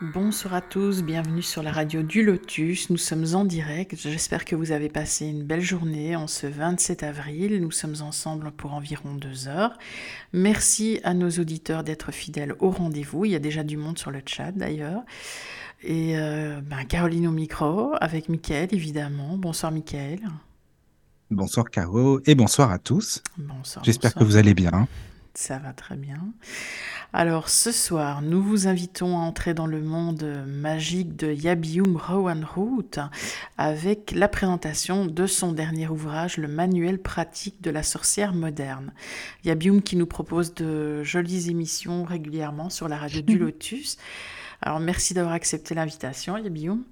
Bonsoir à tous, bienvenue sur la radio du Lotus. Nous sommes en direct. J'espère que vous avez passé une belle journée en ce 27 avril. Nous sommes ensemble pour environ deux heures. Merci à nos auditeurs d'être fidèles au rendez-vous. Il y a déjà du monde sur le chat d'ailleurs. Et euh, ben, Caroline au micro, avec Mickaël évidemment. Bonsoir Mickaël. Bonsoir Caro et bonsoir à tous. Bonsoir. J'espère que vous allez bien. Ça va très bien. Alors ce soir, nous vous invitons à entrer dans le monde magique de Yabium Rowan Root avec la présentation de son dernier ouvrage, le manuel pratique de la sorcière moderne. Yabium qui nous propose de jolies émissions régulièrement sur la radio du Lotus. Alors merci d'avoir accepté l'invitation, Yabium.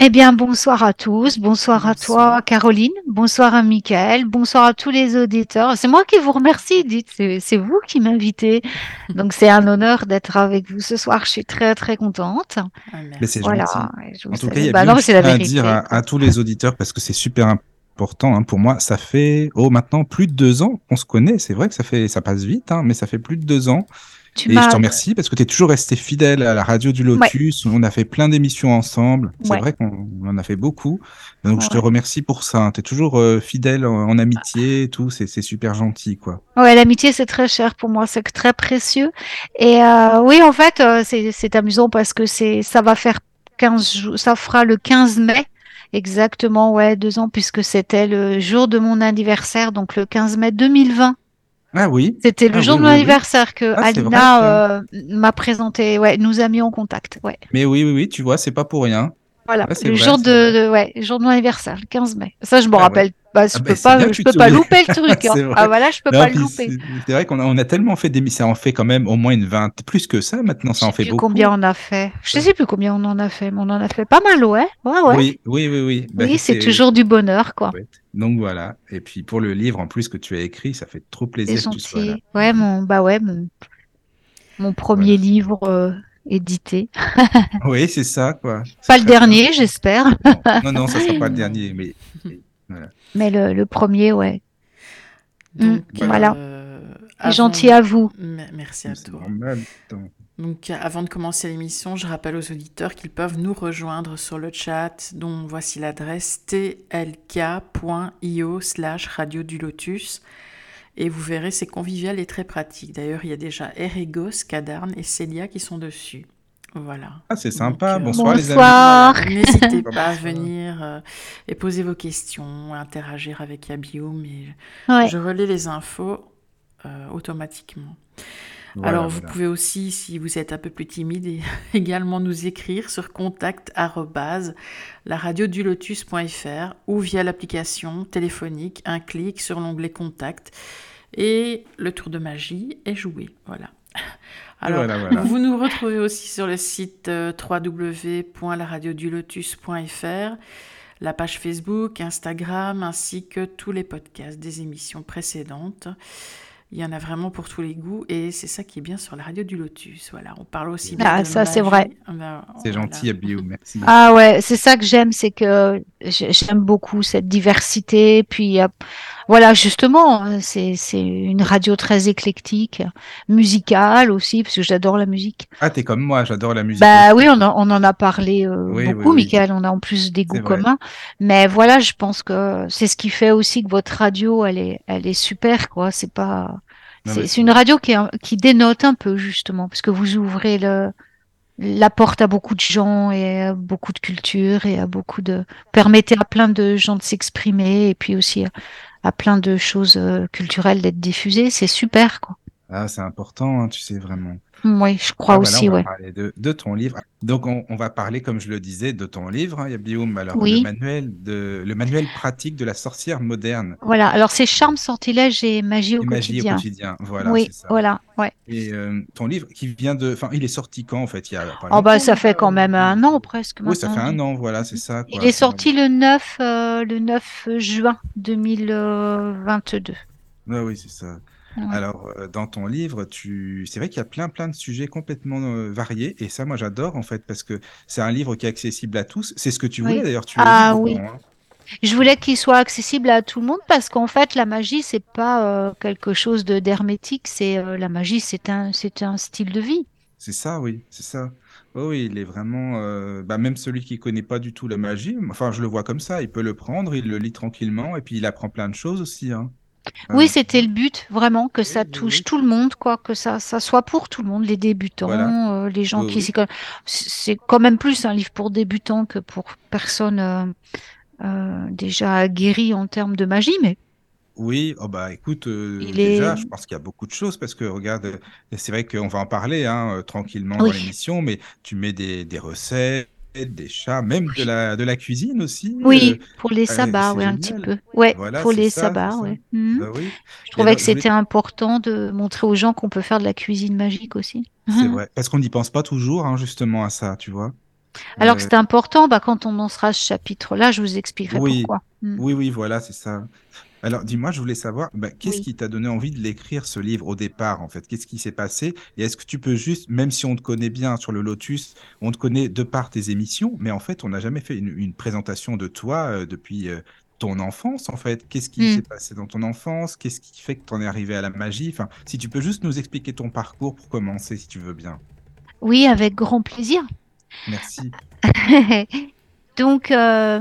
Eh bien, bonsoir à tous. Bonsoir, à Bonsoir. toi, Caroline. Bonsoir à Michael. Bonsoir à tous les auditeurs. C'est moi qui vous remercie, dites. C'est c'est vous qui m'invitez. Donc, c'est un honneur d'être avec vous ce soir. Je suis très, très contente. Ah. Mais c'est Voilà. En tout cas, il y a Bah bien non, c'est la à dire à, à tous les auditeurs parce que c'est super important hein, pour moi. Ça fait oh maintenant plus de deux ans qu'on se connaît. C'est vrai que ça fait ça passe vite, hein, mais ça fait plus de deux ans. Tu Et je te remercie parce que tu es toujours resté fidèle à la radio du Lotus. On a fait plein d'émissions ensemble. C'est Ouais. vrai qu'on on en a fait beaucoup. Donc je te remercie pour ça. Tu es toujours euh, fidèle en, en amitié et tout. C'est super gentil quoi. Ouais, l'amitié, c'est très cher pour moi, c'est très précieux. Et euh, oui, en fait, euh, c'est c'est amusant parce que c'est ça va faire 15 jours, ça fera le 15 mai, exactement, ouais, deux ans, puisque c'était le jour de mon anniversaire, donc le 15 mai 2020. Ah oui. C'était le Ah jour oui, de mon oui, anniversaire que Ah, Alina vrai, euh, m'a présenté, ouais, nous a mis en contact, ouais. Mais oui oui oui. Tu vois, c'est pas pour rien. Voilà, le vrai, jour de, de- ouais, le jour de mon anniversaire, le 15 mai. Ça, je me Ah ouais. Bah, je Ah peux bah, pas, je peux pas louper le truc. hein. Ah voilà, je peux Non, pas le louper. c'est vrai qu'on a, on a tellement fait d'émissions, ça en fait quand même au moins une vingt, plus que ça maintenant, ça en fait plus beaucoup. combien on a fait. Je sais plus combien on en a fait, mais on en a fait pas mal, ouais. Ouais, ouais. Oui, oui, oui, oui. Bah, Oui, c'est toujours du bonheur, quoi. Donc voilà. Et puis pour le livre en plus que tu as écrit, ça fait trop plaisir que tu sois là. Ouais, mon, bah ouais, mon, mon premier Voilà. livre euh, édité. Oui, c'est ça, quoi. Pas le dernier, j'espère, Non, non, non, ça sera pas le dernier, mais mais voilà. Mais le, le premier, ouais. Donc, Mm, voilà. euh, avant- gentil à vous. M- Merci à toi. Donc, avant de commencer l'émission, je rappelle aux auditeurs qu'ils peuvent nous rejoindre sur le chat, dont voici l'adresse tlk.io slash radio du lotus. Et vous verrez, c'est convivial et très pratique. D'ailleurs, il y a déjà Erigos, Cadarne et Célia qui sont dessus. Voilà. Ah, c'est sympa. Donc, euh, Bonsoir, les amis. N'hésitez pas à venir euh, et poser vos questions, interagir avec Yabium. Et Ouais. je relais les infos euh, automatiquement. Voilà, Alors, vous pouvez aussi, si vous êtes un peu plus timide, et également nous écrire sur contact laradiodulotus.fr ou via l'application téléphonique, un clic sur l'onglet contact et le tour de magie est joué. Voilà. Alors, Voilà, voilà. vous nous retrouvez aussi sur le site euh, www.laradiodulotus.fr, la page Facebook, Instagram, ainsi que tous les podcasts des émissions précédentes. Il y en a vraiment pour tous les goûts et c'est ça qui est bien sur la radio du Lotus. Voilà, on parle aussi bien Ah, de ça, c'est vrai. Ah ben, C'est voilà. gentil, Abiou. Merci. Ah ouais, c'est ça que j'aime, c'est que j'ai- j'aime beaucoup cette diversité. Puis euh, voilà, justement, euh, c'est c'est une radio très éclectique, musicale aussi, parce que j'adore la musique. Ah, t'es comme moi, j'adore la musique. Bah aussi. oui, on, en- on en a parlé euh, Oui, beaucoup, oui. Michael. On a en plus des goûts communs. Mais voilà, je pense que c'est ce qui fait aussi que votre radio, elle est, elle est super, quoi. C'est pas, c'est une radio qui, est qui dénote un peu justement, parce que vous ouvrez le, la porte à beaucoup de gens et à beaucoup de cultures et à beaucoup de permettez à plein de gens de s'exprimer et puis aussi à, plein de choses euh, culturelles d'être diffusées. C'est super, quoi. Ah, c'est important, hein, tu sais, vraiment. Oui, je crois Ah, bah là, aussi, on va ouais. parler de, de ton livre. Donc, on, on va parler, comme je le disais, de ton livre, hein, Yabioum. Alors, le manuel de, le manuel pratique de la sorcière moderne voilà. Alors, c'est charme, sortilège et magie au et magie au quotidien. quotidien. Voilà, Oui, ça. voilà, ouais. Et euh, ton livre qui vient de, enfin, il est sorti quand, en fait? Il y a Oh, bah, ça fait quand même un an presque Oui, ça fait un an, voilà, c'est ça, Il est sorti le 9, euh, le 9 juin 2022. Ouais, oui, c'est ça. Ouais. Alors, euh, dans ton livre, tu... c'est vrai qu'il y a plein, plein de sujets complètement euh, variés. Et ça, moi, j'adore, en fait, parce que c'est un livre qui est accessible à tous. C'est ce que tu voulais, Oui. d'ailleurs, tu Ah oui. hein. Je voulais qu'il soit accessible à tout le monde parce qu'en fait, la magie, c'est pas euh, quelque chose de d'hermétique. C'est la magie, c'est un, c'est un style de vie. C'est ça, oui, c'est ça. Oh, oui, il est vraiment. euh, Bah, même celui qui connaît pas du tout la magie, enfin, je le vois comme ça. Il peut le prendre, il le lit tranquillement, et puis il apprend plein de choses aussi. Hein. Oui, Euh, c'était le but, vraiment, que ça oui, oui, touche oui. tout le monde, quoi, que ça, ça soit pour tout le monde, les débutants, Voilà. euh, les gens Oui, qui oui. s'y connaissent. C'est quand même plus un livre pour débutants que pour personnes euh, euh, déjà aguerries en termes de magie, mais Oui, oh bah écoute, est. déjà, je pense qu'il y a beaucoup de choses parce que regarde, c'est vrai qu'on va en parler hein, tranquillement dans Oui, l'émission, mais tu mets des, des recettes, des chats, même de la, de la cuisine aussi. Oui, euh, pour les euh, sabbats, oui, un petit peu. Ouais, Voilà, pour les ça, sabbats, ouais. Bah oui. Je trouvais alors, que voulais c'était important de montrer aux gens qu'on peut faire de la cuisine magique aussi. C'est vrai, parce qu'on n'y pense pas toujours, hein, justement, à ça, tu vois. Alors que Euh, c'est important, bah, quand on en sera ce chapitre-là, je vous expliquerai oui, pourquoi. Mm. oui, oui, voilà, c'est ça. Alors, dis-moi, je voulais savoir, bah, qu'est-ce Oui. qui t'a donné envie de l'écrire, ce livre, au départ, en fait? Qu'est-ce qui s'est passé? Et est-ce que tu peux juste, même si on te connaît bien sur le Lotus, on te connaît de par tes émissions, mais en fait, on n'a jamais fait une, une présentation de toi euh, depuis euh, ton enfance, en fait? Qu'est-ce qui Mm. s'est passé dans ton enfance? Qu'est-ce qui fait que tu en es arrivé à la magie? Enfin, si tu peux juste nous expliquer ton parcours pour commencer, si tu veux bien. Oui, avec grand plaisir. Merci. Donc, euh,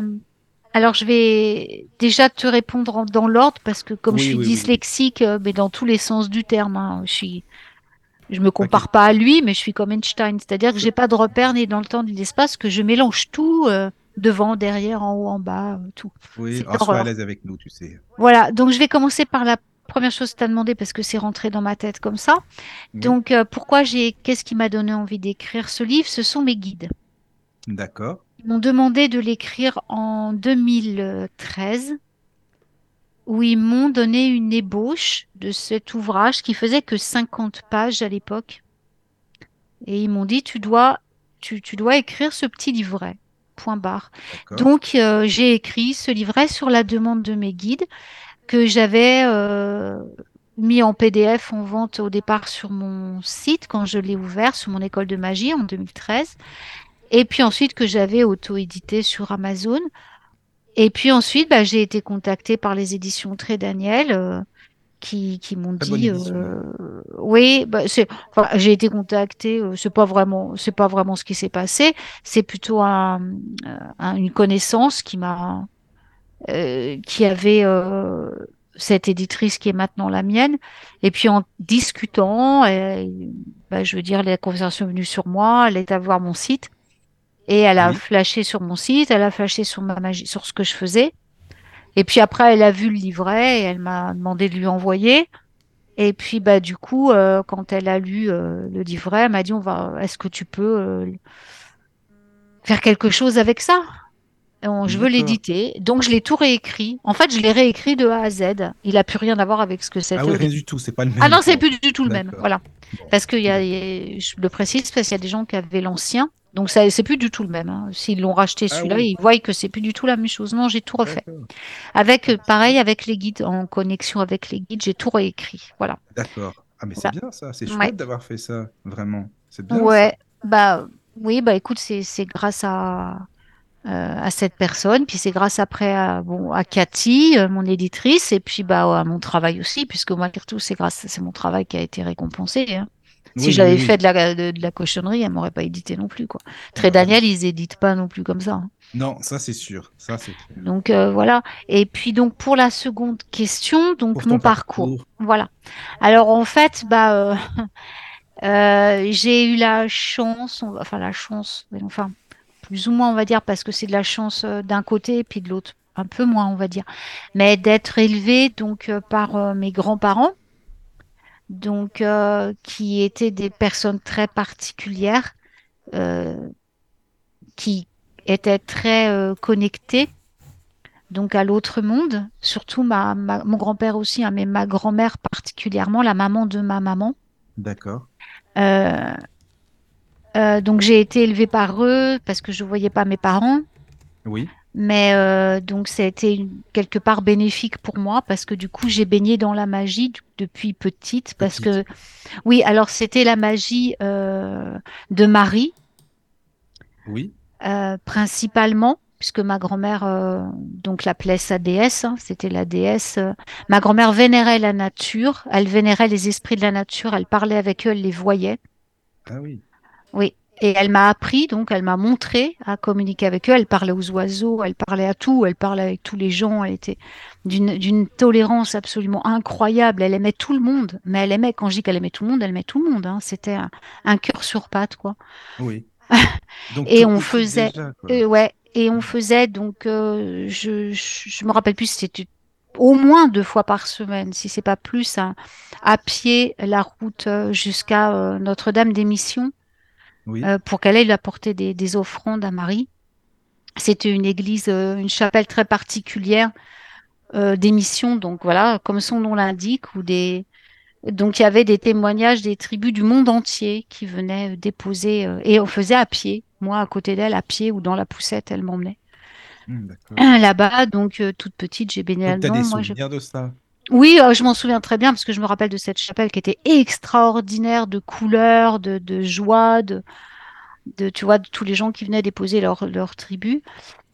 alors je vais déjà te répondre dans l'ordre parce que comme je suis oui, oui, oui. dyslexique, euh, mais dans tous les sens du terme, hein, je suis, je me compare pas à lui, mais je suis comme Einstein, c'est-à-dire que j'ai pas de repère ni dans le temps ni l'espace, que je mélange tout euh, devant, derrière, en haut, en bas, euh, tout. Oui, C'est alors sois à l'aise avec nous, tu sais. Voilà, donc je vais commencer par la première chose que tu as demandé parce que c'est rentré dans ma tête comme ça. Donc, euh, pourquoi j'ai, qu'est-ce qui m'a donné envie d'écrire ce livre? Ce sont mes guides. d'accord. Ils m'ont demandé de l'écrire en 2013, où ils m'ont donné une ébauche de cet ouvrage qui faisait que 50 pages à l'époque. Et ils m'ont dit, tu dois, tu, tu dois écrire ce petit livret. Point barre. Donc, euh, j'ai écrit ce livret sur la demande de mes guides que j'avais euh, mis en PDF en vente au départ sur mon site quand je l'ai ouvert sur mon école de magie en 2013. Et puis ensuite que j'avais auto-édité sur Amazon. Et puis ensuite, bah, j'ai été contactée par les éditions Très Daniel euh, qui, qui m'ont dit euh, oui, bah, c'est, enfin, j'ai été contactée, euh, c'est pas vraiment, c'est pas vraiment ce qui s'est passé, c'est plutôt un, euh, un- une connaissance qui m'a, euh, qui avait euh, cette éditrice qui est maintenant la mienne. Et puis en discutant, bah, je veux dire, la conversation est venue sur moi, elle est à voir mon site. Et elle a Oui. flashé sur mon site, elle a flashé sur ma magie, sur ce que je faisais. Et puis après, elle a vu le livret et elle m'a demandé de lui envoyer. Et puis bah du coup, euh, quand elle a lu euh, le livret, elle m'a dit on va, est-ce que tu peux euh, faire quelque chose avec ça? On- je veux l'éditer. Donc je l'ai tout réécrit. En fait, je l'ai réécrit de A à Z. Il a plus rien à voir avec ce que Ah c'était oui, au rien du tout, c'est pas le Ah même, non, c'est plus du tout le même. Voilà. Parce qu'il y a, y a- je le précise parce qu'il y a des gens qui avaient l'ancien. Donc ça, c'est plus du tout le même. hein. S'ils l'ont racheté Ah celui-là, oui, ils voient que c'est plus du tout la même chose. Non, j'ai tout refait. Avec, euh, pareil, avec les guides, en connexion avec les guides, j'ai tout réécrit. Voilà. D'accord. Ah, mais c'est bien ça, c'est Ouais. chouette d'avoir fait ça, vraiment. C'est bien ça. Ouais. Bah, oui, bah écoute, c'est, c'est grâce à, euh, à cette personne, puis c'est grâce après à, bon, à Cathy, euh, mon éditrice, et puis bah, à mon travail aussi, puisque malgré tout, c'est grâce, c'est mon travail qui a été récompensé. hein. Si Oui, j'avais oui, fait de la, de, de la cochonnerie, elle m'aurait pas édité non plus, quoi. Ah Très bah oui. Daniel, ils éditent pas non plus comme ça. hein. Non, ça c'est sûr, ça clair. Donc euh, voilà. Et puis donc pour la seconde question, donc Pour mon parcours. parcours, Voilà. Alors en fait, bah euh, euh, j'ai eu la chance, on va- enfin la chance, mais enfin plus ou moins on va dire parce que c'est de la chance d'un côté et puis de l'autre un peu moins on va dire, mais d'être élevée donc par mes grands-parents donc euh, qui étaient des personnes très particulières, euh, qui étaient très euh, connectées donc à l'autre monde. Surtout ma, ma- mon grand-père aussi, hein, mais ma grand-mère particulièrement, la maman de ma maman. D'accord. Euh, euh, donc j'ai été élevée par eux parce que je voyais pas mes parents. Oui. Mais euh, donc ça a été quelque part bénéfique pour moi parce que du coup j'ai baigné dans la magie depuis petite parce que oui alors c'était la magie euh, de Marie Oui. euh, principalement puisque ma grand-mère euh, donc l'appelait sa déesse hein, c'était la déesse euh. ma grand-mère vénérait la nature elle vénérait les esprits de la nature elle parlait avec eux elle les voyait Ah oui. oui et elle m'a appris donc elle m'a montré à communiquer avec eux elle parlait aux oiseaux elle parlait à tout elle parlait avec tous les gens elle était d'une tolérance absolument incroyable elle aimait tout le monde mais elle aimait quand je dis qu'elle aimait tout le monde elle aimait tout le monde hein. c'était un, un cœur sur pattes quoi Oui. Donc, Et on faisait- déjà. Euh, ouais, et on faisait donc, euh, je, je, je me rappelle plus, c'était au moins deux fois par semaine, si c'est pas plus, hein, à pied la route euh, jusqu'à euh, Notre-Dame des Missions Oui. euh, pour qu'elle aille apporter des, des offrandes à Marie. C'était une église, euh, une chapelle très particulière euh, des missions, donc voilà, comme son nom l'indique, où des donc il y avait des témoignages des tribus du monde entier qui venaient euh, déposer euh, et on faisait à pied. Moi, à côté d'elle, à pied ou dans la poussette, elle m'emmenait Hmm, là-bas. Donc toute petite, j'ai baigné Donc, tu as là-dedans. Moi, je- de ça? Oui, euh, je m'en souviens très bien parce que je me rappelle de cette chapelle qui était extraordinaire de couleurs, de, de joie, de, de tu vois, de tous les gens qui venaient déposer leur, leur tribu.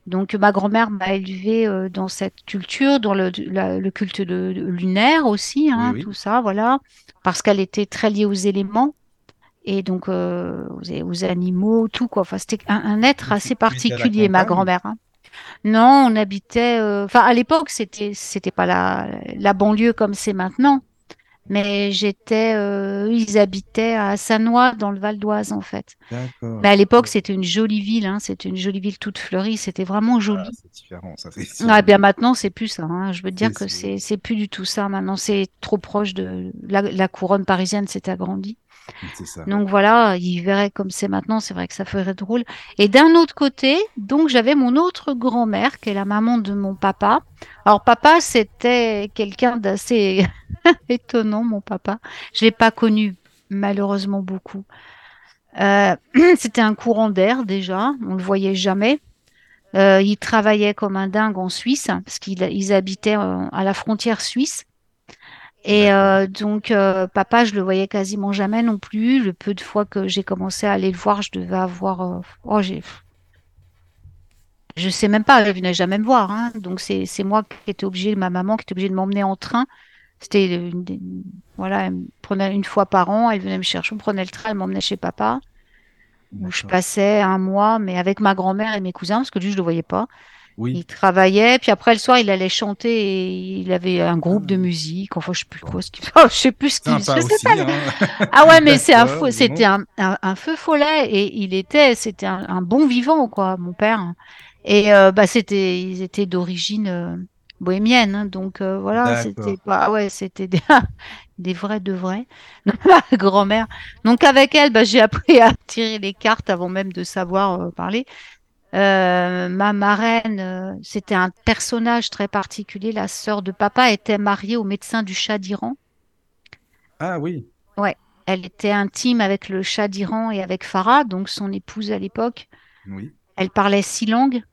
Donc ma grand-mère m'a élevée euh, dans cette culture, dans le, la- le culte de, de lunaire aussi, hein, Oui, oui. tout ça, voilà, parce qu'elle était très liée aux éléments et donc euh, aux, aux animaux, tout quoi. Enfin, c'était un, un être assez particulier, ma grand-mère. hein. Non, on habitait. euh, Enfin, à l'époque, c'était c'était pas la la banlieue comme c'est maintenant, mais j'étais. euh, ils habitaient à Sannois dans le Val d'Oise en fait. Mais à l'époque, c'était une jolie ville. Hein, c'était une jolie ville toute fleurie. C'était vraiment Ah, joli. c'est différent, ça c'est. Ah, bien maintenant, c'est plus ça. hein. Je veux dire C'est que c'est c'est plus du tout ça. Maintenant, c'est trop proche de la, la couronne parisienne s'est agrandie. Donc voilà, il verrait comme c'est maintenant, c'est vrai que ça ferait drôle. Et d'un autre côté, donc j'avais mon autre grand-mère, qui est la maman de mon papa. Alors papa, c'était quelqu'un d'assez étonnant, mon papa. Je l'ai pas connu malheureusement beaucoup. Euh, c'était un courant d'air déjà, on le voyait jamais. Euh, il travaillait comme un dingue en Suisse, parce qu'ils ils habitaient euh, à la frontière suisse. Et euh, donc, euh, papa, je le voyais quasiment jamais non plus. Le peu de fois que j'ai commencé à aller le voir, je devais avoir. euh, oh, j'ai. Je sais même pas, elle venait jamais me voir. Hein. Donc, c'est c'est moi qui étais obligée, ma maman qui était obligée de m'emmener en train. C'était une des- voilà, elle me prenait une fois par an, elle venait me chercher, on prenait le train, elle m'emmenait chez papa, où je passais un mois, mais avec ma grand-mère et mes cousins, parce que lui, je le voyais pas. Oui. Il travaillait, puis après le soir, il allait chanter et il avait un groupe de Ah. musique. Enfin, je sais plus quoi, ce qu'il oh, je sais plus ce qu'il Sympa je sais aussi, pas. hein. Ah ouais, mais c'est un c'était un, un, un feu follet et il était, c'était un, un bon vivant, quoi, mon père. Et euh, bah, c'était, ils étaient d'origine euh, bohémienne, hein, donc euh, voilà, c'était pas, ouais, c'était des, des vrais de vrais. Grand-mère. Donc avec elle, bah, j'ai appris à tirer les cartes avant même de savoir euh, parler. Euh, ma marraine, euh, c'était un personnage très particulier. La sœur de papa était mariée au médecin du Shah d'Iran. Ah oui. Elle était intime avec le Shah d'Iran et avec Farah, donc son épouse à l'époque. Oui. Elle parlait six langues.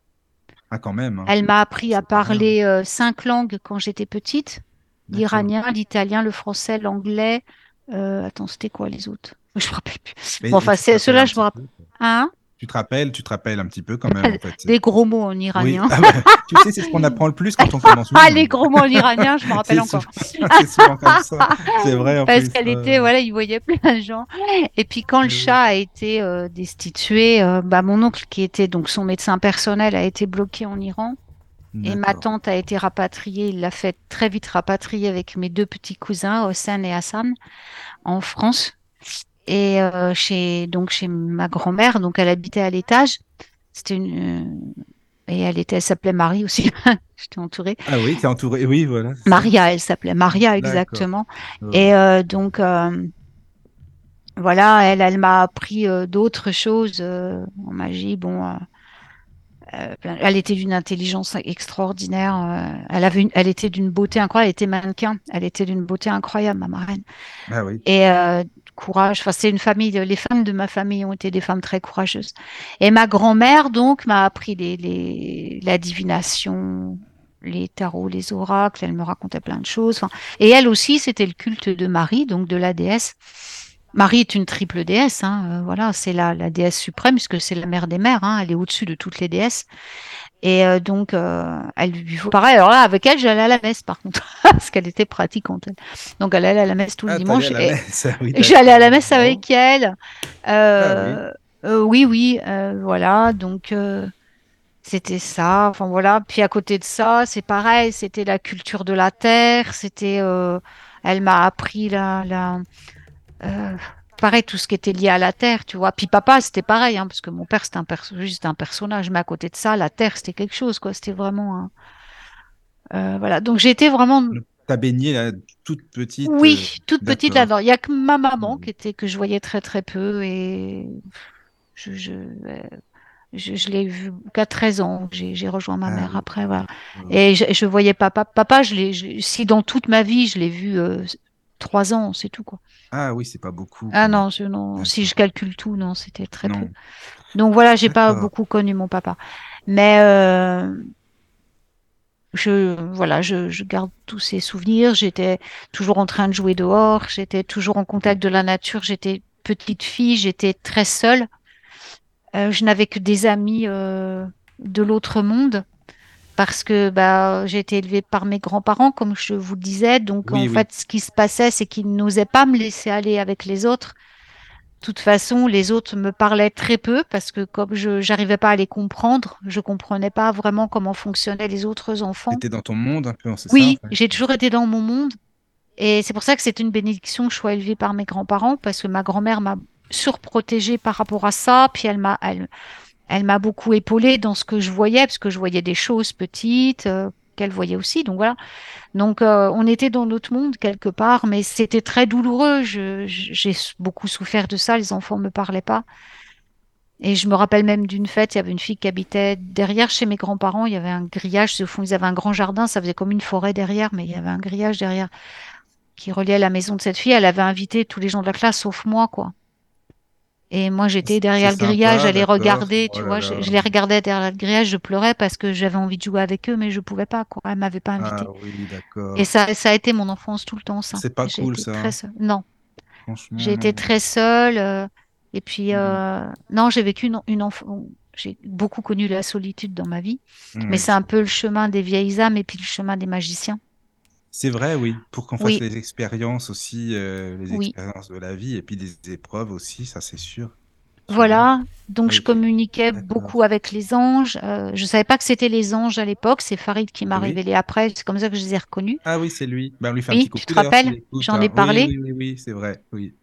Ah quand même. hein. Elle m'a appris à parler euh, cinq langues quand j'étais petite. L'iranien, l'italien, le français, l'anglais. Euh, attends, c'était quoi les autres? Je me rappelle plus. Bon, enfin, ceux-là, je me rappelle. Hein? Tu te rappelles, tu te rappelles un petit peu quand même en fait. Des gros mots en Oui. iranien. Ah ouais. Tu sais, c'est ce qu'on apprend le plus quand on commence. Ah, les gros mots en iranien, je me rappelle encore. C'est souvent comme ça. C'est vrai en Parce qu'elle euh, était, voilà, il voyait plein de gens. Et puis quand le chat a été euh, destitué, euh, bah, mon oncle, qui était donc son médecin personnel, a été bloqué en Iran. Et ma tante a été rapatriée. Il l'a fait très vite rapatrier avec mes deux petits cousins, Hossein et Hassan, en France. Et euh, chez donc chez ma grand-mère, donc elle habitait à l'étage. C'était une, euh, et elle était, elle s'appelait Marie aussi. J'étais entourée. Ah oui, t'es entourée. Oui, voilà. Maria, elle s'appelait Maria exactement. Ouais. Et euh, donc euh, voilà, elle, elle m'a appris d'autres choses en magie. Bon, elle était d'une intelligence extraordinaire. elle avait, une- elle était d'une beauté incroyable. Elle était mannequin. Elle était d'une beauté incroyable, ma marraine. Ah oui. Et courage. C'est une famille. Les femmes de ma famille ont été des femmes très courageuses. Et ma grand-mère donc m'a appris les, la divination, les tarots, les oracles. Elle me racontait plein de choses. Et elle aussi, c'était le culte de Marie, donc de la déesse. Marie est une triple déesse, hein, euh, voilà, c'est la, la déesse suprême puisque c'est la mère des mères, hein, elle est au-dessus de toutes les déesses. Et euh, donc, euh, elle lui faut pareil. Alors là, avec elle, j'allais à la messe par contre, parce qu'elle était pratiquante. elle. Donc, elle allait à la messe tout le Ah, dimanche. et- ah oui, J'allais à la messe avec elle. Euh, euh, oui, oui, euh, voilà. Donc, euh, c'était ça. Enfin, voilà. Puis à côté de ça, c'est pareil. C'était la culture de la terre. C'était, euh, elle m'a appris la, la, euh, pareil, tout ce qui était lié à la terre, tu vois. Puis papa, c'était pareil, hein, parce que mon père, c'était un juste un personnage. Mais à côté de ça, la terre, c'était quelque chose, quoi. C'était vraiment un, euh, voilà. Donc, j'ai été vraiment T'as baigné là, toute petite. oui, toute petite là-dedans. Il y a que ma maman Mhm. qui était que je voyais très très peu et je je euh, je, je l'ai vu qu'à 13 ans. J'ai rejoint ma Ah mère oui. après voilà. Ouais. Et je, je voyais papa. Papa, je l'ai je- si dans toute ma vie je l'ai vu euh, trois ans, c'est tout quoi. Ah oui, c'est pas beaucoup. Ah non, je, non. Si je calcule tout, non, c'était très peu. Donc voilà, j'ai pas beaucoup connu mon papa. Mais euh, je voilà, je, je garde tous ces souvenirs. J'étais toujours en train de jouer dehors. J'étais toujours en contact de la nature. J'étais petite fille. J'étais très seule. Euh, je n'avais que des amis euh, de l'autre monde parce que bah j'ai été élevée par mes grands-parents, comme je vous le disais. Donc en Oui, fait, ce qui se passait, c'est qu'ils n'osaient pas me laisser aller avec les autres. De toute façon, les autres me parlaient très peu parce que comme je j'arrivais pas à les comprendre, je comprenais pas vraiment comment fonctionnaient les autres enfants. T'étais dans ton monde un peu, c'est Oui, en fait? j'ai toujours été dans mon monde et c'est pour ça que c'est une bénédiction que je sois élevée par mes grands-parents parce que ma grand-mère m'a surprotégée par rapport à ça, puis elle m'a elle, elle m'a beaucoup épaulée dans ce que je voyais parce que je voyais des choses petites euh, qu'elle voyait aussi. Donc voilà. Donc euh, on était dans notre monde quelque part, mais c'était très douloureux. J'ai beaucoup souffert de ça. Les enfants me parlaient pas. Et je me rappelle même d'une fête, il y avait une fille qui habitait derrière chez mes grands-parents, il y avait un grillage, au fond, ils avaient un grand jardin, ça faisait comme une forêt derrière, mais il y avait un grillage derrière qui reliait la maison de cette fille. Elle avait invité tous les gens de la classe, sauf moi, quoi. Et moi, j'étais derrière le grillage, à les regarder, Oh tu là vois. Je, les regardais derrière le grillage, je pleurais parce que j'avais envie de jouer avec eux, mais je pouvais pas, quoi. Elle m'avait pas invité. Ah oui. Et ça, ça a été mon enfance tout le temps, ça. C'est pas cool, ça, très hein. seule. Non, j'ai été très seule. euh, et puis, Mhm. euh, non, j'ai vécu une, une enfance. J'ai beaucoup connu la solitude dans ma vie, Mm, mais c'est un peu le chemin des vieilles âmes et puis le chemin des magiciens. C'est vrai, oui, pour qu'on fasse Oui. les expériences aussi, euh, les Oui. expériences de la vie et puis des épreuves aussi, ça c'est sûr. Voilà, donc je communiquais beaucoup avec les anges. Euh, je savais pas que c'était les anges à l'époque, c'est Farid qui m'a révélé après, c'est comme ça que je les ai reconnus. Ah oui, c'est lui. Ben, on lui fait un Oui, petit coucou tu te rappelles? J'en hein. ai parlé. Oui, oui, oui, c'est vrai, oui.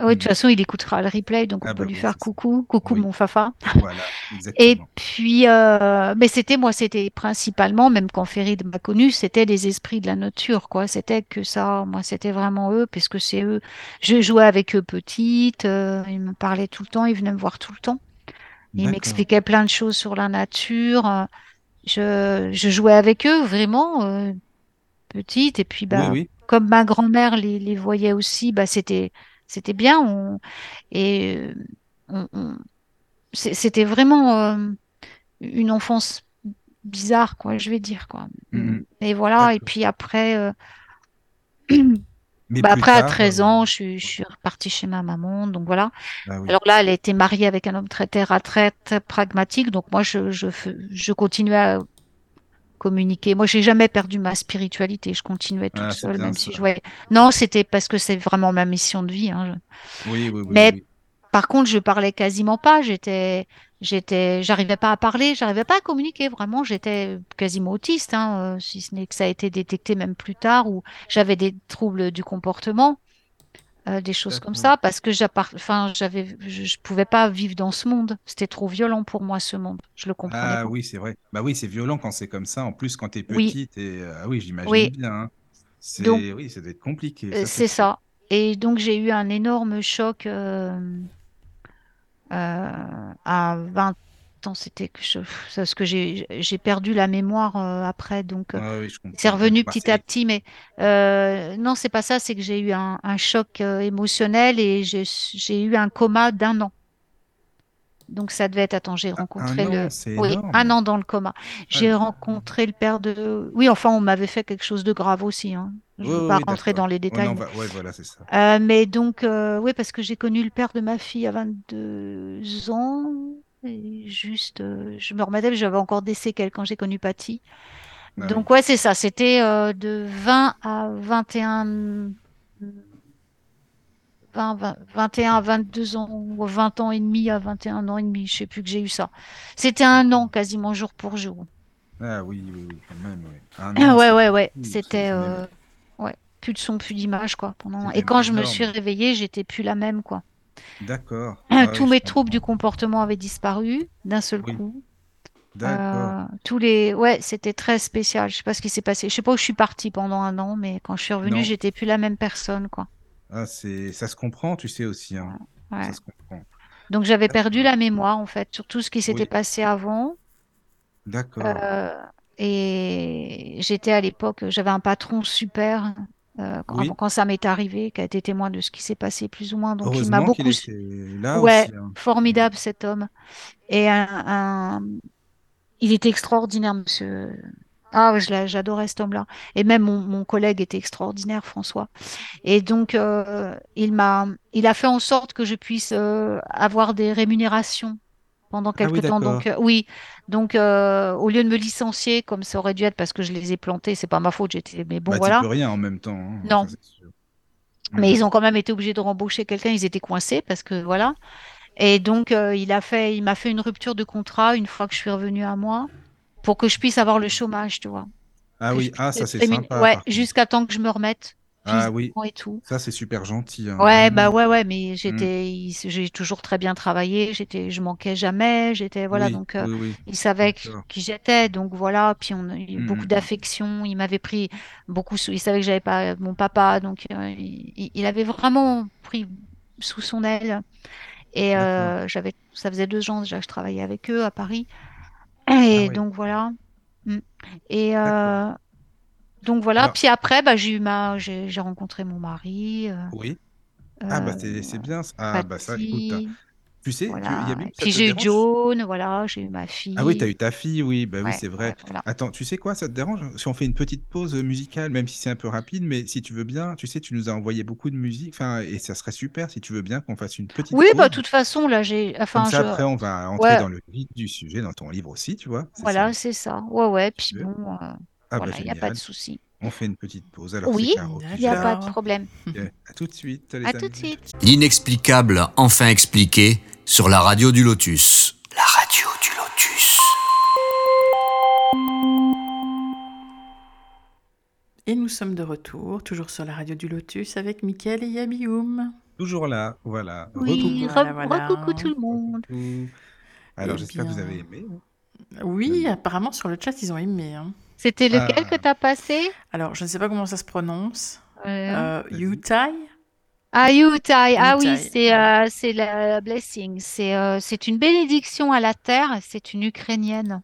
Oui, de toute Mm. façon, il écoutera le replay, donc on Ah peut bah lui oui, faire coucou, coucou Oui. mon fafa. Voilà, Et puis, euh, mais c'était moi, c'était principalement, même quand Ferid m'a connu, c'était les esprits de la nature, quoi. C'était que ça, moi, c'était vraiment eux, puisque c'est eux. Je jouais avec eux petite, euh, ils me parlaient tout le temps, ils venaient me voir tout le temps. Ils m'expliquaient plein de choses sur la nature. Je, je jouais avec eux vraiment euh, petite, et puis bah, oui. comme ma grand-mère les, les voyait aussi, bah, c'était, c'était bien. On, et euh, on- c'était vraiment euh, une enfance bizarre, quoi, je vais dire, quoi. Mhm. Et voilà, et puis après, euh, Mais bah, après à tard, 13 euh, ans, je suis, je suis repartie chez ma maman, donc voilà. bah oui. Alors là, elle a été mariée avec un homme très terre à terre, très pragmatique, donc moi, je, je, je continuais à communiquer. Moi, j'ai jamais perdu ma spiritualité, je continuais toute Ah, seule, même si je voyais. Non, c'était parce que c'est vraiment ma mission de vie, hein. Oui, oui, oui, Mais. Par contre, je parlais quasiment pas. J'étais, j'étais, j'arrivais pas à parler, j'arrivais pas à communiquer. Vraiment, j'étais quasiment autiste, hein, euh, si ce n'est que ça a été détecté même plus tard où j'avais des troubles du comportement. Euh, des choses comme ça, parce que enfin, j'avais, je, je pouvais pas vivre dans ce monde. C'était trop violent pour moi, ce monde. Je le comprenais Ah pas. oui, c'est vrai. Bah oui, c'est violent quand c'est comme ça. En plus, quand t'es Oui, petite, et euh, ah oui, j'imagine oui. bien. hein. Donc, oui, ça doit être compliqué, euh, c'est ça. Et donc, j'ai eu un énorme choc à 20 ans. C'était que je... parce que j'ai perdu la mémoire euh, après. Donc, euh, Ah oui, c'est revenu Bah, petit à c'est petit. Mais euh, non, c'est pas ça. C'est que j'ai eu un, un choc euh, émotionnel et j'ai eu un coma d'un an. Donc ça devait être, attends, j'ai un rencontré le, an, oui, un an dans le coma. Ah J'ai rencontré le père de, oui, enfin, on m'avait fait quelque chose de grave aussi, hein. Je Oui, ne veux oui, pas oui, rentrer dans les détails. Ouais, voilà, c'est ça. euh, mais donc, euh, oui, parce que j'ai connu le père de ma fille à 22 ans. Et juste, euh, je me remettais, j'avais encore des séquelles quand j'ai connu Patty. Ah oui. Donc, ouais, c'est ça. C'était euh, de 20 à 21, 20, 20, 21 à 22 ans, ou 20 ans et demi à 21 ans et demi. Je sais plus que j'ai eu ça. C'était un an quasiment jour pour jour. Ah oui, oui, oui, quand même, oui. Un Ah an, Ouais, ouais, ouais. C'était euh, ouais, plus de son, plus d'image, quoi. Pendant... Et quand je me suis réveillée, j'étais plus la même, quoi. D'accord. Ah Tous mes troubles du comportement avaient disparu d'un seul Oui, coup. d'accord. Euh, tous les... Ouais, c'était très spécial. Je sais pas ce qui s'est passé. Je sais pas où je suis partie pendant un an, mais quand je suis revenue, j'étais plus la même personne, quoi. Ah, c'est, ça se comprend, tu sais aussi, hein. Ça se comprend. Donc j'avais perdu la mémoire, en fait, sur tout ce qui s'était Oui, passé avant. d'accord. Euh, et j'étais à l'époque, j'avais un patron super euh, quand, Oui, quand ça m'est arrivé, qui a été témoin de ce qui s'est passé plus ou moins. Donc il m'a beaucoup... était là Ouais, aussi, hein. Mm. formidable cet homme. Et un, un- il était extraordinaire, monsieur. Ah, j'adorais cet homme-là. Et même mon, mon collègue était extraordinaire, François. Et donc, euh, il m'a, il a fait en sorte que je puisse euh, avoir des rémunérations pendant Ah oui, quelque temps. Donc, euh, oui. Donc, euh, au lieu de me licencier, comme ça aurait dû être parce que je les ai plantés, c'est pas ma faute, j'étais, mais bon, Bah, voilà. peux rien en même temps, hein, Non. Mais ils ont quand même été obligés de rembaucher quelqu'un, ils étaient coincés parce que voilà. Et donc, euh, il a fait, il m'a fait une rupture de contrat une fois que je suis revenue à moi pour que je puisse avoir le chômage, tu vois. Ah Que oui, ah ça c'est sympa Ouais, jusqu'à temps que je me remette Ah oui, et tout. ça c'est super gentil, hein, Ouais, bah ouais, ouais, mais Mm. j'étais, il- j'ai toujours très bien travaillé, j'étais, je manquais jamais, j'étais, voilà, Oui, donc euh, oui, oui, il savait qui j'étais, donc voilà, puis on a eu Mm, beaucoup mm, mm. d'affection, il m'avait pris beaucoup il savait que j'avais pas mon papa, donc euh, il, il- avait vraiment pris sous son aile, et euh, j'avais, ça faisait deux ans déjà que je travaillais avec eux à Paris, Ah et oui, donc voilà, Mm. et euh, donc voilà, Alors, puis après, bah j'ai eu ma, j'ai j'ai rencontré mon mari, euh, oui. Ah bah euh, c'est c'est bien. ça. Ah bah ça, écoute, tu sais, tu, Et ça puis j'ai eu? John, voilà, j'ai eu ma Ah oui, t'as fille. eu ta fille, oui, bah oui, c'est ouais, vrai. voilà. Attends, tu sais quoi, ça te dérange si on fait une petite pause musicale, même si c'est un peu rapide, mais si tu veux bien, tu sais, tu nous as envoyé beaucoup de musique, enfin, et ça serait super si tu veux bien qu'on fasse une petite Oui, bah, pause. de toute façon, là, j'ai, Comme enfin, ça, je, après, on va entrer ouais, dans le vif du sujet, dans ton livre aussi, tu vois, ça. voilà, c'est ça. Ouais, ouais, puis bon, euh, Ah bah voilà, il n'y a pas de souci. On fait une petite pause. Alors c'est Oui, Caro qui il n'y a pas de problème. Ok, À tout de suite, les À tout de amis. suite. L'inexplicable enfin expliqué sur la radio du Lotus. La radio du Lotus. Et nous sommes de retour, toujours sur la radio du Lotus avec Mickaël et Yabioum. Toujours là, voilà. Oui, Recoucou. Voilà, re- voilà. recoucou tout le monde. Recoucou. Alors Eh j'espère que vous bien, avez aimé. hein. Oui, apparemment sur le chat, ils ont aimé. hein. C'était lequel que Ah, t'as passé? Alors, je ne sais pas comment ça se prononce. Euh, Euh. Yutai Ah, Yutai. Ah oui, c'est euh, la blessing. C'est euh, c'est une bénédiction à la terre. C'est une Ukrainienne.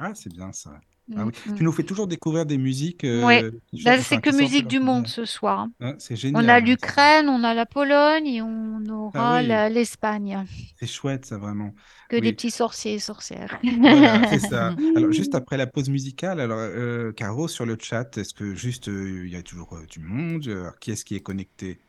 Ah, c'est bien ça. Ah Mm, oui. mm. Tu nous fais toujours découvrir des musiques euh, là, chantent, c'est enfin, que musique du monde ce soir. Hein, c'est On a génial. hein, c'est- l'Ukraine, on a la Pologne et on Ah aura oui, l'Espagne. c'est chouette ça vraiment. Que des Oui. petits sorciers et sorcières. Voilà, c'est ça. Alors, juste après la pause musicale, alors, euh, Caro, sur le chat, est-ce que juste, euh, il y a toujours euh, du monde? Alors, qui est-ce qui est connecté?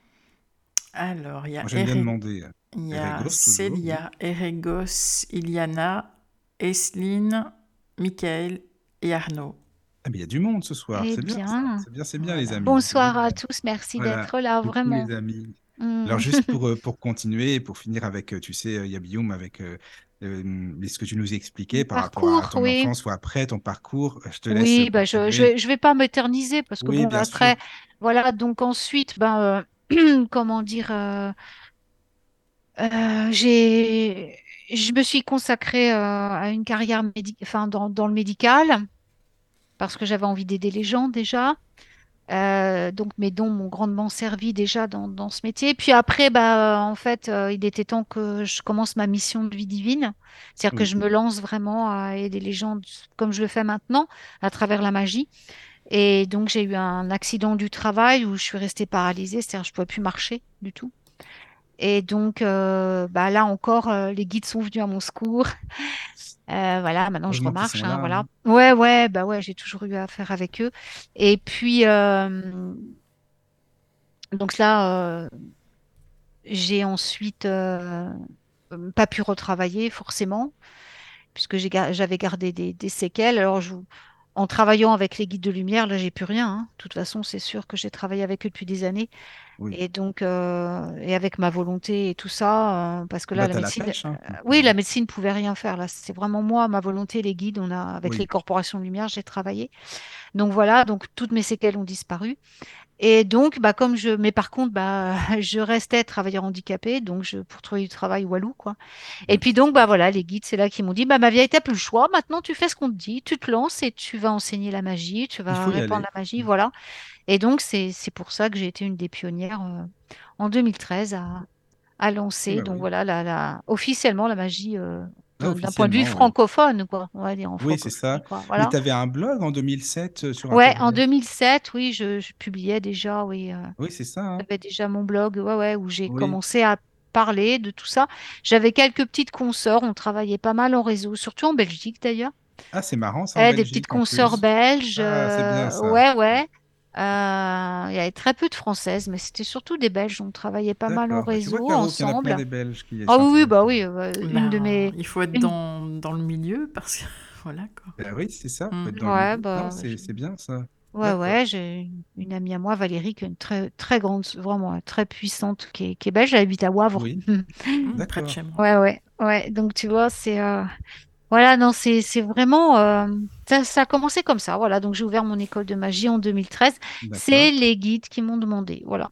Alors, il y a, j'aime bien demander. il y a. Célia, Eregos, Iliana, Esline, Michael et Arnaud. Ah, mais il y a du monde ce soir, Eh c'est bien C'est bien, c'est bien, les amis. bonsoir à tous, merci Voilà, d'être là, coucou vraiment. les amis. Mm. Alors juste pour, euh, pour continuer, pour finir avec, euh, tu sais, euh, Yabioum, avec euh, euh, ce que tu nous expliquais par rapport à parcours, ton oui. enfance ou après ton parcours, je te laisse Oui, bah je, je continuer. vais, je vais pas m'éterniser parce que Oui, bon, bien après, sûr. voilà, donc ensuite, ben, euh, comment dire, euh, euh, j'ai, je me suis consacrée euh, à une carrière médi- enfin, dans, dans le médical parce que j'avais envie d'aider les gens déjà. Euh, donc mes dons m'ont grandement servi déjà dans, dans ce métier. Puis après, bah, en fait, euh, il était temps que je commence ma mission de vie divine. C'est-à-dire que je me lance vraiment à aider les gens comme je le fais maintenant, à travers la magie. Et donc j'ai eu un accident du travail où je suis restée paralysée, c'est-à-dire que je ne pouvais plus marcher du tout. Et donc euh, bah, là encore, euh, les guides sont venus à mon secours. Euh, voilà, maintenant je remarche, hein, là. voilà. hein. Ouais, ouais, bah ouais, j'ai toujours eu affaire avec eux. Et puis, euh, donc là, euh, j'ai ensuite pas pu retravailler forcément, puisque j'avais gardé des, des séquelles. Alors, je, en travaillant avec les guides de lumière, là, j'ai plus rien. hein. De toute façon, c'est sûr que j'ai travaillé avec eux depuis des années. Oui. Et donc, euh, et avec ma volonté et tout ça, euh, parce que là, Bah, la médecine, pêche, hein. euh, oui, la médecine pouvait rien faire. Là, c'est vraiment moi, ma volonté, les guides. On a, avec les corporations de lumière, j'ai travaillé. Donc voilà, donc toutes mes séquelles ont disparu. Et donc, bah, comme je, mais par contre, bah, je restais travailleur handicapé, donc je, pour trouver du travail walou, quoi. Et puis donc, bah voilà, les guides, c'est là qu'ils m'ont dit, bah ma vieille, t'as plus le choix. Maintenant, tu fais ce qu'on te dit, tu te lances et tu vas enseigner la magie, tu vas répandre la magie, voilà. Et donc, c'est pour ça que j'ai été une des pionnières euh, en 2013 à, à Eh lancer, ben donc oui. voilà, la, la, officiellement la magie euh, Ah, d'un point de vue francophone, quoi, on va dire en Oui, c'est ça. quoi. Mais tu avais un blog en 2007 euh, sur Ouais, en Internet. 2007, oui, je, je publiais déjà, oui. euh, Oui, c'est ça. hein. j'avais déjà mon blog, ouais, ouais, où j'ai Oui. commencé à parler de tout ça. J'avais quelques petites consoeurs, on travaillait pas mal en réseau, surtout en Belgique d'ailleurs. Ah, c'est marrant, ça en Eh, des petites plus. belges, Ah, bien ça. ouais, ouais. Euh, il y avait très peu de françaises, mais c'était surtout des belges. On travaillait pas mal en D'accord. Bah, tu vois, réseau, Caro, ensemble. des Belges qui est Ah sur oui, bah oui, euh, une de Ben, mes... il faut être Une... dans, dans le milieu parce que voilà quoi. Ben oui, c'est ça, Mm. Ouais, bah... c'est bien ça. Ouais, ouais, j'ai une amie à moi, Valérie, qui est une très, très grande, vraiment très puissante, qui est, qui est belge, elle habite à Wavre. Oui, Mm, près de chez moi. Ouais, ouais, ouais. Donc, tu vois, c'est... euh, Voilà, non, c'est c'est vraiment... euh, Ça, ça a commencé comme ça, voilà. Donc, j'ai ouvert mon école de magie en 2013. C'est les guides qui m'ont demandé, voilà.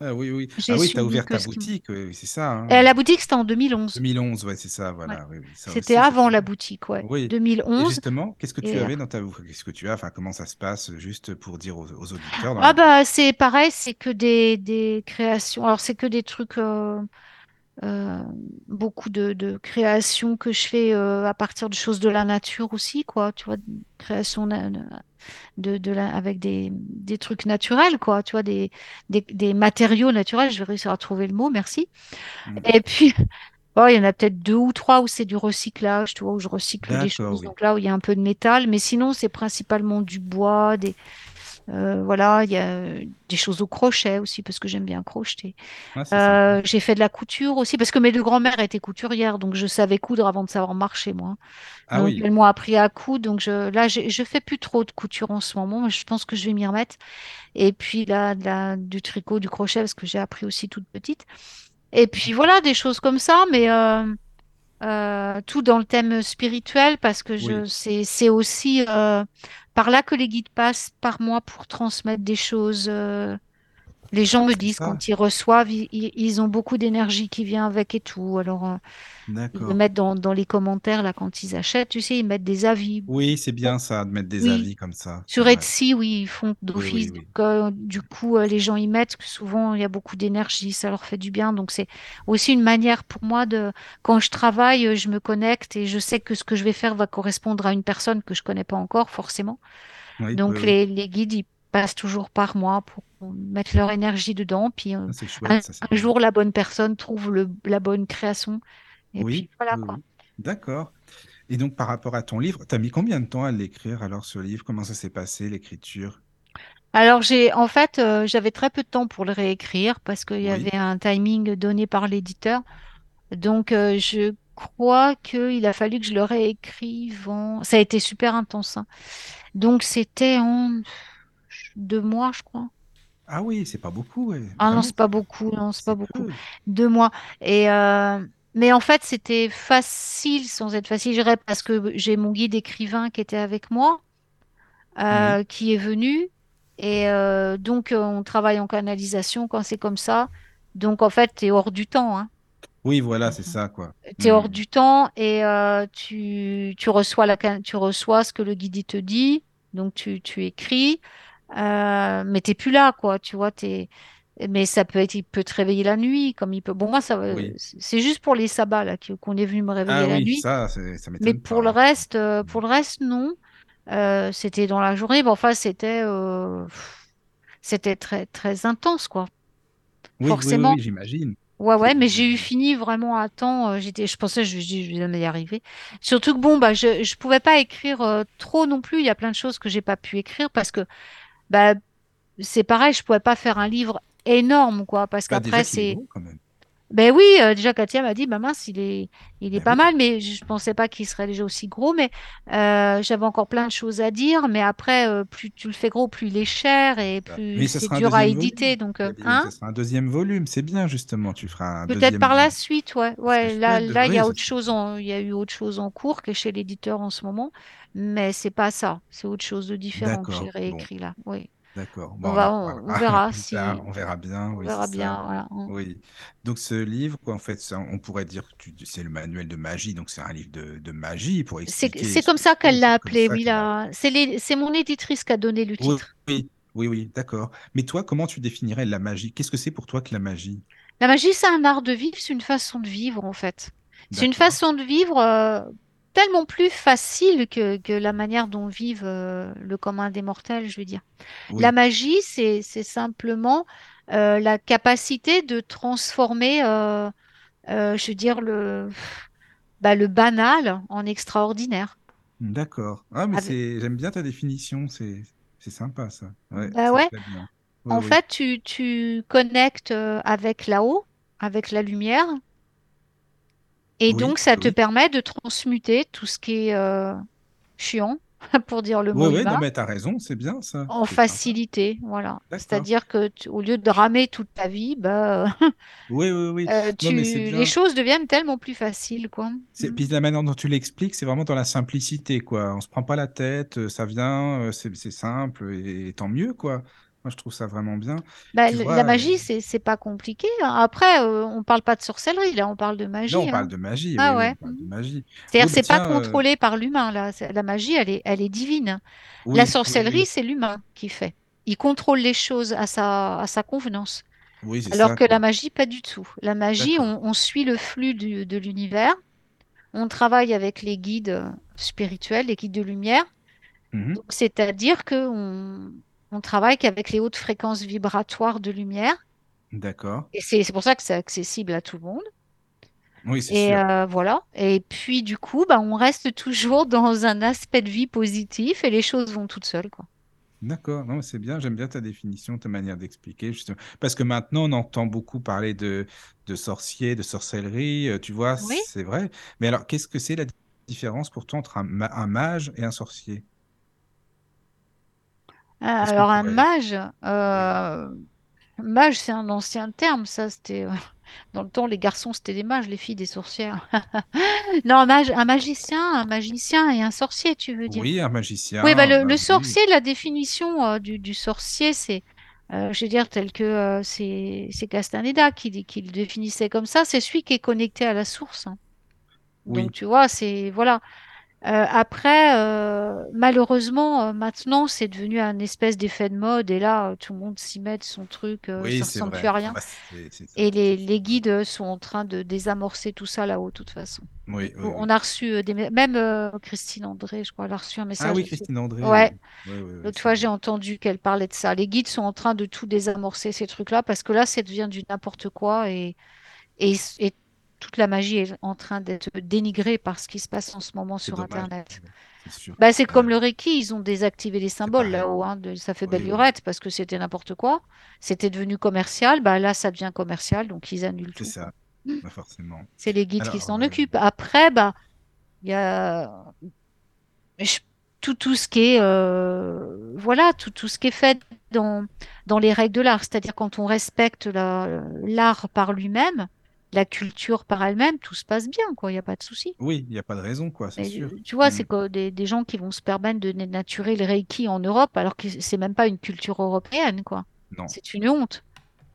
Ah oui, oui. Ah oui, tu as ouvert ta boutique, oui, c'est ça. Et hein. la boutique, c'était en 2011. 2011, ouais, c'est ça, voilà. Oui, C'était avant la boutique, ouais. Oui. Et 2011. justement, qu'est-ce que tu Et avais dans ta... Qu'est-ce que tu as, enfin, comment ça se passe, juste pour dire aux, aux auditeurs Ah bah c'est pareil, c'est que des, des créations. Alors c'est que des trucs, euh, euh, beaucoup de, de créations que je fais euh, à partir de choses de la nature aussi, quoi. Tu vois, création de, de la, avec des, des trucs naturels, quoi. Tu vois, des, des, des matériaux naturels. Je vais réussir à trouver le mot, merci. Mm. Et puis, bon, il y en a peut-être deux ou trois où c'est du recyclage, tu vois, où je recycle des choses. oui. Donc là où il y a un peu de métal, mais sinon c'est principalement du bois, des euh, voilà, il y a euh, des choses au crochet aussi parce que j'aime bien crocheter. Euh, j'ai fait de la couture aussi parce que mes deux grand-mères étaient couturières, donc je savais coudre avant de savoir marcher moi. Ah Donc oui, elles m'ont appris à coudre, donc je, là je fais plus trop de couture en ce moment, mais je pense que je vais m'y remettre. Et puis là, la- du tricot, du crochet parce que j'ai appris aussi toute petite. Et puis voilà, des choses comme ça, mais euh, euh, tout dans le thème spirituel parce que je oui, c'est c'est aussi euh, par là que les guides passent par moi pour transmettre des choses. euh, les gens me disent quand ils reçoivent, ils, ont beaucoup d'énergie qui vient avec et tout. Alors euh, ils le mettent dans, dans les commentaires là quand ils achètent, tu sais, ils mettent des avis. Oui, c'est bien ça, de mettre des Oui, avis comme ça, sur. Etsy, oui, ils font oui, d'office. oui. Euh, du coup, euh, les gens y mettent que souvent il y a beaucoup d'énergie, ça leur fait du bien. Donc, c'est aussi une manière pour moi de, quand je travaille, je me connecte et je sais que ce que je vais faire va correspondre à une personne que je connais pas encore, forcément. Oui, Donc, oui. les, les guides, ils passent toujours par moi pour mettre leur énergie dedans. Puis, euh, Ah, c'est un, chouette, ça, un jour, la bonne personne trouve le, la bonne création. Et puis, Oui, voilà oui, quoi. oui. D'accord. Et donc, par rapport à ton livre, tu as mis combien de temps à l'écrire alors ce livre? Comment ça s'est passé, l'écriture? Alors, j'ai, en fait, euh, j'avais très peu de temps pour le réécrire parce qu'il y avait un timing donné par l'éditeur. Donc, euh, je crois qu'il a fallu que je le réécrive en... Ça a été super intense. hein. Donc, c'était en deux mois, je crois. Ah oui, c'est pas beaucoup, ouais. Ah non, c'est pas beaucoup. Non, c'est pas beaucoup. peu. Deux mois. Et euh, mais en fait, c'était facile sans être facile, je dirais, parce que j'ai mon guide écrivain qui était avec moi, Oui, euh, qui est venu. Et euh, donc, on travaille en canalisation quand c'est comme ça. Donc, en fait, tu es hors du temps. Hein. Oui, voilà, c'est Mhm. ça, quoi. Tu es hors Hmm. du temps et euh, tu, tu reçois la, tu reçois ce que le guide te dit. Donc, tu, tu écris. Euh, mais t'es plus là, quoi. Tu vois, t'es... Mais ça peut être, il peut te réveiller la nuit, comme il peut. Bon, moi, ça, Oui. c'est juste pour les sabbats là qu'on est venu me réveiller Ah la oui, nuit. ça, c'est- ça Mais pour le reste, euh, pour le reste, non. Euh, c'était dans la journée. Bon, enfin, c'était, euh, c'était très, très intense, quoi. Oui, oui, oui, Forcément. oui, j'imagine. Ouais, ouais, mais j'ai eu fini vraiment à temps. J'étais, je pensais, je, je, je vais y arriver. Surtout que bon, bah, je, je pouvais pas écrire euh, trop non plus. Il y a plein de choses que j'ai pas pu écrire parce que, bah, c'est pareil, je pouvais pas faire un livre énorme, quoi, parce Bah, qu'après, c'est, beau, quand même. Ben oui, euh, déjà Katia m'a dit, bah mince, il est, il est Ben pas oui. mal, mais je pensais pas qu'il serait déjà aussi gros. Mais euh, j'avais encore plein de choses à dire. Mais après, euh, plus tu le fais gros, plus il est cher et Ça. plus ça c'est dur à éditer. volume. Donc, Gabi, hein? Ça sera un deuxième volume. C'est bien, justement. Tu feras un Peut-être par la suite, ouais. Ouais, là, là, il y a ça autre chose en, il y a eu autre chose en cours que chez l'éditeur en ce moment, mais c'est pas ça. C'est autre chose de différent que j'ai. Bon, réécrit là. Oui. D'accord. On Bon, on en va, on, on reparlera verra si. On verra bien. on verra bien. ça. Voilà. Oui. Donc, ce livre, quoi, en fait, ça, on pourrait dire que tu- c'est le manuel de magie. Donc, c'est un livre de, de magie pour C'est, expliquer c'est ce comme ça qu'elle l'a appelé. Oui, a. C'est mon éditrice qui a donné le titre. oui, oui, oui, d'accord. Mais toi, comment tu définirais la magie? Qu'est-ce que c'est pour toi que la magie? La magie, c'est un art de vivre, c'est une façon de vivre en fait. C'est une façon de vivre euh, tellement plus facile que, que la manière dont vivent euh, le commun des mortels, je veux dire. La magie, c'est, c'est simplement euh, la capacité de transformer, euh, je veux dire, le, bah, le banal en extraordinaire. d'accord. Ah, mais Avec- c'est, j'aime bien ta définition. C'est, c'est sympa, ça. Ouais, bah ouais, en oui. fait, tu, tu connectes avec là-haut, avec la lumière, et Oui, donc ça te oui. permet de transmuter tout ce qui est euh, chiant, pour dire le Oui, mot oui, humain, non, mais t'as raison, c'est bien ça. en facilité. Voilà. C'est-à-dire que tu- au lieu de ramer toute ta vie, bah, Oui, oui, oui. euh, Non, tu, les choses deviennent tellement plus faciles, quoi. C'est, Mm. puis la manière dont tu l'expliques, c'est vraiment dans la simplicité, quoi. On se prend pas la tête, euh, ça vient, euh, c'est, c'est simple, et, tant mieux, quoi. Moi, je trouve ça vraiment bien. Bah, vois, la euh, magie, c'est c'est pas compliqué. hein. Après, euh, on parle pas de sorcellerie, là, on parle de magie, on hein. parle de magie, Ah oui, ouais. on parle de mm. magie. C'est-à-dire, bah c'est pas euh, contrôlé par l'humain, là. La magie, elle est, elle est divine. La oui, sorcellerie, oui. c'est l'humain qui fait. Il contrôle les choses à sa, à sa convenance. Oui, Alors ça, que la magie, pas du tout. La magie, on, on suit le flux du- de l'univers. On travaille avec les guides euh, spirituels, les guides de lumière. Donc, c'est-à-dire que on, on travaille qu'avec les hautes fréquences vibratoires de lumière. D'accord. Et c'est pour ça que c'est accessible à tout le monde. Oui, c'est Et sûr. euh, voilà. Et puis, du coup, bah, on reste toujours dans un aspect de vie positif et les choses vont toutes seules, quoi. D'accord, non, c'est bien, j'aime bien ta définition, ta manière d'expliquer, justement. Parce que maintenant, on entend beaucoup parler de, de sorciers, de sorcellerie, euh, tu vois, Oui. c'est vrai. Mais alors, qu'est-ce que c'est la différence pour toi entre un mage et un sorcier? Qu'on Alors, un mage, Oui. euh, mage, c'est un ancien terme. Ça, c'était euh, dans le temps, les garçons, c'était des mages, les filles, des sorcières. Non, un mage, un magicien, un magicien et un sorcier, tu veux dire? Oui, un Oui, bah, magicien, le, bah le oui. sorcier, la définition euh, du, du sorcier, c'est, euh, je veux dire, tel que euh, c'est Castaneda qui, le définissait comme ça, c'est celui qui est connecté à la source. hein. Donc, Oui, tu vois, c'est, voilà. Euh, après, euh, malheureusement, euh, maintenant, c'est devenu un espèce d'effet de mode et là, tout le monde s'y met de son truc, oui, ça ressemble plus à Ah rien. bah, c'est ça, Et les, guides sont en train de désamorcer tout ça là-haut, de toute façon. Oui, oui, On oui. a reçu des... me- Même Christine André, je crois, elle a reçu un Ah message oui, là-dessus. Christine André, Ouais, oui. Oui, oui, oui, l'autre fois, j'ai entendu qu'elle parlait de ça. Les guides sont en train de tout désamorcer, ces trucs-là, parce que là, ça devient du n'importe quoi et, et, et toute la magie est en train d'être dénigrée par ce qui se passe en ce moment C'est sur dommage, Internet. c'est. Bah, c'est comme le Reiki, ils ont désactivé les c'est symboles là-haut, hein, ça fait belle Oui, lurette parce que c'était n'importe quoi. C'était devenu commercial, bah là, ça devient commercial, donc ils annulent c'est tout, ça, quoi. bah, forcément. C'est les guides qui s'en euh, occupent. Après, bah, il y a je- tout, tout ce qui est, euh, voilà, tout, tout ce qui est fait dans, dans les règles de l'art, c'est-à-dire quand on respecte la- l'art par lui-même, la culture par elle-même, tout se passe bien, quoi. Il n'y a pas de souci. Oui, il n'y a pas de raison, quoi, c'est sûr. euh, tu vois, Mm. c'est des, des gens qui vont se permettre de dénaturer le Reiki en Europe, alors que c'est même pas une culture européenne, quoi. Non. C'est une honte.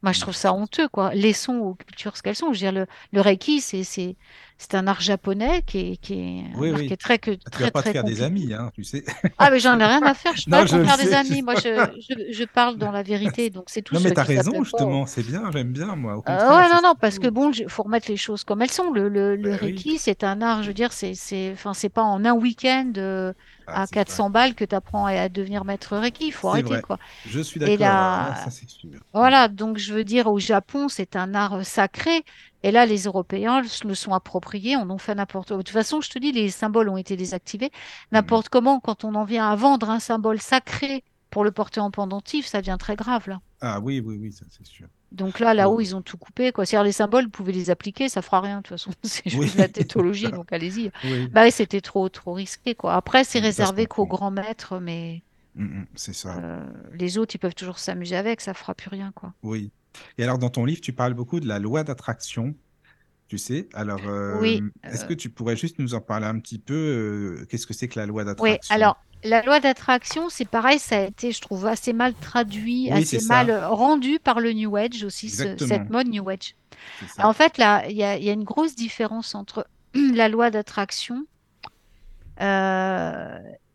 Moi, je trouve ça honteux, quoi. Laissons aux cultures ce qu'elles sont. Je veux dire, le, le Reiki, c'est, c'est, un art japonais qui est, qui est, Oui, oui. qui est très, que, Ah, Tu très, vas pas te très faire des amis, hein, tu sais. Ah, mais j'en ai rien à faire. Je suis Non, pas je faire des amis. Moi, je, je, je parle dans la vérité. Donc, c'est tout Non, mais t'as raison, justement, c'est bien, j'aime bien, moi, au Euh, contraire, ouais, non, non, parce que bon, il faut remettre les choses comme elles sont. Le, le, le Ben oui. Reiki, c'est un art, je veux dire, c'est, c'est, enfin, c'est pas en un week-end euh, Ah, à c'est vrai. 400 balles que tu apprends à, devenir maître Reiki. Il faut arrêter, vrai. quoi. Je suis d'accord, ah, là, voilà, donc je veux dire, au Japon, c'est un art euh, sacré. Et là, les Européens le sont appropriés, on en fait n'importe quoi. De toute façon, je te dis, les symboles ont été désactivés. Mhm. N'importe comment, quand on en vient à vendre un symbole sacré pour le porter en pendentif, ça devient très grave, là. Ah oui, oui, oui, ça c'est sûr. Donc là, là-haut, Oui. ils ont tout coupé, quoi. C'est-à-dire, les symboles, vous pouvez les appliquer, ça fera rien, de toute façon. C'est juste la tétologie, donc allez-y. Oui, Bah c'était trop, trop risqué, quoi. Après, c'est réservé qu'aux grands maîtres, mais Mm, mm, c'est ça. euh, les autres, ils peuvent toujours s'amuser avec, ça fera plus rien, quoi. Oui. Et alors, dans ton livre, tu parles beaucoup de la loi d'attraction, tu sais. Alors, Oui, euh, est-ce euh, que tu pourrais juste nous en parler un petit peu euh, Qu'est-ce que c'est que la loi Oui, d'attraction? alors la loi d'attraction, c'est pareil, ça a été, je trouve, assez mal traduit, Oui, assez mal rendu par le New Age aussi, ce- cette mode New Age. En fait, là, il y y a une grosse différence entre la loi d'attraction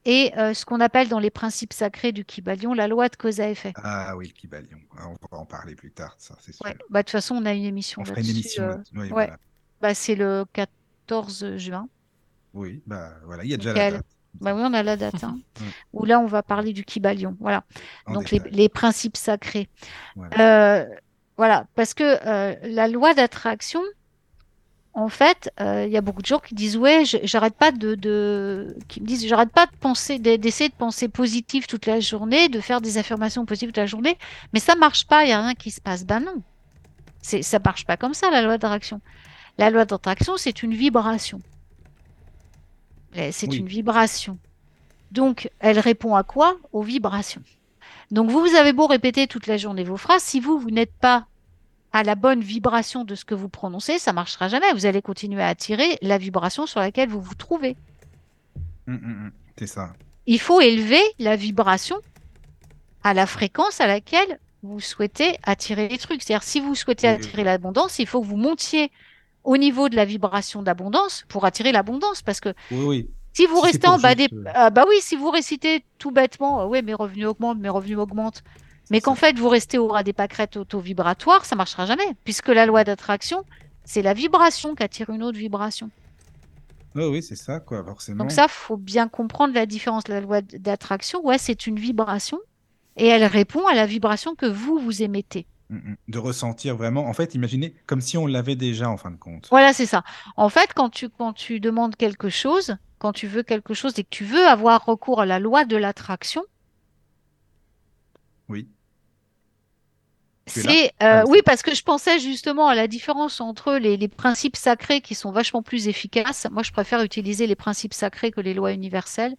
et euh, ce qu'on appelle dans les principes sacrés du Kybalion la loi de cause à effet. Ah oui, le Kybalion. Ah, On va en parler plus tard, ça, c'est sûr. Ouais, bah, de toute façon, on a une émission On fera une là-dessus. émission. euh, là-dessus. Oui, ouais, voilà. bah, c'est le 14 juin. Oui, bah voilà, il y a déjà la date. Bah oui, on a la date, hein, où là, on va parler du Kybalion. Voilà. En Donc, les, principes sacrés. Voilà. Euh, voilà, parce que euh, la loi d'attraction, en fait, euh, il y a beaucoup de gens qui disent ouais, j'arrête pas de, de, qui me disent j'arrête pas de penser, d'e- d'essayer de penser positif toute la journée, de faire des affirmations positives toute la journée, mais ça marche pas, il y a rien qui se passe. Ben non, c'est ça marche pas comme ça la loi d'attraction. La loi d'attraction, c'est une vibration. Eh, C'est Oui. une vibration. Donc, elle répond à quoi? Aux vibrations. Donc, vous, vous avez beau répéter toute la journée vos phrases, si vous, vous n'êtes pas à la bonne vibration de ce que vous prononcez, ça marchera jamais. Vous allez continuer à attirer la vibration sur laquelle vous vous trouvez. Hum, hum, hum. C'est ça. Il faut élever la vibration à la fréquence à laquelle vous souhaitez attirer les trucs. C'est-à-dire, si vous souhaitez Oui, oui, attirer oui. l'abondance, il faut que vous montiez au niveau de la vibration d'abondance pour attirer l'abondance. Parce que Oui, oui. si vous Si restez en bas des... juste, euh, Ah bah oui, si vous récitez tout bêtement, ouais, mes revenus augmentent, mes revenus augmentent, mais qu'en fait vous restez au ras des pâquerettes auto-vibratoires, ça marchera jamais, puisque la loi d'attraction, c'est la vibration qui attire une autre vibration. Oui, oui, c'est ça, quoi, forcément. Donc ça, faut bien comprendre la différence. La loi d'attraction, ouais, c'est une vibration, et elle répond à la vibration que vous, vous émettez. Hum, hum. De ressentir vraiment, en fait, imaginez comme si on l'avait déjà en fin de compte. Voilà, c'est ça. En fait, quand tu, quand tu demandes quelque chose, quand tu veux quelque chose et que tu veux avoir recours à la loi de l'attraction, Oui. C'est Ah, euh, mais oui parce que je pensais justement à la différence entre les, les principes sacrés qui sont vachement plus efficaces. Moi, je préfère utiliser les principes sacrés que les lois universelles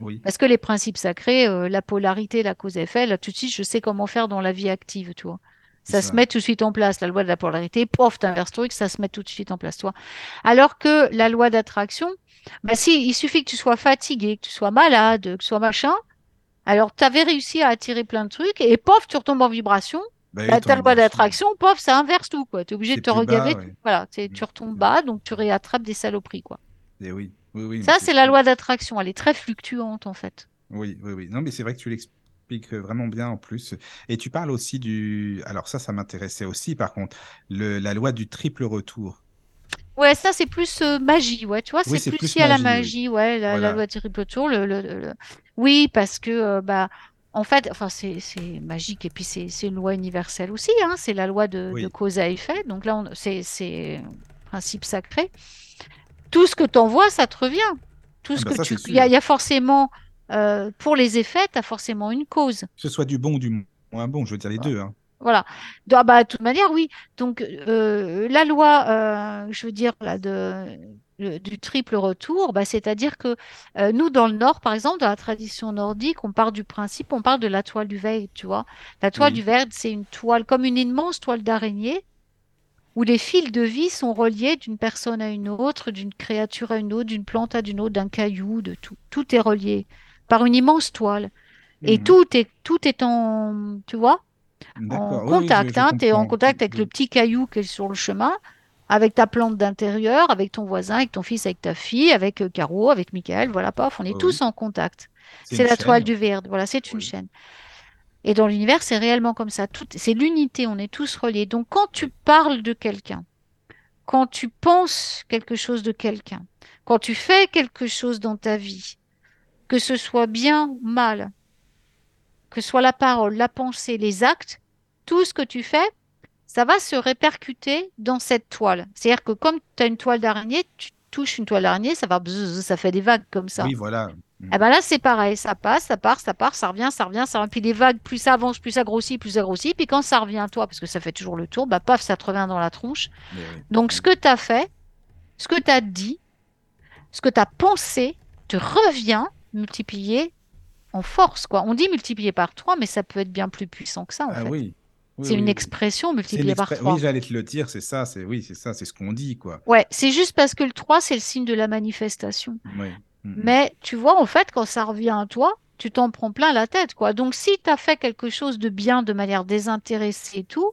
Oui. parce que les principes sacrés, euh, la polarité, la cause et effet, là tout de suite, je sais comment faire dans la vie active, tu vois. Ça ça. se met tout de suite en place, la loi de la polarité, pof, t'inverses truc, ça se met tout de suite en place, toi. Alors que la loi d'attraction, bah si, il suffit que tu sois fatigué, que tu sois malade, que tu sois machin, alors tu avais réussi à attirer plein de trucs et pof, tu retombes en vibration. Bah ta loi vibration. d'attraction, pof, ça inverse tout, quoi. Tu es obligé de te plus bas, regaver. ouais. tu- Voilà, tu tu Mm. retombes bas, donc tu réattrapes des saloperies, quoi. Et oui, oui, oui. Ça, c'est la loi d'attraction. Elle est très fluctuante, en fait. Oui, oui, oui. Non, mais c'est vrai que tu l'expliques vraiment bien en plus. Et tu parles aussi du. Alors, ça, ça m'intéressait aussi, par contre, le... la loi du triple retour. Ouais, ça, c'est plus euh, magie, ouais. Tu vois, Oui, c'est plus plus lié à la magie, ouais, la, la loi de triple tour. Le, le- le- le- Oui, parce que, euh, bah, en fait, enfin, c'est magique et puis c'est une loi universelle aussi, hein. C'est la loi de, cause à effet. Donc là, on- c'est c'est principe sacré. Tout ce que tu envoies, ça te revient. Tout Ah ce bah que ça, tu. c'est Il y a, sûr. il y a forcément, euh, pour les effets, tu as forcément une cause. Que ce soit du bon ou du moins bon, je veux dire les deux. Hein. Voilà. De, ah bah, de toute manière, oui. Donc, euh, la loi, euh, je veux dire, là, de, le- du triple retour, bah, c'est-à-dire que euh, nous, dans le Nord, par exemple, dans la tradition nordique, on part du principe, on parle de la toile du Veld, tu vois. La toile du Veld, c'est une toile comme une immense toile d'araignée où les fils de vie sont reliés d'une personne à une autre, d'une créature à une autre, d'une plante à une autre, d'un caillou, de tout. Tout est relié par une immense toile. Et Mhm. tout est, tout est en, tu vois, en. Oui, oui, contact. hein. Tu es en contact avec le petit caillou qui est sur le chemin, avec ta plante d'intérieur, avec ton voisin, avec ton fils, avec ta fille, avec euh, Caro, avec Michael. Voilà, paf, on est Oui, tous en contact. C'est la toile du verre. Voilà, c'est une chaîne. Et dans l'univers, c'est réellement comme ça. C'est l'unité, on est tous reliés. Donc, quand tu parles de quelqu'un, quand tu penses quelque chose de quelqu'un, quand tu fais quelque chose dans ta vie, que ce soit bien ou mal, que ce soit la parole, la pensée, les actes, tout ce que tu fais, ça va se répercuter dans cette toile. C'est-à-dire que comme tu as une toile d'araignée, tu touches une toile d'araignée, ça va bzzz, ça fait des vagues comme ça. Oui, voilà. Mm. Eh ben là, c'est pareil, ça passe, ça part, ça part, ça revient, ça revient, ça revient. Puis les vagues, plus ça avance, plus ça grossit, plus ça grossit. Puis quand ça revient à toi, parce que ça fait toujours le tour, bah paf, ça te revient dans la tronche. Oui. Donc ce que tu as fait, ce que tu as dit, ce que tu as pensé, te revient multiplié en force, quoi. On dit multiplié par 3, mais ça peut être bien plus puissant que ça, en Ah fait. oui. Oui, C'est oui, une oui. expression multipliée par expré- 3. Oui, j'allais te le dire, c'est ça, c'est oui, c'est ça, c'est ce qu'on dit, quoi. Ouais, c'est juste parce que le 3, c'est le signe de la manifestation. Oui. Mm, mm. Mais tu vois, en fait, quand ça revient à toi, tu t'en prends plein la tête, quoi. Donc, si tu as fait quelque chose de bien de manière désintéressée et tout,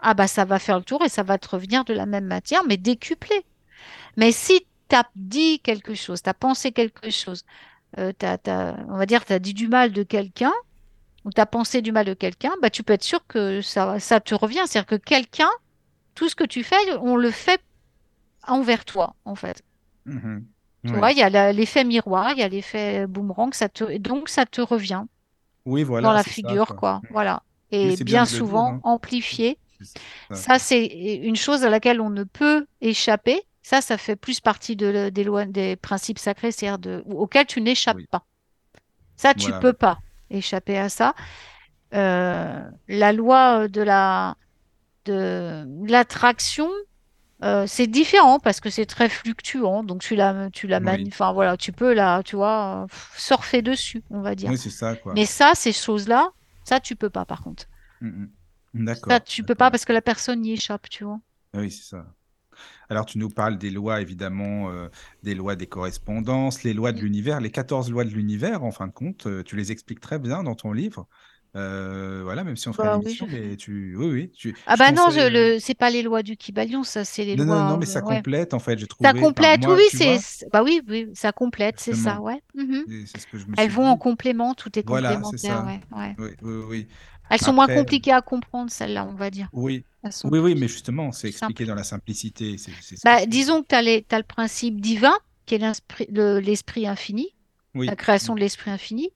ah bah ça va faire le tour et ça va te revenir de la même matière, mais décuplé. Mais si tu as dit quelque chose, tu as pensé quelque chose, euh, on va dire, tu as dit du mal de quelqu'un, ou tu as pensé du mal de quelqu'un, bah tu peux être sûr que ça, ça te revient. C'est-à-dire que quelqu'un, tout ce que tu fais, on le fait envers toi, en fait. Mhm. Tu Oui. vois, il y a la- l'effet miroir, il y a l'effet boomerang, ça te, et donc ça te revient Oui, dans voilà, la c'est ça, figure, quoi. quoi. Mm. Voilà. Et bien dire, souvent hein. amplifié. Ça, c'est une chose à laquelle on ne peut échapper. Ça, ça fait plus partie de, des lois, des principes sacrés, c'est-à-dire de, auxquels tu n'échappes Oui. pas. Ça, tu Voilà. peux pas échapper à ça. Euh, la loi de la de l'attraction, euh, c'est différent parce que c'est très fluctuant. Donc tu la, tu la Oui. enfin voilà, tu peux la, tu vois, euh, surfer dessus, on va dire. Oui, c'est ça, quoi. Mais ça, ces choses-là, ça, tu peux pas, par contre. Mm, mm. D'accord. Ça, tu peux pas parce que la personne y échappe, tu vois. Ah Oui, c'est ça. Alors, tu nous parles des lois, évidemment, euh, des lois des correspondances, les lois de l'univers, les 14 lois de l'univers, en fin de compte, euh, tu les expliques très bien dans ton livre. Euh, voilà, même si on ferait Bah oui, je mais tu... Oui, oui. Tu... Ah je bah non, pensais, je, le, c'est pas les lois du Kybalion, ça, c'est les Non, non, lois. non, mais euh, ça ouais. complète, en fait, j'ai trouvé. Ça complète, moi, oui, c'est, bah oui, oui, ça complète, c'est ça, ouais. Ce que je me Elles vont en complément, tout est Voilà, complémentaire, ça. ouais, ouais. Oui, oui, oui. Elles sont moins compliquées à comprendre, celles-là, on va dire. oui, oui, oui, mais justement, c'est expliqué dans la simplicité. Bah, disons que tu as, le principe divin, qui est l'esprit infini, Oui, la création de l'esprit infini.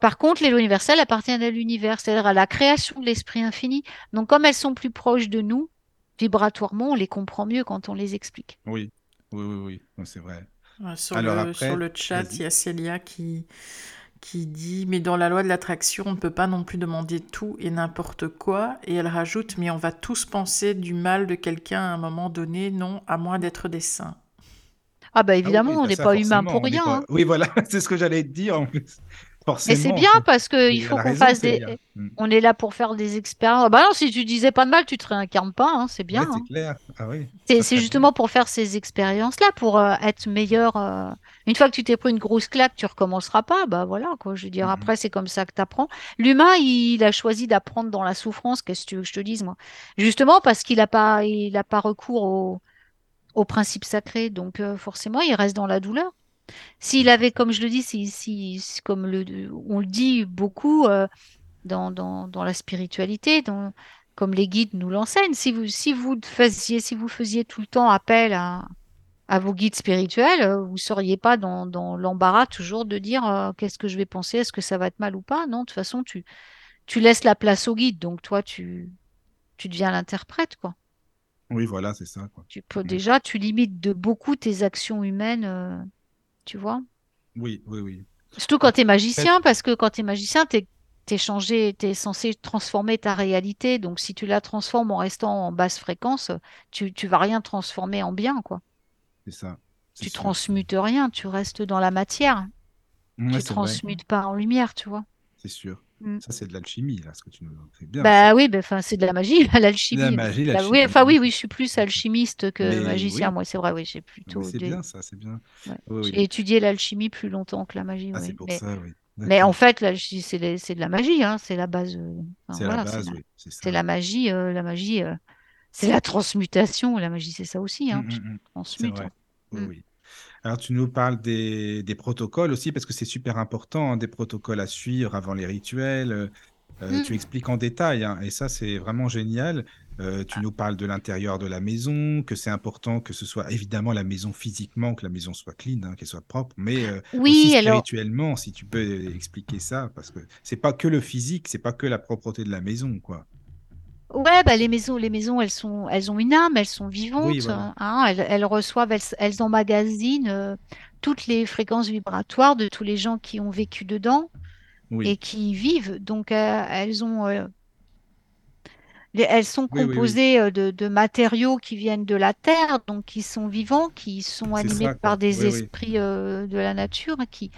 Par contre, les lois universelles appartiennent à l'univers, c'est-à-dire à la création de l'esprit infini. Donc, comme elles sont plus proches de nous, vibratoirement, on les comprend mieux quand on les explique. oui, oui, oui, oui, c'est vrai. Sur Alors le, après, sur le chat, il y a Célia qui, qui dit Mais dans la loi de l'attraction, on ne peut pas non plus demander tout et n'importe quoi. Et elle rajoute Mais on va tous penser du mal de quelqu'un à un moment donné, non, à moins d'être des saints. Ah bah Ah évidemment, oui, on bah n'est ça, pas humain pour rien. pas- hein. Oui, voilà, c'est ce que j'allais te dire en plus. Mais c'est Forcément, bien c'est- parce qu'il faut qu'on fasse des... Mm. On est là pour faire des expériences. Ah bah non, si tu disais pas de mal, tu te réincarnes pas, hein, c'est bien. Ouais, c'est hein. clair. Ah oui, C'est c'est justement pour faire ces expériences-là, pour euh, être meilleur. euh, Une fois que tu t'es pris une grosse claque, tu recommenceras pas. Bah voilà, quoi. Je veux dire, Mhm. après, c'est comme ça que tu apprends. L'humain, il a choisi d'apprendre dans la souffrance. Qu'est-ce que tu veux que je te dise, moi? Justement parce qu'il n'a pas, il a pas recours au, au principe sacré. Donc, euh, forcément, il reste dans la douleur. S'il avait, comme je le dis, si, comme le, on le dit beaucoup euh, dans, dans, dans la spiritualité, dans, comme les guides nous l'enseignent, si vous, si vous faisiez, si vous faisiez tout le temps appel à, à vos guides spirituels, euh, vous ne seriez pas dans, dans l'embarras toujours de dire euh, qu'est-ce que je vais penser, est-ce que ça va être mal ou pas. Non, de toute façon, tu, tu laisses la place au guide, donc toi, tu, tu deviens l'interprète, quoi. Oui, voilà, c'est ça. Quoi. Tu peux, Mhm. déjà, tu limites de beaucoup tes actions humaines, euh, tu vois. Oui, oui, oui. Surtout quand tu es magicien, parce que quand tu es magicien, tu es, changé, tu es censé transformer ta réalité. Donc si tu la transformes en restant en basse fréquence, tu, tu vas rien transformer en bien, quoi. C'est ça. Tu transmutes rien, tu restes dans la matière. Ouais, tu vrai, transmutes pas en lumière, tu vois. c'est sûr. Mm. Ça, c'est de l'alchimie, là, ce que tu nous fais bien. Bah oui, bah, enfin, c'est de la magie, l'alchimie. La magie, Bah l'alchimie. oui, enfin oui, oui, je suis plus alchimiste que Mais magicien, oui. moi, c'est vrai, oui, j'ai plutôt c'est des- bien, ça, c'est bien. ouais. Oui, J'ai oui. étudié l'alchimie plus longtemps que la magie, Ah, oui. c'est pour Mais, ça, oui. mais en fait, c'est de la magie, hein, c'est la base. euh, enfin, C'est la voilà, c'est base, la, oui, c'est ça. la magie, euh, la magie, euh, c'est la transmutation. La magie, c'est ça aussi, hein, Mm, mm, mm. C'est transmutes. vrai. hein. Oui, Mm. oui. Alors, tu nous parles des, des protocoles aussi, parce que c'est super important, hein, des protocoles à suivre avant les rituels. Euh, euh, tu Mm. expliques en détail, hein, et ça, c'est vraiment génial. Euh, tu nous parles de l'intérieur de la maison, que c'est important que ce soit évidemment la maison physiquement, que la maison soit clean, hein, qu'elle soit propre, mais euh, aussi Oui, alors, spirituellement, si tu peux expliquer ça, parce que c'est pas que le physique, c'est pas que la propreté de la maison, quoi. Ouais, bah, les maisons, les maisons, elles sont, elles ont une âme, elles sont Oui, vivantes, voilà. hein, elles, elles reçoivent, elles, elles emmagasinent euh, toutes les fréquences vibratoires de tous les gens qui ont vécu dedans et qui y vivent. Donc, euh, elles ont, euh, elles sont oui, oui, oui. composées euh, de, de matériaux qui viennent de la terre, donc qui sont vivants, qui sont animés ça, par des esprits euh, de la nature, hein, qui,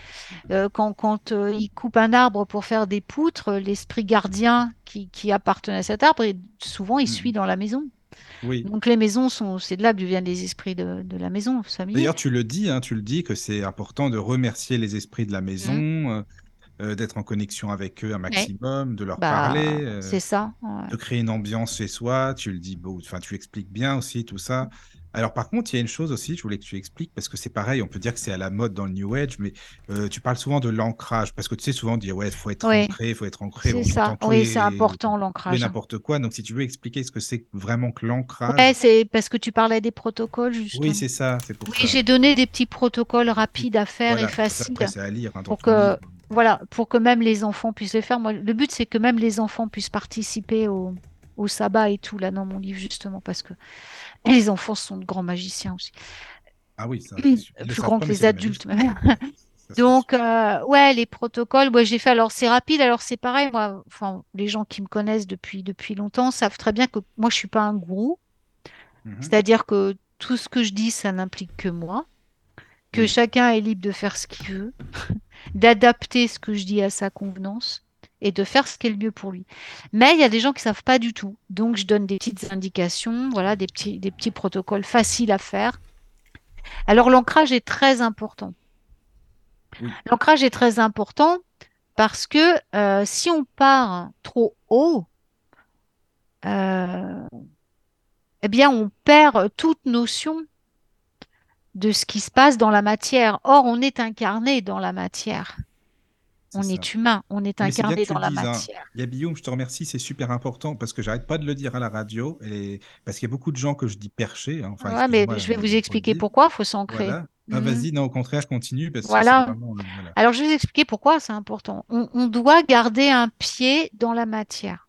euh, quand, quand euh, ils coupent un arbre pour faire des poutres, l'esprit gardien qui, qui appartenait à cet arbre, souvent il Mm, suit mm. dans la maison. Oui. Donc les maisons sont, c'est de là que viennent les esprits de, de la maison. D'ailleurs, tu le dis, hein, tu le dis que c'est important de remercier les esprits de la maison, Mhm. Euh, d'être en connexion avec eux un Ouais. maximum, de leur parler, Bah, euh, c'est ça. ouais. de créer une ambiance chez soi. Tu le dis, enfin, tu expliques bien aussi tout ça. Alors, par contre, il y a une chose aussi, je voulais que tu expliques, parce que c'est pareil, on peut dire que c'est à la mode dans le New Age, mais euh, tu parles souvent de l'ancrage, parce que tu sais, souvent, on dit, ouais, il faut être Oui, ancré, il faut être ancré. c'est ça. Oui, c'est important l'ancrage. n'importe quoi. Donc, si tu veux expliquer ce que c'est vraiment que Ouais, l'ancrage, c'est parce que tu parlais des protocoles, oui, justement. c'est ça, c'est pour Oui, j'ai donné des petits protocoles rapides à faire et Voilà, faciles c'est à lire hein, pour que. Voilà, pour que même les enfants puissent les faire. Moi, le but, c'est que même les enfants puissent participer au, au sabbat et tout, là, dans mon livre, justement, parce que les enfants sont de grands magiciens aussi. Ah oui, ça, le Plus grands que les adultes, même. Donc, euh, ouais, les protocoles, ouais, j'ai fait. Alors, c'est rapide. Alors, c'est pareil. Moi, enfin, les gens qui me connaissent depuis, depuis longtemps savent très bien que moi, je suis pas un gourou. Mhm. C'est-à-dire que tout ce que je dis, ça n'implique que moi, que Oui. chacun est libre de faire ce qu'il veut, d'adapter ce que je dis à sa convenance et de faire ce qui est le mieux pour lui. Mais il y a des gens qui savent pas du tout. Donc, je donne des petites indications, voilà, des petits, des petits protocoles faciles à faire. Alors, l'ancrage est très important. Oui. L'ancrage est très important parce que euh, si on part trop haut, euh, eh bien, on perd toute notion de ce qui se passe dans la matière. Or, on est incarné dans la matière. On ça. est humain, on est incarné dans la dises, hein. matière. Yabioum, je te remercie, c'est super important parce que j'arrête pas de le dire à la radio et parce qu'il y a beaucoup de gens que je dis perchés, hein, enfin, Ouais, mais je vais vous expliquer pourquoi il faut s'ancrer. Voilà. Ah, Mhm. vas-y, non, au contraire, continue parce que vraiment. euh, Voilà. Alors, je vais vous expliquer pourquoi c'est important. On, on doit garder un pied dans la matière.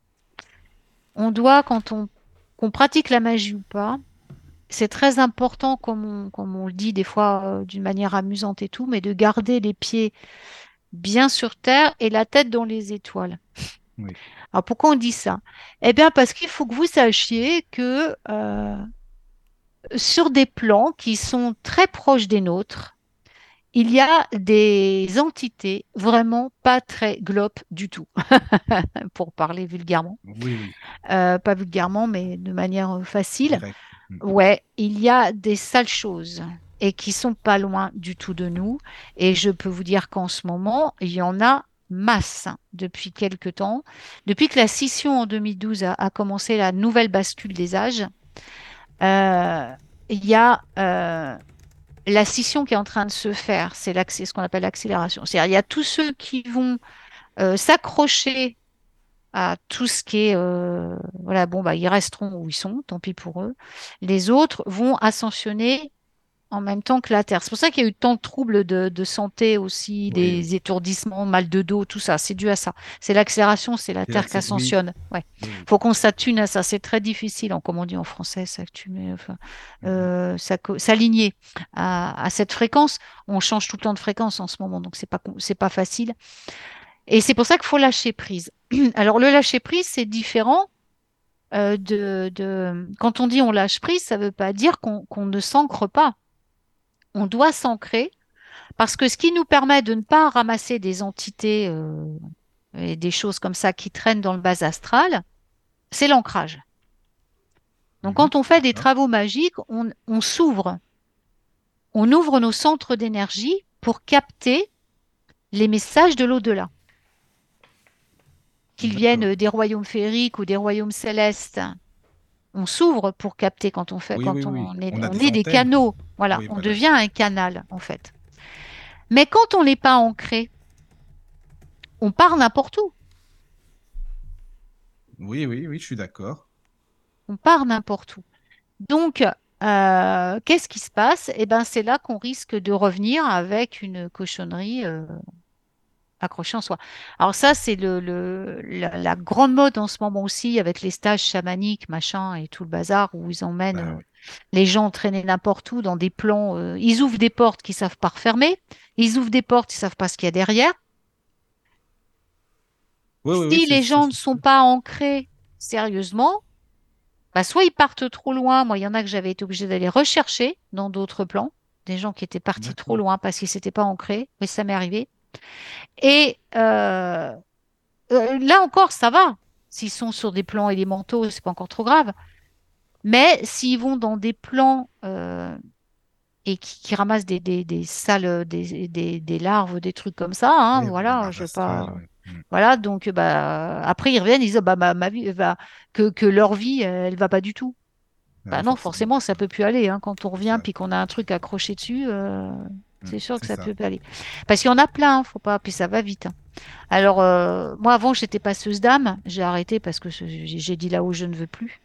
On doit, quand on, qu'on pratique la magie ou pas, c'est très important, comme on, comme on le dit des fois euh, d'une manière amusante et tout, mais de garder les pieds bien sur terre et la tête dans les étoiles. Oui. Alors pourquoi on dit ça? Eh bien parce qu'il faut que vous sachiez que euh, sur des plans qui sont très proches des nôtres, il y a des entités vraiment pas très glopes du tout, pour parler vulgairement. Oui, Euh, pas vulgairement, mais de manière facile. direct. Mm. Ouais, il y a des sales choses et qui sont pas loin du tout de nous. Et je peux vous dire qu'en ce moment, il y en a masse depuis quelque temps. Depuis que la scission en 2012 a, commencé la nouvelle bascule des âges, euh, il y a euh, la scission qui est en train de se faire. C'est ce qu'on appelle l'accélération. C'est-à-dire, il y a tous ceux qui vont euh, s'accrocher à tout ce qui est euh, voilà bon bah ils resteront où ils sont tant pis pour eux. Les autres vont ascensionner en même temps que la Terre. C'est pour ça qu'il y a eu tant de troubles de, de santé aussi Oui, des étourdissements mal de dos tout ça. C'est dû à ça. C'est l'accélération c'est la Terre qui oui. ascensionne. Ouais. Oui, faut qu'on s'attune à ça. C'est très difficile en comme on dit en français enfin Mhm. euh, s'aligner à, à cette fréquence. On change tout le temps de fréquence en ce moment donc c'est pas c'est pas facile. Et c'est pour ça qu'il faut lâcher prise. Alors le lâcher prise, c'est différent euh, de, de... Quand on dit on lâche prise, ça ne veut pas dire qu'on qu'on ne s'ancre pas. On doit s'ancrer parce que ce qui nous permet de ne pas ramasser des entités euh, et des choses comme ça qui traînent dans le bas astral, c'est l'ancrage. Donc, Mhm. quand on fait des travaux magiques, on, on s'ouvre. On ouvre nos centres d'énergie pour capter les messages de l'au-delà. Qu'ils viennent des royaumes féeriques ou des royaumes célestes. On s'ouvre pour capter quand on fait, Oui, quand oui, oui. on est, On des est des antennes. canaux. Voilà, on voilà. devient un canal, en fait. Mais quand on n'est pas ancré, on part n'importe où. Oui, oui, oui, je suis d'accord. On part n'importe où. Donc, euh, qu'est-ce qui se passe? Eh ben, c'est là qu'on risque de revenir avec une cochonnerie euh, accrochée en soi. Alors ça, c'est le, le- la, la grande mode en ce moment aussi, avec les stages chamaniques, machin, et tout le bazar, où ils emmènent Bah les gens traîner n'importe où dans des plans. euh, ils ouvrent des portes qu'ils savent pas refermer. Ils ouvrent des portes, ils savent pas ce qu'il y a derrière. Si les gens ne sont pas ancrés sérieusement, bah, soit ils partent trop loin. Moi, il y en a que j'avais été obligée d'aller rechercher dans d'autres plans, des gens qui étaient partis trop loin parce qu'ils s'étaient pas ancrés. Mais ça m'est arrivé. Et euh, euh, là encore, ça va. S'ils sont sur des plans élémentaux, c'est pas encore trop grave. Mais s'ils vont dans des plans euh, et qui, qui ramassent des, des, des salles, des, larves, des trucs comme ça, hein, Oui, voilà, je astrale, pas. ouais. Mm. Voilà, donc bah après ils reviennent, ils disent bah ma, ma vie va que, que leur vie elle va pas du tout. Ah Bah non, forcément. ça peut plus aller hein. Quand on revient puis qu'on a un truc accroché dessus, euh, c'est sûr que ça ça. peut pas aller. Parce qu'il y en a plein, hein, faut pas, puis ça va vite. hein. Alors euh, moi avant j'étais passeuse d'âme, j'ai arrêté parce que j'ai dit là où je ne veux plus.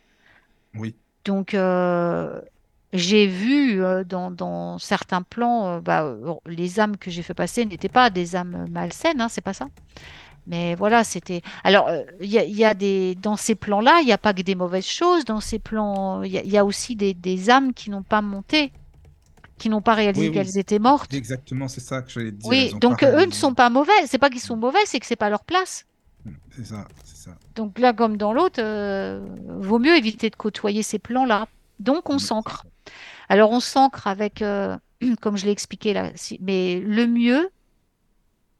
Oui. Donc euh, j'ai vu euh, dans, dans certains plans, bah, les âmes que j'ai fait passer n'étaient pas des âmes malsaines, hein, c'est pas ça. Mais voilà, c'était. Alors, il y a, il y a des dans ces plans-là, il n'y a pas que des mauvaises choses. Dans ces plans, il y a, il y a aussi des, des âmes qui n'ont pas monté, qui n'ont pas réalisé Oui, oui. qu'elles étaient mortes. Exactement, c'est ça que j'allais dire. Oui, donc eux ne sont pas mauvais. C'est pas qu'ils sont mauvais, c'est que c'est pas leur place. C'est ça, c'est ça. Donc là, comme dans l'autre, euh, vaut mieux éviter de côtoyer ces plans-là. Donc on s'ancre. Alors on s'ancre avec, euh, comme je l'ai expliqué là, si- mais le mieux,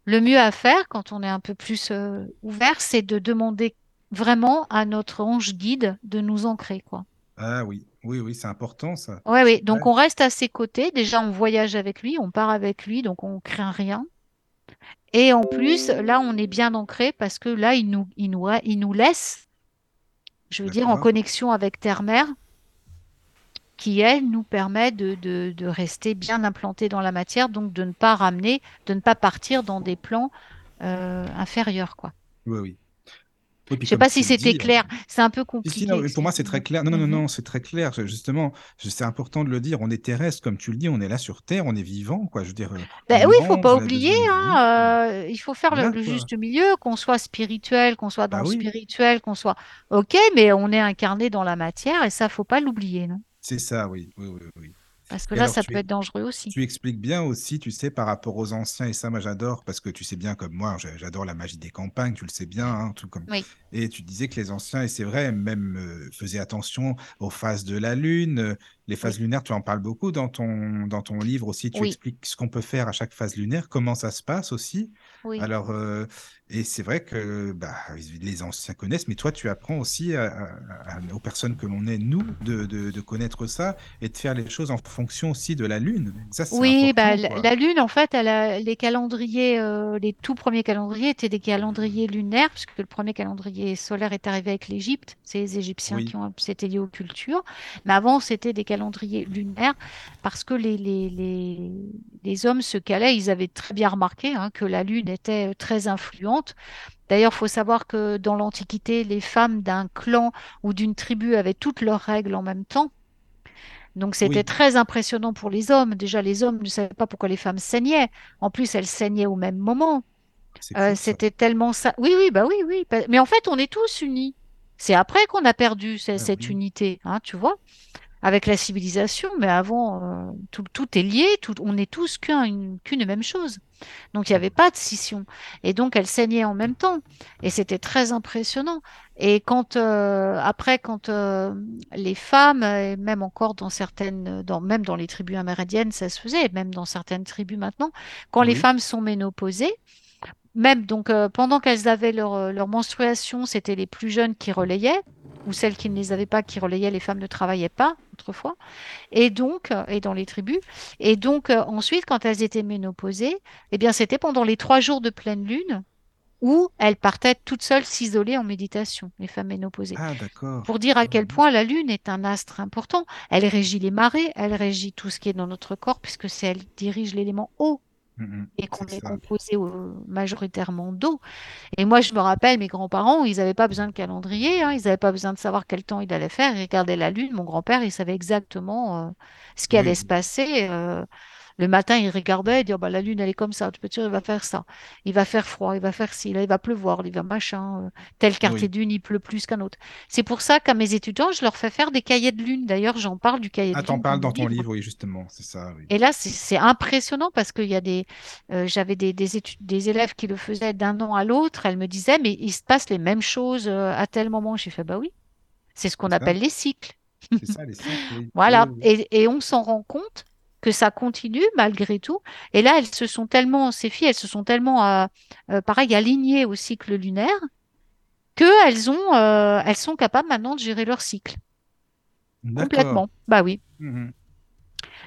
le mieux à faire quand on est un peu plus euh, ouvert, c'est de demander vraiment à notre ange guide de nous ancrer, quoi. Ah oui, oui, oui, c'est important ça. Ouais, oui. Donc Ouais. on reste à ses côtés. Déjà, on voyage avec lui, on part avec lui, donc on craint rien. Et en plus, là, on est bien ancré parce que là, il nous, il nous, il nous laisse, je veux dire, en connexion avec Terre-Mère, qui, elle, nous permet de, de, de rester bien implanté dans la matière, donc de ne pas ramener, de ne pas partir dans des plans euh, inférieurs, quoi. Oui, oui. Oui, Je sais comme pas si c'était clair. C'est un peu compliqué. si, non, mais pour moi, c'est très clair. Non, non, non, Mhm. non, c'est très clair. Justement, c'est important de le dire. On est terrestre, comme tu le dis, on est là sur Terre, on est vivant, quoi. Je veux dire, euh, Ben oui, il faut mange, pas oublier, hein, euh, il faut faire le, juste milieu, qu'on soit spirituel, qu'on soit dans Bah le oui, spirituel, qu'on soit OK, mais on est incarné dans la matière et ça, faut pas l'oublier, non? c'est ça, oui, oui, oui, oui. Parce que Et là, alors, ça peut es- être dangereux aussi. Tu expliques bien aussi, tu sais, par rapport aux anciens, et ça, moi, j'adore, parce que tu sais bien, comme moi, j'a- j'adore la magie des campagnes, tu le sais bien, hein, tout comme... Oui. Et tu disais que les anciens, et c'est vrai, même euh, faisaient attention aux phases de la Lune, les phases Oui. lunaires, tu en parles beaucoup dans ton, dans ton livre aussi, tu Oui. expliques ce qu'on peut faire à chaque phase lunaire, comment ça se passe aussi. Oui. Alors, euh, et c'est vrai que bah, les anciens connaissent, mais toi, tu apprends aussi à- à- à- aux personnes que l'on est, nous, de, de- de connaître ça et de faire les choses en fonction aussi de la Lune. Ça, Oui, bah, la, Lune, en fait, elle a, les calendriers, euh, les tout premiers calendriers étaient des calendriers lunaires, puisque le premier calendrier solaire est arrivé avec l'Égypte. C'est les Égyptiens qui ont, c'était lié aux cultures. Mais avant, c'était des calendriers lunaires, parce que les, les, les, les hommes se calaient. Ils avaient très bien remarqué hein, que la Lune était euh, très influente. D'ailleurs, il faut savoir que dans l'Antiquité, les femmes d'un clan ou d'une tribu avaient toutes leurs règles en même temps. Donc c'était Oui. très impressionnant pour les hommes. Déjà, les hommes ne savaient pas pourquoi les femmes saignaient. En plus, elles saignaient au même moment. Euh, c'était tellement ça. Oui, oui, bah oui, oui. Pa- Mais en fait, on est tous unis. C'est après qu'on a perdu ce- Ah cette oui. unité, hein, tu vois, avec la civilisation. Mais avant, euh, tout, tout est lié. Tout, on est tous qu'un- une- qu'une même chose. Donc il n'y avait pas de scission. Et donc elles saignaient en même temps. Et c'était très impressionnant. Et quand euh, après, quand euh, les femmes, et même encore dans certaines, dans, même dans les tribus amérindiennes, ça se faisait, et même dans certaines tribus maintenant, quand les femmes sont ménopausées, même donc euh, pendant qu'elles avaient leur, euh, leur menstruation, c'était les plus jeunes qui relayaient, ou celles qui ne les avaient pas qui relayaient, les femmes ne travaillaient pas autrefois, et donc, euh, et dans les tribus. Et donc euh, ensuite, quand elles étaient ménopausées, eh bien c'était pendant les trois jours de pleine lune où elles partaient toutes seules s'isoler en méditation, les femmes ménopausées. Ah, d'accord. Pour dire à quel Mhm. point la Lune est un astre important. Elle régit les marées, elle régit tout ce qui est dans notre corps, puisque c'est elle qui dirige l'élément eau Mhm. et qu'on est composé au- majoritairement d'eau. Et moi, je me rappelle, mes grands-parents, ils n'avaient pas besoin de calendrier, hein, ils n'avaient pas besoin de savoir quel temps il allait faire. Ils regardaient la Lune. Mon grand-père, il savait exactement euh, ce qui allait se passer. euh, le matin, il regardait et dit, Oh, bah, la Lune, elle est comme ça. Tu peux te dire, il va faire ça. Il va faire froid, il va faire ci, là, il va pleuvoir, il va machin. euh, tel quartier Oui. de lune, il pleut plus qu'un autre. C'est pour ça qu'à mes étudiants, je leur fais faire des cahiers de lune. D'ailleurs, j'en parle du cahier Ah, de t'en lune parles dans dans mon ton livre. livre, oui, justement, c'est ça, oui. Et là, c'est impressionnant parce qu'il y a des, euh, j'avais des, des, des élèves qui le faisaient d'un an à l'autre. Elles me disaient, mais il se passe les mêmes choses euh, à tel moment. J'ai fait, bah oui, c'est ce qu'on ça, appelle les cycles. c'est ça, les cycles. Oui, Voilà. oui, oui. Et, et on s'en rend compte que ça continue malgré tout. Et là, elles se sont tellement, ces filles, elles se sont tellement, euh, euh, pareil, alignées au cycle lunaire qu'elles ont, euh, elles sont capables maintenant de gérer leur cycle complètement. Bah oui. Mhm.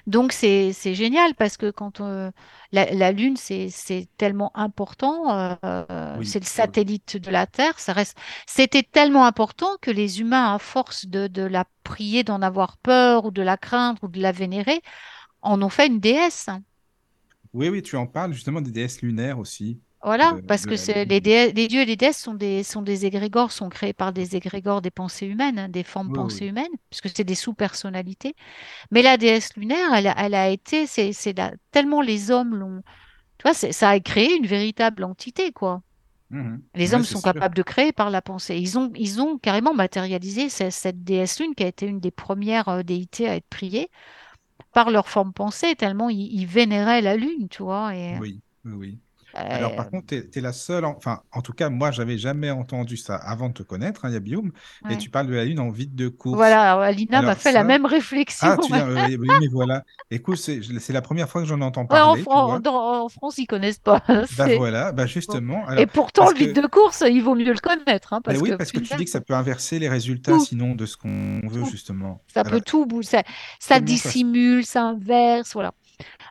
Donc c'est génial parce que quand euh, la, la Lune c'est tellement important, euh, Oui, c'est le satellite de la Terre, ça reste c'était tellement important que les humains à force de de la prier, d'en avoir peur ou de la craindre ou de la vénérer, en ont fait une déesse. Oui, oui, tu en parles justement des déesses lunaires aussi, Voilà, de, parce de que les déesses- les dieux et les déesses sont des sont des égrégores, sont créés par des égrégores des pensées humaines, hein, des formes Oui, pensées oui. humaines, puisque c'est des sous-personnalités. Mais la déesse lunaire, elle, a- elle a été, c'est, tellement les hommes l'ont, tu vois, ça a créé une véritable entité, quoi. Mhm. Les Ouais, hommes sont sûr. capables de créer par la pensée. Ils ont, ils ont carrément matérialisé ce- cette déesse lune qui a été une des premières euh, déités à être priée par leur forme pensée, tellement ils, vénéraient la lune, tu vois. Et, oui, oui. Alors, euh, par contre, tu es, la seule, en- enfin, en tout cas, moi, j'avais jamais entendu ça avant de te connaître, hein, Yabioum, et ouais. tu parles de la Lune en vide de course. Voilà, Alina m'a fait la même réflexion. ah, tu viens, oui, mais voilà. Écoute, c'est la première fois que j'en entends Ouais, en, parler, Fran- vois. dans- en France, ils connaissent pas. Bah voilà, bah justement. Et pourtant, le vide que, de course, il vaut mieux le connaître, hein, parce oui, que parce que tu dis que ça peut inverser les résultats, tout, sinon, de ce qu'on veut, tout. justement. Ça Alors, peut tout. Ça, ça dissimule, ça inverse, voilà.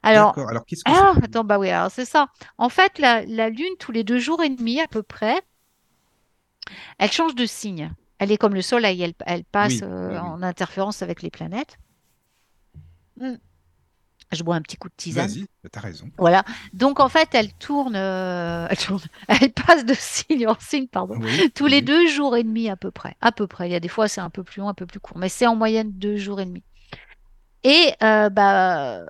Alors, qu'est-ce que ah, c'est? attends, bah oui, alors c'est ça. En fait, la, la Lune, tous les deux jours et demi à peu près, elle change de signe. Elle est comme le Soleil, elle, elle passe Oui, euh, oui, en interférence avec les planètes. Hmm. Je bois un petit coup de tisane. Vas-y, bah, t'as raison. Voilà. Donc, en fait, elle tourne, euh, elle tourne, elle passe de signe en signe, pardon, Oui, tous oui, les deux jours et demi à peu près. À peu près. Il y a des fois, c'est un peu plus long, un peu plus court, mais c'est en moyenne deux jours et demi. Et euh, bah,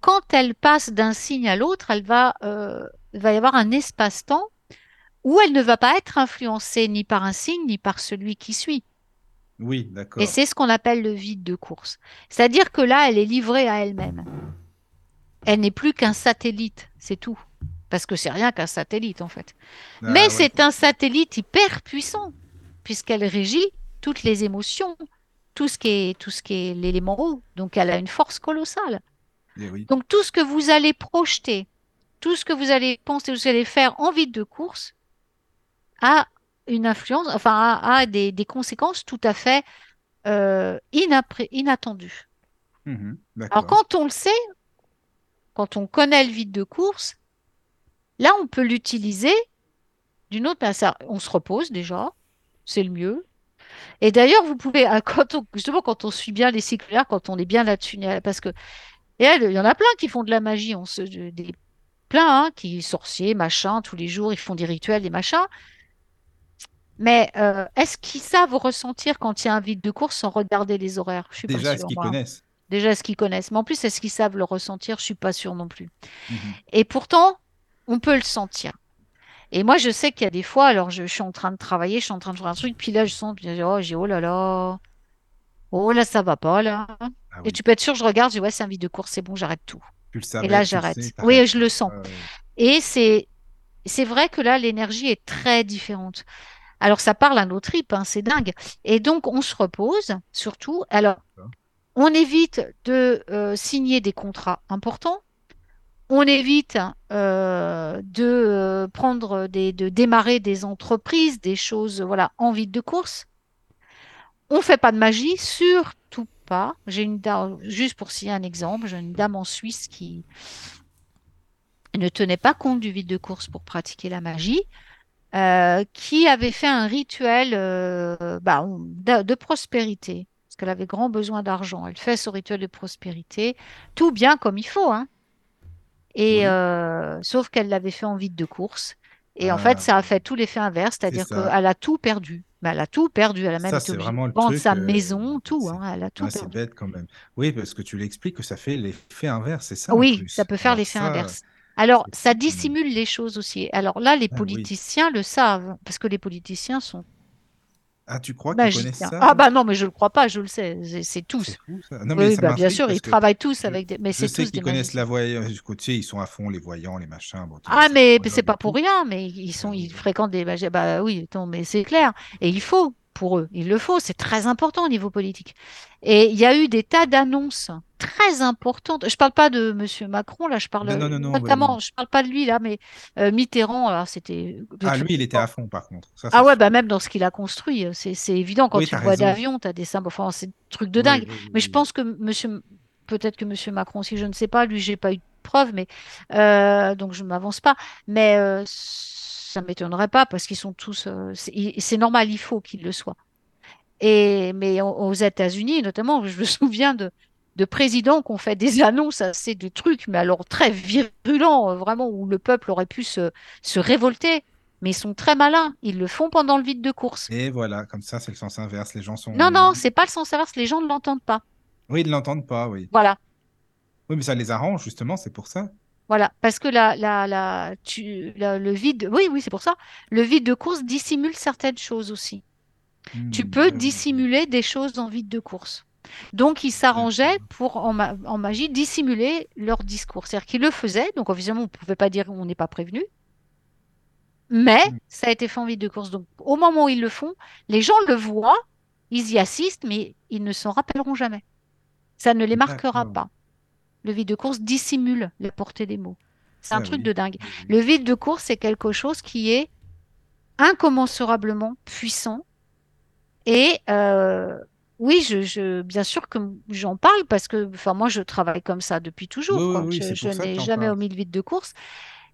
quand elle passe d'un signe à l'autre, elle va, euh, il va y avoir un espace-temps où elle ne va pas être influencée ni par un signe ni par celui qui suit. Oui, Et d'accord. c'est ce qu'on appelle le vide de course. C'est-à-dire que là, elle est livrée à elle-même. Elle n'est plus qu'un satellite, c'est tout. Parce que c'est rien qu'un satellite en fait. Mais Ah ouais, c'est un satellite hyper puissant, puisqu'elle régit toutes les émotions, tout ce qui est, tout ce qui est l'élément eau. Donc elle a une force colossale. Eh oui. Donc tout ce que vous allez projeter, tout ce que vous allez penser, vous allez faire en vide de course, a une influence, enfin a, a des, des conséquences tout à fait euh, inattendues. Mhm, Alors quand on le sait, quand on connaît le vide de course, là on peut l'utiliser d'une autre manière. On se repose déjà, c'est le mieux. Et d'ailleurs, vous pouvez, quand on, justement, quand on suit bien les cycles quand on est bien là-dessus, parce que et il y en a plein qui font de la magie, on se, des, plein, hein, qui sorciers, machin, tous les jours, ils font des rituels, des machins. Mais euh, est-ce qu'ils savent ressentir quand il y a un vide de course sans regarder les horaires? Je suis pas Déjà, est-ce sûre, qu'ils moi. connaissent? Déjà, est-ce qu'ils connaissent? Mais en plus, est-ce qu'ils savent le ressentir? Je suis pas sûre non plus. Mhm. Et pourtant, on peut le sentir. Et moi, je sais qu'il y a des fois, alors je, je suis en train de travailler, je suis en train de faire un truc, puis là, je sens, puis je dis, oh, j'ai oh là là, oh là, ça va pas là. Ah Et tu peux être sûr, je regarde, je dis, ouais, c'est un vide de course, c'est bon, j'arrête tout. tu le Et savais, là, tu le j'arrête. Oui, je le sens. Et c'est, c'est vrai que là, l'énergie est très différente. Alors, ça parle à nos tripes, hein, c'est dingue. Et donc, on se repose, surtout. Alors, on évite de euh, signer des contrats importants. On évite euh, de euh, prendre des, de démarrer des entreprises, des choses, voilà, en vide de course. On fait pas de magie, surtout pas. J'ai une dame, juste pour citer un exemple, j'ai une dame en Suisse qui ne tenait pas compte du vide de course pour pratiquer la magie, euh, qui avait fait un rituel euh, bah, de, de prospérité, parce qu'elle avait grand besoin d'argent. Elle fait ce rituel de prospérité, tout bien comme il faut, hein. Et Oui. euh, sauf qu'elle l'avait fait en vide de course. Et en fait, Ah, ça a fait tout l'effet inverse, c'est-à-dire qu'elle a tout perdu. Mais elle a tout perdu. Elle a même Ça, été obligée vraiment de le vendre truc. sa euh, maison, tout. hein, elle a tout ouais, c'est perdu. bête quand même. Oui, parce que tu l'expliques que ça fait l'effet inverse, c'est ça Oui, ça peut faire l'effet ça, inverse. Alors, ça dissimule les choses aussi. Alors là, les Ah oui. politiciens le savent, parce que les politiciens sont Ah, tu crois qu'ils connaissent ça? Ah bah non, mais je ne le crois pas, je le sais, c'est- tous. Ça. Non, mais Oui, bah bien sûr, ils travaillent tous avec des... Mais c'est tous qu'ils connaissent la voyance. Tu sais, ils sont à fond, les voyants, les machins. Bon, Ah, mais c'est pas pour rien, mais ils sont, Euh, ils fréquentent des Bah oui, attends, mais c'est clair. Et il faut, pour eux, il le faut, c'est très important au niveau politique. Et il y a eu des tas d'annonces très importantes. Je parle pas de Monsieur Macron, là, je parle Non, non, non, ouais, notamment, oui. je parle pas de lui, là, mais euh, Mitterrand, alors c'était... Ah, lui, il était à fond, par contre. Ça, Ah ouais, bah même dans ce qu'il a construit, euh, c'est évident, quand Oui, tu vois d'avion, tu as des symboles, enfin, c'est des trucs de dingue. oui, oui, Mais je pense que Monsieur, peut-être que Monsieur Macron aussi, je ne sais pas, lui, j'ai pas eu de preuves, mais euh, donc je ne m'avance pas. Mais euh, ça m'étonnerait pas parce qu'ils sont tous, euh, c'est normal, il faut qu'ils le soient. Et mais au- aux États-Unis, notamment, je me souviens de de présidents qui ont fait des annonces assez de trucs, mais alors très virulents, euh, vraiment, où le peuple aurait pu se, se révolter. Mais ils sont très malins, ils le font pendant le vide de course. Et voilà, comme ça, c'est le sens inverse. Les gens sont. Non, non, c'est pas le sens inverse, les gens ne l'entendent pas. Oui, ils ne l'entendent pas, oui. Voilà. Oui, mais ça les arrange, justement, c'est pour ça. Voilà, parce que la, la, la, tu, la- le vide, oui, oui, c'est pour ça. Le vide de course dissimule certaines choses aussi. Tu Hmm, peux dissimuler des choses en vide de course. Donc, ils s'arrangeaient pour, en, ma- en magie, dissimuler leur discours. C'est-à-dire qu'ils le faisaient, donc officiellement, on ne pouvait pas dire on n'est pas prévenu, mais Mm. ça a été fait en vide de course. Donc, au moment où ils le font, les gens le voient, ils y assistent, mais ils ne s'en rappelleront jamais. Ça ne les marquera pas. Le vide de course dissimule la portée des mots. C'est un Ah truc oui. de dingue. Le vide de course, c'est quelque chose qui est incommensurablement puissant. Et euh, oui, je, je- bien sûr que j'en parle parce que enfin, moi, je travaille comme ça depuis toujours. Oui, oui, quoi. oui, Je, n'ai jamais omis le vide de course.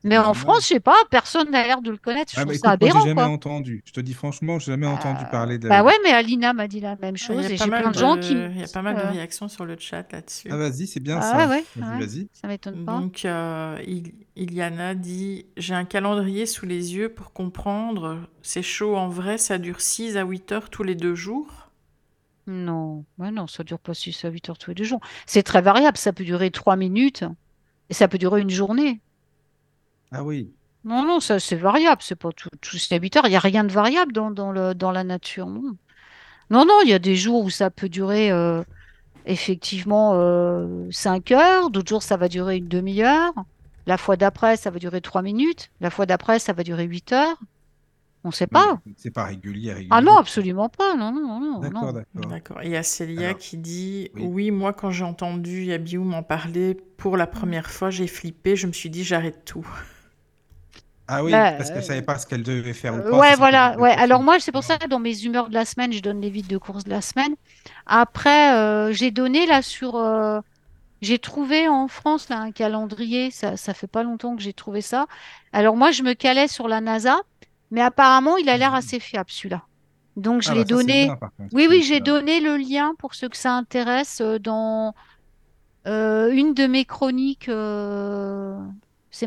Mais en. France, je sais pas, personne n'a l'air de le connaître. Je Ah, trouve bah, ça écoute, moi, aberrant, jamais quoi. entendu. Je te dis franchement, j'ai jamais entendu Euh, parler de. bah ouais, mais Alina m'a dit la même Ah, chose et j'ai plein de gens qui il y a pas mal de euh, réactions sur le chat là-dessus. Ah, vas-y, c'est bien ah ça. ouais, Vas-y, ouais, vas-y. ça m'étonne pas. Donc, euh, Il- Iliana dit J'ai un calendrier sous les yeux pour comprendre. C'est chaud en vrai, ça dure 6 à 8 heures tous les deux jours? Non, ouais, non, ça dure pas 6 à 8 heures tous les deux jours. C'est très variable, ça peut durer 3 minutes et ça peut durer une journée. Ah oui. Non, non, ça c'est variable, c'est pas tout, tous les 8 heures, il n'y a rien de variable dans, dans le, dans la nature. Non, non, non, il y a des jours où ça peut durer euh, effectivement euh, 5 heures, d'autres jours ça va durer une demi-heure, la fois d'après ça va durer 3 minutes, la fois d'après ça va durer 8 heures. On ne sait pas. c'est pas régulier, régulier. Ah non, absolument pas, non, non, non, D'accord, non. d'accord. D'accord. Il y a Célia Alors, qui dit oui. Oui, moi, quand j'ai entendu Yabiou m'en parler pour la première fois, j'ai flippé. Je me suis dit J'arrête tout. Ah oui, Bah, parce qu'elle savait pas ce qu'elle devait faire ou Euh, pas. ouais, voilà. Ouais. Alors moi, c'est pour ça que dans mes humeurs de la semaine, je donne les vides de course de la semaine. Après, euh, j'ai donné là sur, euh, j'ai trouvé en France là un calendrier. Ça, ça fait pas longtemps que j'ai trouvé ça. Alors moi, je me calais sur la NASA, mais apparemment, il a l'air assez fiable celui-là. Donc je Ah l'ai bah donné. bien. Oui, oui, j'ai donné le lien pour ceux que ça intéresse euh, dans euh, une de mes chroniques.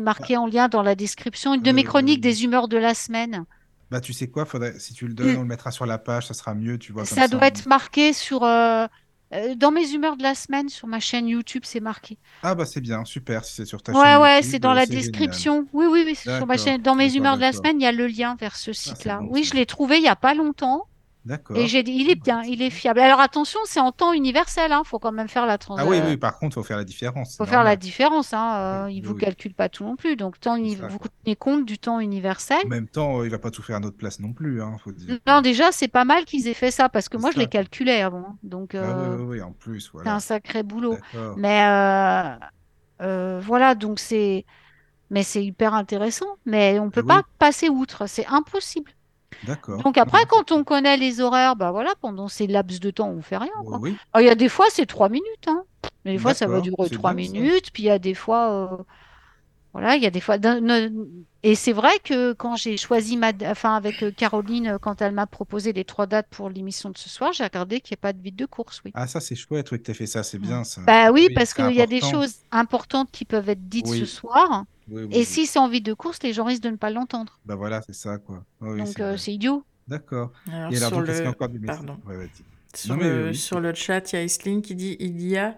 Euh, c'est marqué en lien dans la description. Une de mes Euh, chroniques des humeurs de la semaine. Bah, tu sais quoi, faudrait... si tu le donnes, Mm. on le mettra sur la page, ça sera mieux, tu vois, comme Ça ça. doit être marqué sur euh, euh, dans mes humeurs de la semaine sur ma chaîne YouTube, c'est marqué. Ah bah c'est bien, super, si c'est sur ta Ouais, chaîne ouais, YouTube, c'est dans euh, la génial. description. Oui, oui, oui, c'est sur ma chaîne. Dans mes humeurs de la semaine, il y a le lien vers ce c'est site-là. bon, Oui, je l'ai trouvé il y a pas longtemps. Et j'ai dit, il est bien, il est fiable. Alors attention, c'est en temps universel, hein. Faut quand même faire la trans. Ah oui, oui, par contre, faut faire la différence. faut c'est faire la différence, hein. euh, Oui, il oui, vous oui. calcule pas tout non plus. Donc temps, uni- ça, vous tenez compte du temps universel. En même temps, euh, il va pas tout faire à notre place non plus, hein, faut dire. Non, déjà, c'est pas mal qu'ils aient fait ça parce que moi, je les calculais avant. Donc Ah oui, euh, oui, oui, en plus, c'est un voilà. sacré boulot. Mais euh, voilà, donc c'est, mais c'est hyper intéressant. Mais on Eh peut pas passer outre, c'est impossible. Donc après, quand on connaît les horaires, bah voilà, pendant ces laps de temps, on fait rien, Oui, quoi. oui, Alors, il y a des fois, c'est trois minutes, hein. Mais des fois, ça va durer trois ça. minutes, puis il y a des fois, euh, voilà, il y a des fois. Et c'est vrai que quand j'ai choisi ma, enfin avec euh, Caroline, euh, quand elle m'a proposé les trois dates pour l'émission de ce soir, j'ai regardé qu'il n'y ait pas de vide de course, oui. Ah, ça, c'est chouette, oui, que tu as fait ça, c'est bien ça. Bah oui, Oui, parce qu'il y a des important. choses importantes qui peuvent être dites ce soir, oui, oui, et oui. si c'est en vide de course, les gens risquent de ne pas l'entendre. Bah voilà, c'est ça, quoi. Donc c'est euh, c'est idiot. D'accord. Alors Et alors, sur donc, est-ce qu'il y a le... Pardon. Ouais. Sur Non, mais le, oui, sur le chat, il y a Isling qui dit il y a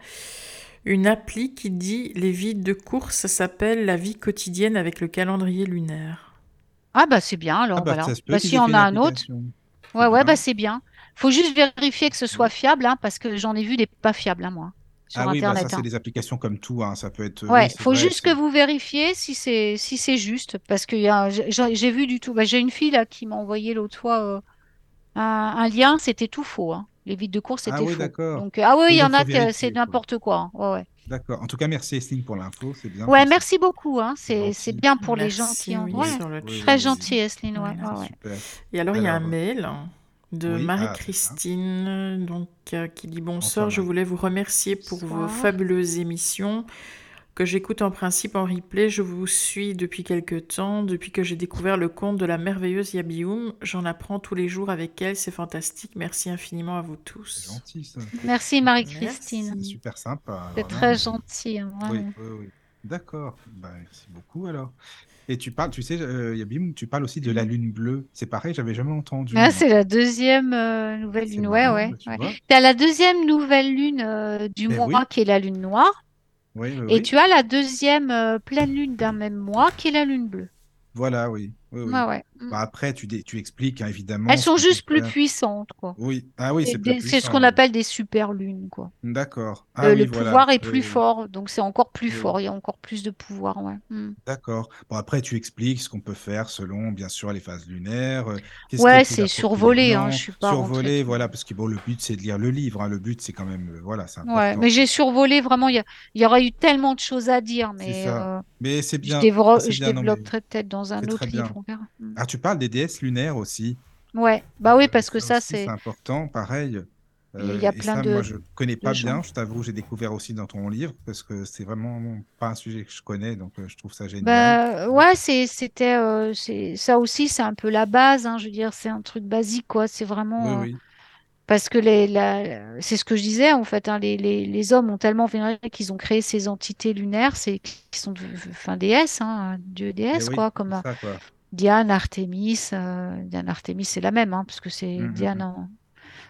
une appli qui dit les vides de course, ça s'appelle la vie quotidienne avec le calendrier lunaire. Ah bah c'est bien, Ah alors bah voilà. ça se peut Bah fait une a un autre, ouais ouais bien. bah c'est bien. Faut juste vérifier que ce soit fiable, hein, parce que j'en ai vu des pas fiables, hein, moi, sur Ah oui, bah ça, c'est hein. des applications comme tout, hein. Ça peut être... Oui, Ouais, c'est faut vrai, juste que vous vérifiez si c'est si c'est juste, parce que j'ai vu du tout. Bah, j'ai une fille là qui m'a envoyé l'autre fois euh, un, un lien, c'était tout faux. Hein. Les vides de course Ah c'était oui, faux. d'accord. Donc euh, ah oui, il Oui, y en a que c'est quoi. n'importe quoi. hein. Ouais ouais. D'accord. En tout cas, merci Estine pour l'info, c'est bien Ouais, merci beaucoup. Hein. C'est bien pour les gens qui ont. oui, Ouais, sur le Oui, oui, très oui, gentil, Esline. Ouais, Oui. ouais, c'est ouais. super. Et alors, il y a un mail de oui, ah. Marie-Christine donc, euh, qui dit Bonsoir Bonsoir, je voulais vous remercier pour vos fabuleuses émissions que j'écoute en principe en replay. Je vous suis depuis quelque temps, depuis que j'ai découvert le conte de la merveilleuse Yabioum. J'en apprends tous les jours avec elle, c'est fantastique. Merci infiniment à vous C'est tous. gentil, ça. Merci Marie-Christine. C'est Merci. super sympa. C'est très gentil, hein, Oui, oui, oui. D'accord. Bah, merci beaucoup alors. Et tu parles, tu sais, euh, Yabim, tu parles aussi de la lune bleue. C'est pareil, j'avais jamais entendu. Ah, c'est la deuxième euh, nouvelle lune. Ouais, marrant, ouais, bah, tu ouais. as la deuxième nouvelle lune euh, du Ben mois oui, qui est la lune noire. Oui, oui, Et oui. tu as la deuxième euh, pleine lune d'un même mois qui est la lune bleue. Voilà, oui, oui, oui. Ouais, ouais. Mm. Bah, après, tu, expliques hein, évidemment Elles ce sont juste plus puissantes, quoi. Oui, ah oui, C'est ce qu'on appelle des super lunes, quoi. D'accord. Ah Le, oui, le voilà. pouvoir est plus oui, fort, donc c'est encore plus fort. Il y a encore plus de pouvoir, ouais. Mm. D'accord. Bon, après, tu expliques ce qu'on peut faire selon, bien sûr, les phases lunaires. euh, est Ouais, c'est survolé, hein. Je suis pas tout. voilà, parce que bon, le but, c'est de lire le livre. hein. Le but, c'est quand même, euh, voilà, Ouais, mais j'ai survolé vraiment. Il y, aurait eu tellement de choses à dire, mais euh, Mais c'est bien. Ah, je mais développerai peut-être dans un autre livre, on verra. Tu parles des déesses lunaires aussi. Ouais, bah oui, parce que ça c'est important, pareil. Il y Euh, a et plein ça, de, moi, je connais de pas bien. Je t'avoue, j'ai découvert aussi dans ton livre parce que c'est vraiment pas un sujet que je connais, donc euh, je trouve ça génial. Bah ouais, c'était euh, ça aussi, c'est un peu la base, hein, je veux dire, c'est un truc basique, quoi. C'est Oui, vraiment euh, parce que les la, c'est ce que je disais en fait, hein, les, les, les hommes ont tellement vénéré qu'ils ont créé ces entités lunaires, qui sont de- enfin déesses, hein, dieux Mais déesses, quoi, comme ça, quoi. Diane, Artémis, euh, Diane, Artémis, c'est la même, hein, parce que c'est Hum, hum, Diane hum. en-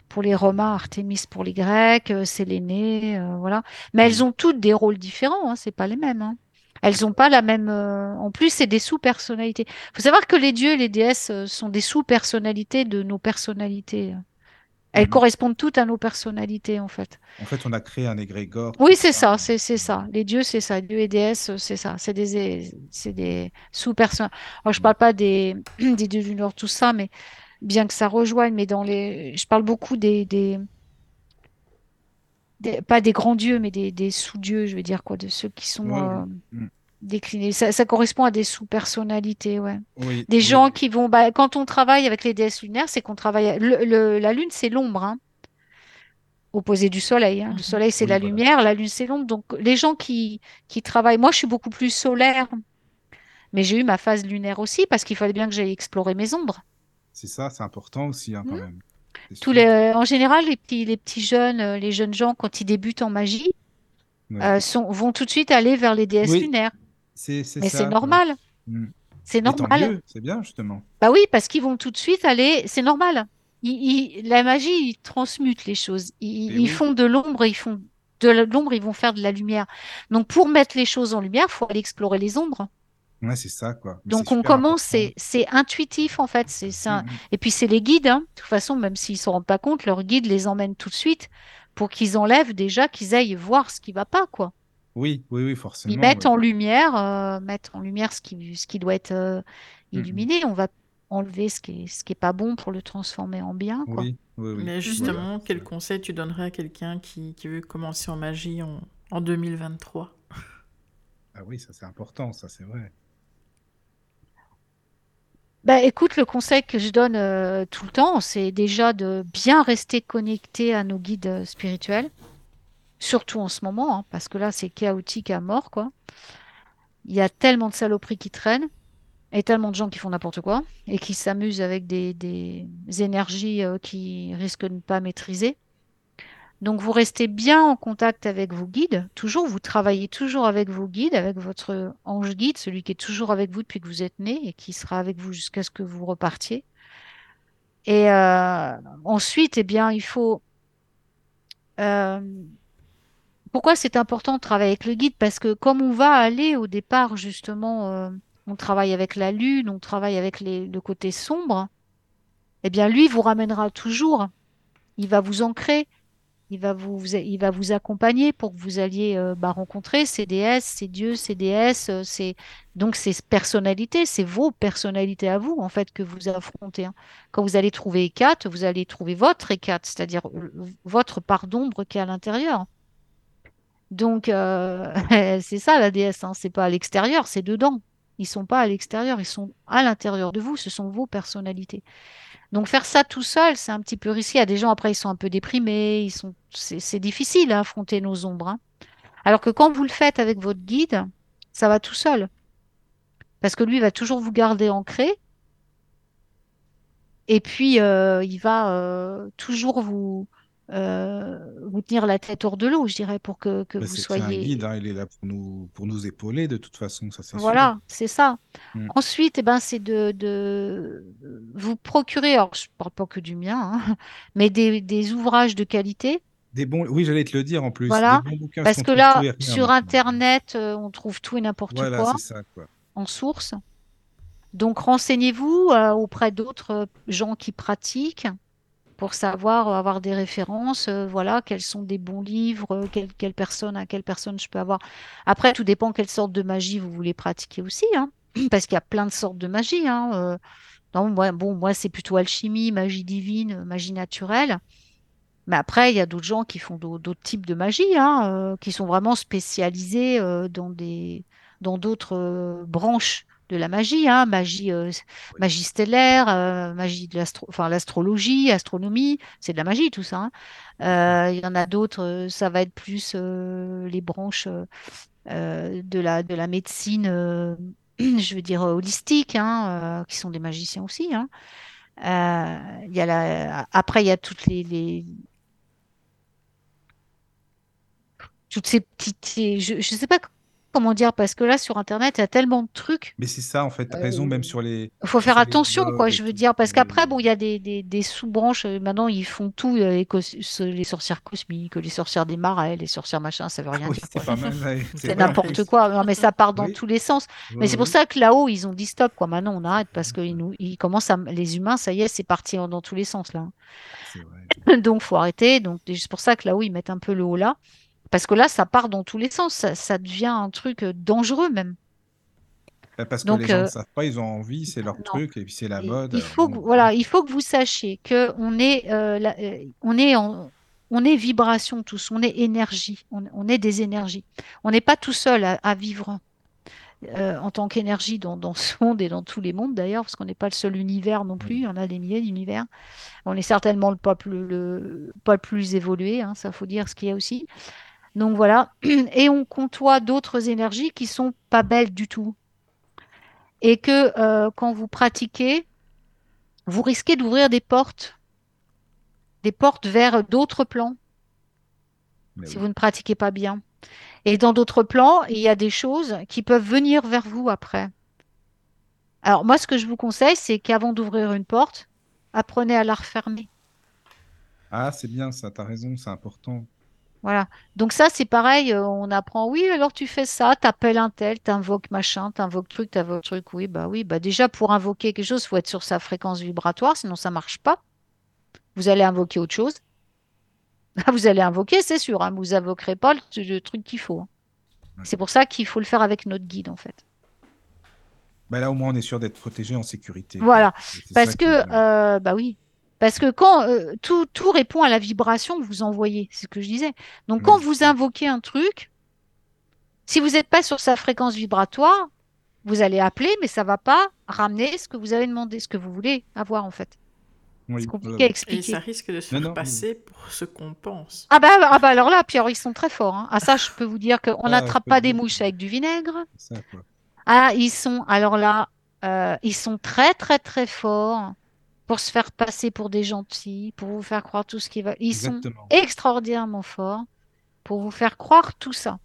pour les Romains, Artémis pour les Grecs, euh, Sélénée, euh, voilà. Mais elles ont toutes des rôles différents, hein, c'est pas les mêmes. hein. Elles n'ont pas la même. euh, En plus, c'est des sous-personnalités. Il faut savoir que les dieux et les déesses euh, sont des sous-personnalités de nos personnalités. Elles Mhm. correspondent toutes à nos personnalités, en fait. En fait, on a créé un égrégore Oui, c'est ça. ça, c'est ça. Les dieux, c'est ça. Dieux et déesses, euh, c'est ça. C'est des, des sous-personnes. Je Mm. parle pas des, des dieux du Nord, tout ça, mais bien que ça rejoigne, mais dans les. Je parle beaucoup des, des, des- pas des grands dieux, mais des, des sous-dieux, je veux dire, quoi, de ceux qui sont euh, oui. Déclinés. Ça, ça correspond à des sous-personnalités, ouais. Oui, Des oui, gens qui vont. Bah, quand on travaille avec les déesses lunaires, c'est qu'on travaille. le- le- la lune, c'est l'ombre, hein, opposé du soleil. hein. Le Mhm. soleil, c'est Oui, la voilà. lumière, la lune, c'est l'ombre. Donc, les gens qui, qui travaillent. Moi, je suis beaucoup plus solaire, mais j'ai eu ma phase lunaire aussi parce qu'il fallait bien que j'aille explorer mes ombres. C'est ça, c'est important aussi, hein, quand Mhm. même. Tous les, en général, les petits, les petits jeunes, euh, les jeunes gens, quand ils débutent en magie, Oui, euh, sont, vont tout de suite aller vers les déesses lunaires. C'est c'est Mais c'est ça, normal. Mm. C'est normal. c'est bien, justement. Bah oui, parce qu'ils vont tout de suite aller. C'est normal. Ils- ils- la magie, ils transmutent les choses. Ils, Et ils oui, font de l'ombre, ils font de l'ombre, ils vont faire de la lumière. Donc, pour mettre les choses en lumière, il faut aller explorer les ombres. ouais, c'est ça, quoi. Mais c'est Donc, on commence, c'est c'est intuitif en fait. C'est ça. Mm, mm. Et puis, c'est les guides. hein. De toute façon, même s'ils ne se rendent pas compte, leurs guides les emmènent tout de suite pour qu'ils enlèvent déjà, qu'ils aillent voir ce qui va pas, quoi. Oui, oui, oui, Ils forcément. mettent oui. en lumière, euh, mettent en lumière ce qui, ce qui doit être euh, Mm, mm. illuminé. On va enlever ce qui est, ce qui est pas bon pour le transformer en bien, quoi. Oui, oui, oui. Mais justement, quel conseil tu donnerais à quelqu'un qui, qui veut commencer en magie en, en 2023? Ah oui, ça c'est important, ça c'est vrai. Bah, écoute, le conseil que je donne euh, tout le temps, c'est déjà de bien rester connecté à nos guides spirituels, surtout en ce moment, hein, parce que là, c'est chaotique à mort, quoi. Il y a tellement de saloperies qui traînent et tellement de gens qui font n'importe quoi et qui s'amusent avec des, énergies euh, qui risquent de ne pas maîtriser. Donc, vous restez bien en contact avec vos guides. Toujours, vous travaillez toujours avec vos guides, avec votre ange guide, celui qui est toujours avec vous depuis que vous êtes né et qui sera avec vous jusqu'à ce que vous repartiez. Et euh, ensuite, eh bien, il faut. euh, pourquoi c'est important de travailler avec le guide? Parce que comme on va aller au départ, justement, euh, on travaille avec la lune, on travaille avec les- le côté sombre, eh bien, lui vous ramènera toujours. Il va vous ancrer. Il va vous, il va vous accompagner pour que vous alliez euh, bah, rencontrer ces déesses, ces dieux, ces déesses, euh, donc ces personnalités, c'est vos personnalités à vous en fait que vous affrontez. hein. Quand vous allez trouver Hécate, vous allez trouver votre Hécate, c'est-à-dire euh, votre part d'ombre qui est à l'intérieur. Donc euh, c'est ça la déesse, hein. C'est pas à l'extérieur, c'est dedans. Ils sont pas à l'extérieur, ils sont à l'intérieur de vous, ce sont vos personnalités. Donc faire ça tout seul, c'est un petit peu risqué. Il y a des gens après, ils sont un peu déprimés, c'est difficile à affronter nos ombres. hein. Alors que quand vous le faites avec votre guide, ça va tout seul. Parce que lui va toujours vous garder ancré. Et puis, euh, il va euh, toujours vous, euh, vous tenir la tête hors de l'eau, je dirais, pour que, que Bah, vous c'est c'est un soyez. guide, hein, il est là pour nous, pour nous épauler de toute façon, ça c'est sûr. Voilà, c'est ça. Mm. Ensuite, eh ben, c'est de, de vous procurer, alors je parle pas que du mien, hein, mais des, des ouvrages de qualité. Des bons, oui, j'allais te le dire en plus, des Voilà, bons parce que là, sur. Internet, euh, on trouve tout et n'importe Voilà, quoi c'est ça, quoi. en source. Donc, renseignez-vous euh, auprès d'autres gens qui pratiquent pour savoir euh, avoir des références. euh, voilà, quels sont des bons livres, euh, quelle, personne, à quelle personne je peux avoir. Après, tout dépend quelle sorte de magie vous voulez pratiquer aussi, hein, parce qu'il y a plein de sortes de magie. Hein, moi, c'est plutôt alchimie, magie divine, magie naturelle. Mais après, il y a d'autres gens qui font d'au- d'autres types de magie, hein, qui sont vraiment spécialisés dans d'autres branches de la magie, hein, magie, euh, magie stellaire, euh, magie de l'astro, enfin l'astrologie, astronomie, c'est de la magie tout ça. hein. Euh, Il y en a d'autres, ça va être plus les branches de la, de la médecine, je veux dire holistique, hein, qui sont des magiciens aussi. il y a la... Après, il y a toutes les, les, toutes ces petites. Je ne sais pas comment dire, parce que là, sur Internet, il y a tellement de trucs. Mais c'est ça, en fait, t'as raison, même sur les, Il faut faire attention, quoi, je veux dire, parce qu'après, bon, il y a des, des, des sous-branches. euh, Maintenant, ils font tout, euh, les, sorcières cosmiques, les sorcières des marais, les sorcières machin, ça veut rien Oui, dire, c'est quoi. pas mal, ouais, C'est c'est vrai en n'importe quoi. Non, mais ça part dans Oui, tous les sens. oui, Mais c'est pour ça que là-haut, ils ont dit stop, quoi. Maintenant, on arrête parce qu'ils nous, ils commencent à, les humains, ça y est, c'est parti dans tous les sens, là. C'est vrai. Donc, faut arrêter. Donc, c'est pour ça que là-haut, ils mettent un peu le haut là. Parce que là, ça part dans tous les sens. Ça, ça devient un truc euh, dangereux, même. Bah, Parce que Donc, les gens ne euh, savent pas, ils ont envie, c'est leur non. truc, et puis c'est la mode. il faut que, voilà, il faut que vous sachiez que on est, euh, la- euh, on est en, on est vibration tous, on est énergie, on, on est des énergies. On n'est pas tout seul à, à vivre en tant qu'énergie dans, dans ce monde et dans tous les mondes d'ailleurs, parce qu'on n'est pas le seul univers non plus, il y en a des milliers d'univers. On est certainement le pas plus, le, pas le plus évolué, hein, ça faut dire ce qu'il y a aussi. Donc voilà, et on côtoie d'autres énergies qui sont pas belles du tout. Et que euh, quand vous pratiquez, vous risquez d'ouvrir des portes, des portes vers d'autres plans, mais si oui. vous ne pratiquez pas bien. Et dans d'autres plans, il y a des choses qui peuvent venir vers vous après. Alors moi, ce que je vous conseille, c'est qu'avant d'ouvrir une porte, apprenez à la refermer. Ah, c'est bien ça, t'as raison, c'est important. Voilà. Donc ça, c'est pareil, euh, on apprend, oui, alors tu fais ça, t'appelles un tel, t'invoques machin, t'invoques truc, t'invoques truc, oui, bah oui, bah déjà pour invoquer quelque chose, faut être sur sa fréquence vibratoire, sinon ça marche pas. Vous allez invoquer autre chose. Vous allez invoquer, c'est sûr, hein, vous invoquerez pas le, le truc qu'il faut. hein. C'est pour ça qu'il faut le faire avec notre guide, en fait. Bah là, au moins, on est sûr d'être protégé en sécurité. Voilà. Parce que, euh, bah oui, parce que quand euh, tout, tout répond à la vibration que vous envoyez, c'est ce que je disais. Donc quand Oui, vous invoquez un truc, Si vous n'êtes pas sur sa fréquence vibratoire, vous allez appeler, mais ça va pas ramener ce que vous avez demandé, ce que vous voulez avoir en fait. Oui, C'est compliqué à. Et expliquer. ça risque de se Non, faire non, passer pour ce qu'on pense. Ah bah, ah bah alors là, Pierre, ils sont très forts. hein. Ah ça, je peux vous dire qu'on Ah, n'attrape pas des dire. mouches avec du vinaigre. C'est ça, quoi. Ah, ils sont, alors là, euh, ils sont très très très forts pour se faire passer pour des gentils, pour vous faire croire tout ce qu'ils veulent. Ils sont extraordinairement forts pour vous faire croire tout ça.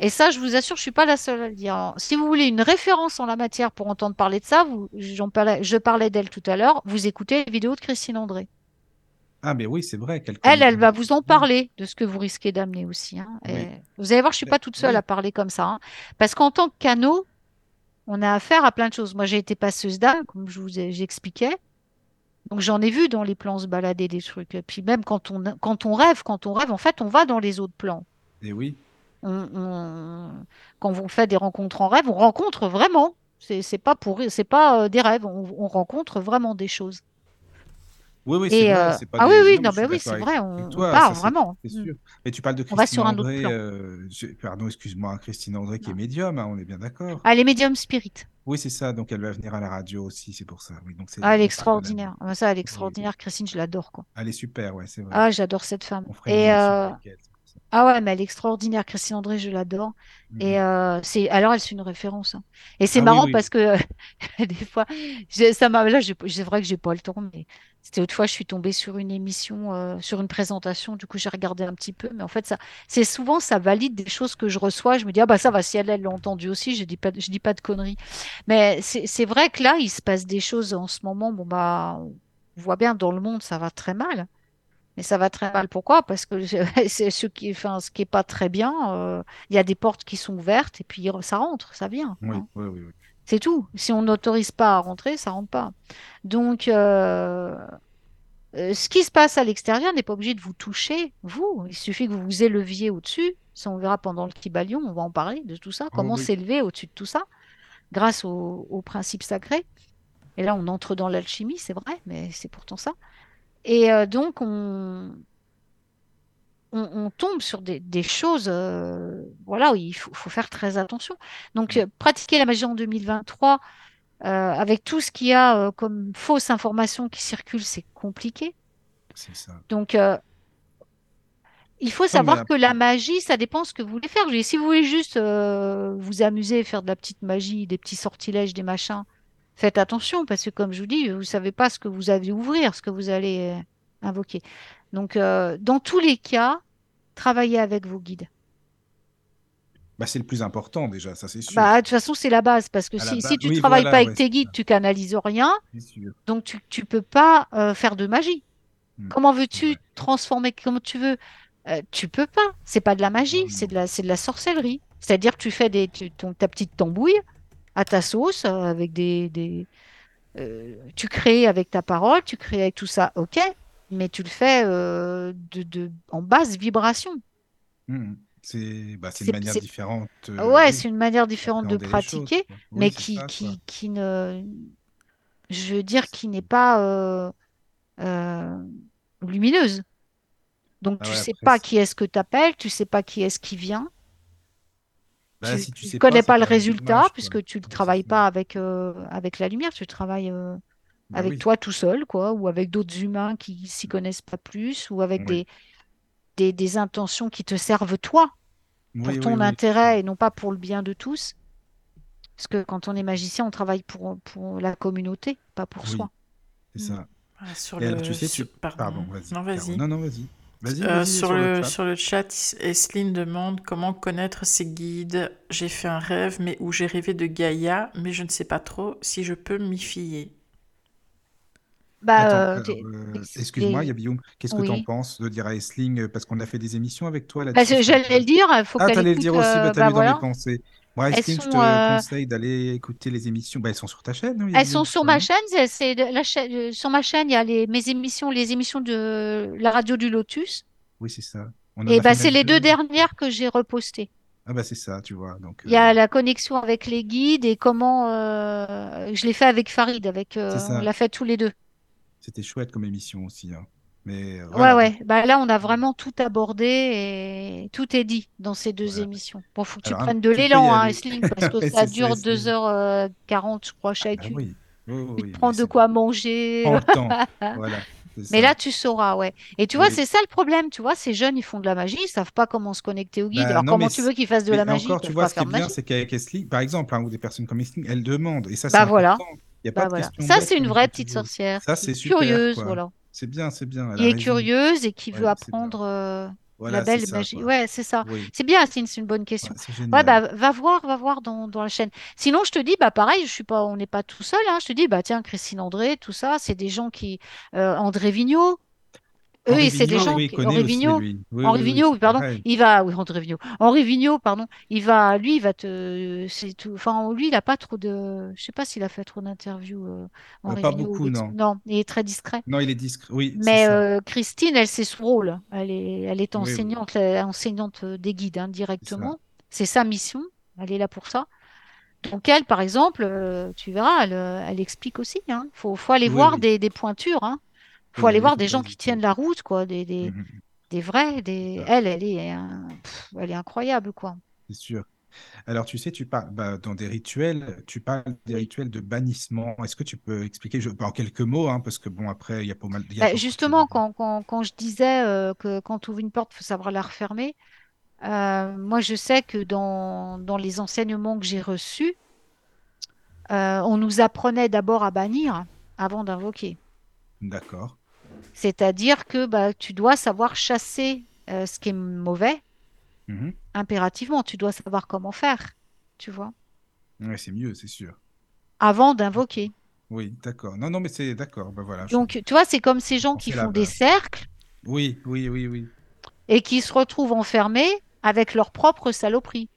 Et ça, je vous assure, je suis pas la seule à le dire. Alors, si vous voulez une référence en la matière pour entendre parler de ça, vous, j'en parlais, je parlais d'elle tout à l'heure, vous écoutez les vidéos de Christine André. Ah, mais oui, c'est vrai Elle, elle va vous en parler de ce que vous risquez d'amener aussi. hein. Oui. Et vous allez voir, je suis Ben, pas toute seule oui. à parler comme ça. hein. Parce qu'en tant que canot, on a affaire à plein de choses. Moi, j'ai été passeuse d'âme, comme je vous ai- j'expliquais. Donc, j'en ai vu dans les plans se balader des trucs. Et puis, même quand on, quand on rêve, quand on rêve, en fait, on va dans les autres plans. Et oui. On- on- Quand on fait des rencontres en rêve, on rencontre vraiment. C'est pas pour, c'est pas euh, des rêves. On, on rencontre vraiment des choses. Oui, oui, c'est Et vrai. euh, pas ah des- oui, oui, non, suis oui, c'est vrai. On, ça, vraiment. C'est Mm. sûr. Mais tu parles de On va Christine sur un autre André. euh, je- Pardon, excuse-moi, Christine André qui est Non. médium, hein, on est bien d'accord. Ah, les médiums spirit. Oui, c'est ça. Donc, elle va venir à la radio aussi, c'est pour ça. Oui, donc. Ah, elle est extraordinaire. Ah, Ça, elle est extraordinaire. Christine, je l'adore, quoi. Elle est super, ouais, c'est vrai. Ah, j'adore cette femme. Et euh, elle, ah ouais, mais elle est extraordinaire. Christine André, je l'adore. Et euh, c'est alors elle c'est une référence. hein. Et c'est Ah marrant oui. parce que des fois, ça m'a là, c'est vrai que j'ai pas le temps, mais c'était l'autre fois, je suis tombée sur une émission, euh, sur une présentation. Du coup, j'ai regardé un petit peu, mais en fait, ça, c'est souvent ça valide des choses que je reçois. Je me dis ah bah ça va, si elle elle l'a entendu aussi, je dis pas, je dis pas de conneries. Mais c'est vrai que là, il se passe des choses en ce moment. Bon bah, on voit bien dans le monde, ça va très mal. Mais ça va très mal. Pourquoi? Parce que c'est ce qui, enfin, ce qui est pas très bien. euh, Il y a des portes qui sont ouvertes et puis ça rentre, ça vient. Oui, hein. oui, oui, oui. C'est tout. Si on n'autorise pas à rentrer, ça rentre pas. Donc, euh, euh, ce qui se passe à l'extérieur n'est pas obligé de vous toucher, vous. Il suffit que vous vous éleviez au-dessus. Ça, on verra pendant le Kibalion, on va en parler de tout ça. Oh Comment oui. s'élever au-dessus de tout ça grâce au, au principe sacré. Et là, on entre dans l'alchimie, c'est vrai, mais c'est pourtant ça. Et euh, donc, on, on, on tombe sur des, des choses, euh, voilà, où il faut, faut faire très attention. Donc, euh, pratiquer la magie en 2023, euh, avec tout ce qu'il y a comme fausse information qui circule, c'est compliqué. C'est ça. Donc, il faut savoir que la magie, ça dépend ce que vous voulez faire. Si vous voulez juste vous amuser, faire de la petite magie, des petits sortilèges, des machins, faites attention parce que, comme je vous dis, vous savez pas ce que vous allez ouvrir, ce que vous allez invoquer. Donc, euh, dans tous les cas, travaillez avec vos guides. Bah, c'est le plus important déjà, ça c'est sûr. Bah, de toute façon, c'est la base parce que si, base- si tu oui, travailles voilà, pas avec ouais, tes guides, ça. tu canalises rien, sûr. donc tu, tu peux pas euh, faire de magie. Hmm. Comment veux-tu Ouais. transformer comme tu veux? Euh, tu peux pas. C'est pas de la magie, c'est de la, de la sorcellerie. C'est-à-dire que tu fais des, tu- ton- ta petite tambouille à ta sauce euh, avec des, des euh, tu crées avec ta parole, tu crées avec tout ça, ok, mais tu le fais euh, de, de, en basse vibration. Mhm. C'est bah, c'est une manière différente. euh, ouais, oui, c'est une manière différente de choses, pratiquer. Oui, mais qui, ça, qui, quoi. qui ne, je veux dire, qui n'est pas euh, lumineuse. Donc Ah tu ouais, sais après, pas qui est-ce que tu appelles, tu sais pas qui est-ce qui vient, Bah, tu, si tu tu sais connais pas le résultat puisque tu ne travailles pas avec, avec la lumière, tu travailles Bah avec oui. toi tout seul, quoi, ou avec d'autres humains qui s'y connaissent pas plus, ou avec Oui. des, des, des intentions qui te servent toi, pour Oui, ton oui. intérêt et non pas pour le bien de tous. Parce que quand on est magicien, on travaille pour, pour la communauté, pas pour Oui, soi. c'est ça. Ah, sur Et le... alors, tu sais, tu... sur- Pardon. Pardon, vas-y. Non, Caro. vas-y. Non, non, vas-y. Vas-y, Euh, vas-y, sur, le, chat. sur le chat, Esline demande comment connaître ses guides. J'ai fait un rêve mais où j'ai rêvé de Gaïa, mais je ne sais pas trop si je peux m'y fier. Bah, Attends, euh, euh, euh, excuse-moi, Yabioum, qu'est-ce que tu en Oui. penses de dire à Esling, euh, parce qu'on a fait des émissions avec toi Bah, là-dessus je- sur j'allais le dire, il faut Ah, t'allais le dire aussi, bah, t'as bah lu dans mes pensées. Moi, Elles Esling, je te euh, conseille d'aller écouter les émissions. Bah, elles sont sur ta chaîne, non, Elles Yabioum, sont sur ma chaîne, c'est la chaîne, sur ma chaîne, il y a les, mes émissions, les émissions de la radio du Lotus. Oui, c'est ça. On Et bah, c'est les deux dernières que j'ai repostées. Ah, bah, c'est ça, tu vois. Donc, Il y a la connexion avec les guides et comment euh, je l'ai fait avec Farid, avec, euh, on l'a fait tous les deux. C'était chouette comme émission aussi. hein. Mais euh, Ouais, ouais. Bah, là, on a vraiment tout abordé et tout est dit dans ces deux Voilà. émissions. Bon, faut que tu Alors, prennes de l'élan, hein, Esling, parce que ça dure Esling. 2h40, je crois, Ah chacune. oui. Oui, oui, Tu oui, te prends de quoi manger. Voilà. Mais là, tu sauras, ouais. Et tu vois, Oui. c'est ça le problème, tu vois, ces jeunes, ils font de la magie, ils savent pas comment se connecter au guide. Bah, Alors, non, comment tu veux qu'ils fassent de Mais la magie? Encore, tu vois, ce qui est bien, c'est qu'avec Esli, par exemple, hein, ou des personnes comme Esli, elles demandent. Et ça, c'est Bah voilà. important. A Bah de voilà. Ça, c'est une vraie petite sorcière. Ça, c'est super, curieuse, voilà. C'est bien, c'est bien. Elle Qui est curieuse et qui veut Ouais, apprendre euh, Voilà, la belle ça, magie. quoi. Ouais, c'est ça. Oui, C'est bien, c'est une, c'est une bonne question. Ouais, bah, va voir, va voir dans, dans la chaîne. Sinon, je te dis, bah, pareil, je suis pas, on n'est pas tout seul, hein. Je te dis, bah, tiens, Christine André, tout ça, c'est des gens qui, euh, André Vigneault, eux, Henri c'est des gens oui, qui, Henri Vigneault. Oui, Henri Vigneault, pardon, il va, oui, André Vigneault, Henri Vigneault, pardon, il va, lui, il va te, c'est tout, enfin, lui, il a pas trop de, je sais pas s'il a fait trop d'interviews, euh, Henri pas Vigneault, beaucoup, non. non, il est très discret. Non, il est discret. Oui, Mais euh, Christine, elle, c'est son rôle. Elle est, elle est enseignante, enseignante euh, des guides hein, directement. C'est sa mission. Elle est là pour ça. Donc elle, par exemple, euh, tu verras, elle, elle explique aussi. Il faut, faut aller voir des pointures. Hein. Faut aller aller, voir faut des gens qui hésiter. tiennent la route, quoi. Des, des, des vrais. Des... Elle, elle est, un- pff, elle est incroyable, quoi. c'est sûr. Alors, tu sais, tu parles bah, dans des rituels, tu parles des rituels de bannissement. Est-ce que tu peux expliquer je- en quelques mots, hein, parce que bon, après, il y a pas mal, a Bah, justement, quand, quand, quand je disais euh, que quand tu ouvres une porte, il faut savoir la refermer, euh, moi, je sais que dans, dans les enseignements que j'ai reçus, euh, on nous apprenait d'abord à bannir avant d'invoquer. D'accord. C'est-à-dire que bah, tu dois savoir chasser euh, ce qui est mauvais Mhm. impérativement. Tu dois savoir comment faire, tu vois, Ouais, c'est mieux, c'est sûr. avant d'invoquer. Oui, d'accord. Non, non, mais c'est d'accord. Ben voilà, je Donc, tu vois, c'est comme ces gens on qui font des cercles Oui, oui, oui, oui. et qui se retrouvent enfermés avec leur propre saloperie.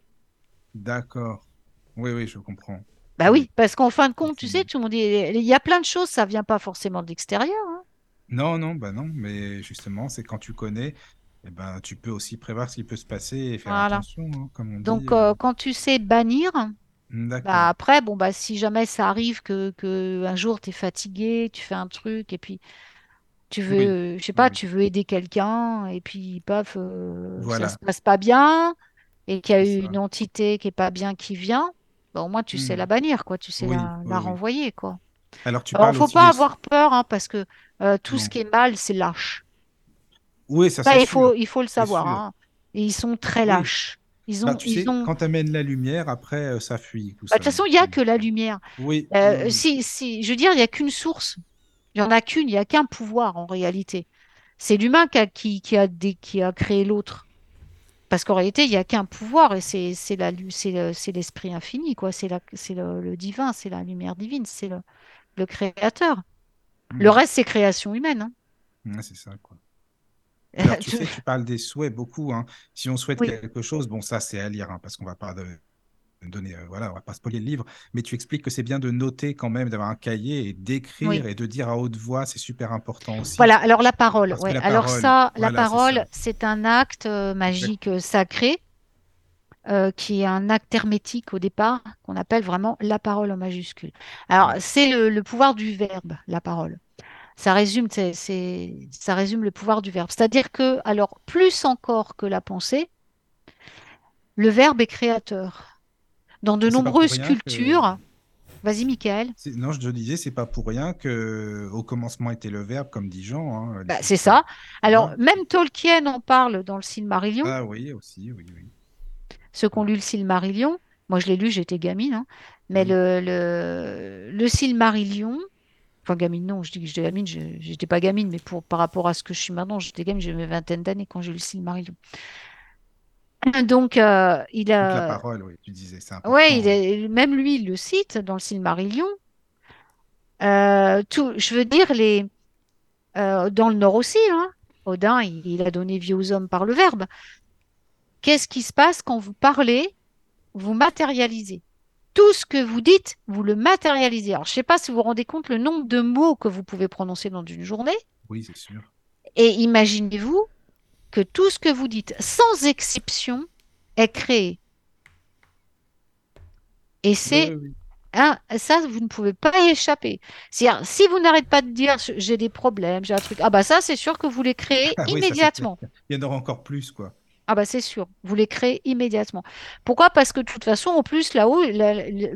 D'accord. Oui, oui, je comprends. Bah Oui, parce qu'en fin de compte, tu sais, tout le monde dit, il y a plein de choses, ça vient pas forcément de l'extérieur. hein. Non, non, bah non, mais justement, c'est quand tu connais, eh ben, tu peux aussi prévoir ce qui peut se passer et faire Voilà. attention, hein, comme on dit. Donc, euh. euh, quand tu sais bannir, bah D'accord. après, bon, bah, si jamais ça arrive que, que un jour tu es fatigué, tu fais un truc et puis tu veux, euh, je sais oui, pas, oui. tu veux aider quelqu'un et puis paf, euh, ça Voilà, se passe pas bien et qu'il y a c'est eu ça. une entité qui est pas bien qui vient, bah, au moins tu sais la Hmm. bannir, quoi, tu sais Oui, la, oui, la oui. renvoyer, quoi. Alors, tu Alors, parles faut pas des... avoir peur, hein, parce que euh, tout ce qui est mal, c'est lâche. Oui, ça, Ça, c'est il faut, sûr, il faut le savoir, sûr. hein. Et ils sont très lâches. Ils Bah, ont, tu ils sais, ont. quand tu amènes la lumière, après, euh, ça fuit, Bah, de toute façon, il n'y a que la lumière. oui, Euh, oui, si, si, je veux dire, il n'y a qu'une source. Il n'y en a qu'une, il n'y a qu'un pouvoir en réalité. C'est l'humain qui a, qui, qui a, des- qui a créé l'autre. Parce qu'en réalité, il n'y a qu'un pouvoir et c'est l'esprit infini, quoi. C'est le, le divin, c'est la lumière divine, c'est le, le créateur. Le Hmm. reste, c'est création humaine. hein. C'est ça, quoi. Alors, tu sais, tu parles des souhaits beaucoup, hein. Si on souhaite Oui, quelque chose, bon, ça, c'est à lire, hein, parce qu'on va pas de- donner, euh, voilà, on va pas spoiler le livre, mais tu expliques que c'est bien de noter quand même, d'avoir un cahier et d'écrire oui. et de dire à haute voix, c'est super important aussi, Voilà, alors la parole, ouais. la Alors parole, ça, la voilà, parole, c'est un acte euh, magique euh, sacré, euh, qui est un acte hermétique au départ, qu'on appelle vraiment la parole en majuscule. Alors, c'est le, le pouvoir du verbe, la parole. Ça résume, ça résume le pouvoir du verbe. C'est-à-dire que, alors, plus encore que la pensée, le verbe est créateur. Dans de nombreuses que, cultures, vas-y, Michael. non, je te disais, c'est pas pour rien que au commencement était le verbe, comme dit Jean, hein, Bah, c'est ça. Alors, même Tolkien en parle dans le Silmarillion. Ah oui, aussi, oui, oui. Ceux qui ont lu le Silmarillion, moi je l'ai lu, j'étais gamine, hein, mais Mhm. le, le, le Silmarillion, enfin gamine, non, je dis que j'étais gamine, je j'étais pas gamine, mais pour, par rapport à ce que je suis maintenant, j'étais gamine, j'avais une vingtaine d'années quand j'ai lu le Silmarillion. Donc, euh, il Donc la a. parole, oui, tu disais, c'est Ouais, il important. est, même lui, il le cite dans le Silmarillion. Euh, tout, je veux dire, les, euh, dans le Nord aussi, hein, Odin, il, il a donné vie aux hommes par le verbe. Qu'est-ce qui se passe quand vous parlez, vous matérialisez? Tout ce que vous dites, vous le matérialisez. Alors, je ne sais pas si vous vous rendez compte le nombre de mots que vous pouvez prononcer dans une journée. Oui, c'est sûr. Et imaginez-vous que tout ce que vous dites, sans exception, est créé. Et c'est oui, oui. Hein, ça, vous ne pouvez pas y échapper. C'est-à-dire, si vous n'arrêtez pas de dire j'ai des problèmes, j'ai un truc, ah bah ça, c'est sûr que vous les créez Ah ça, immédiatement. Il y en aura encore plus, quoi. Ah bah c'est sûr, vous les créez immédiatement. Pourquoi? Parce que de toute façon, en plus, là-haut,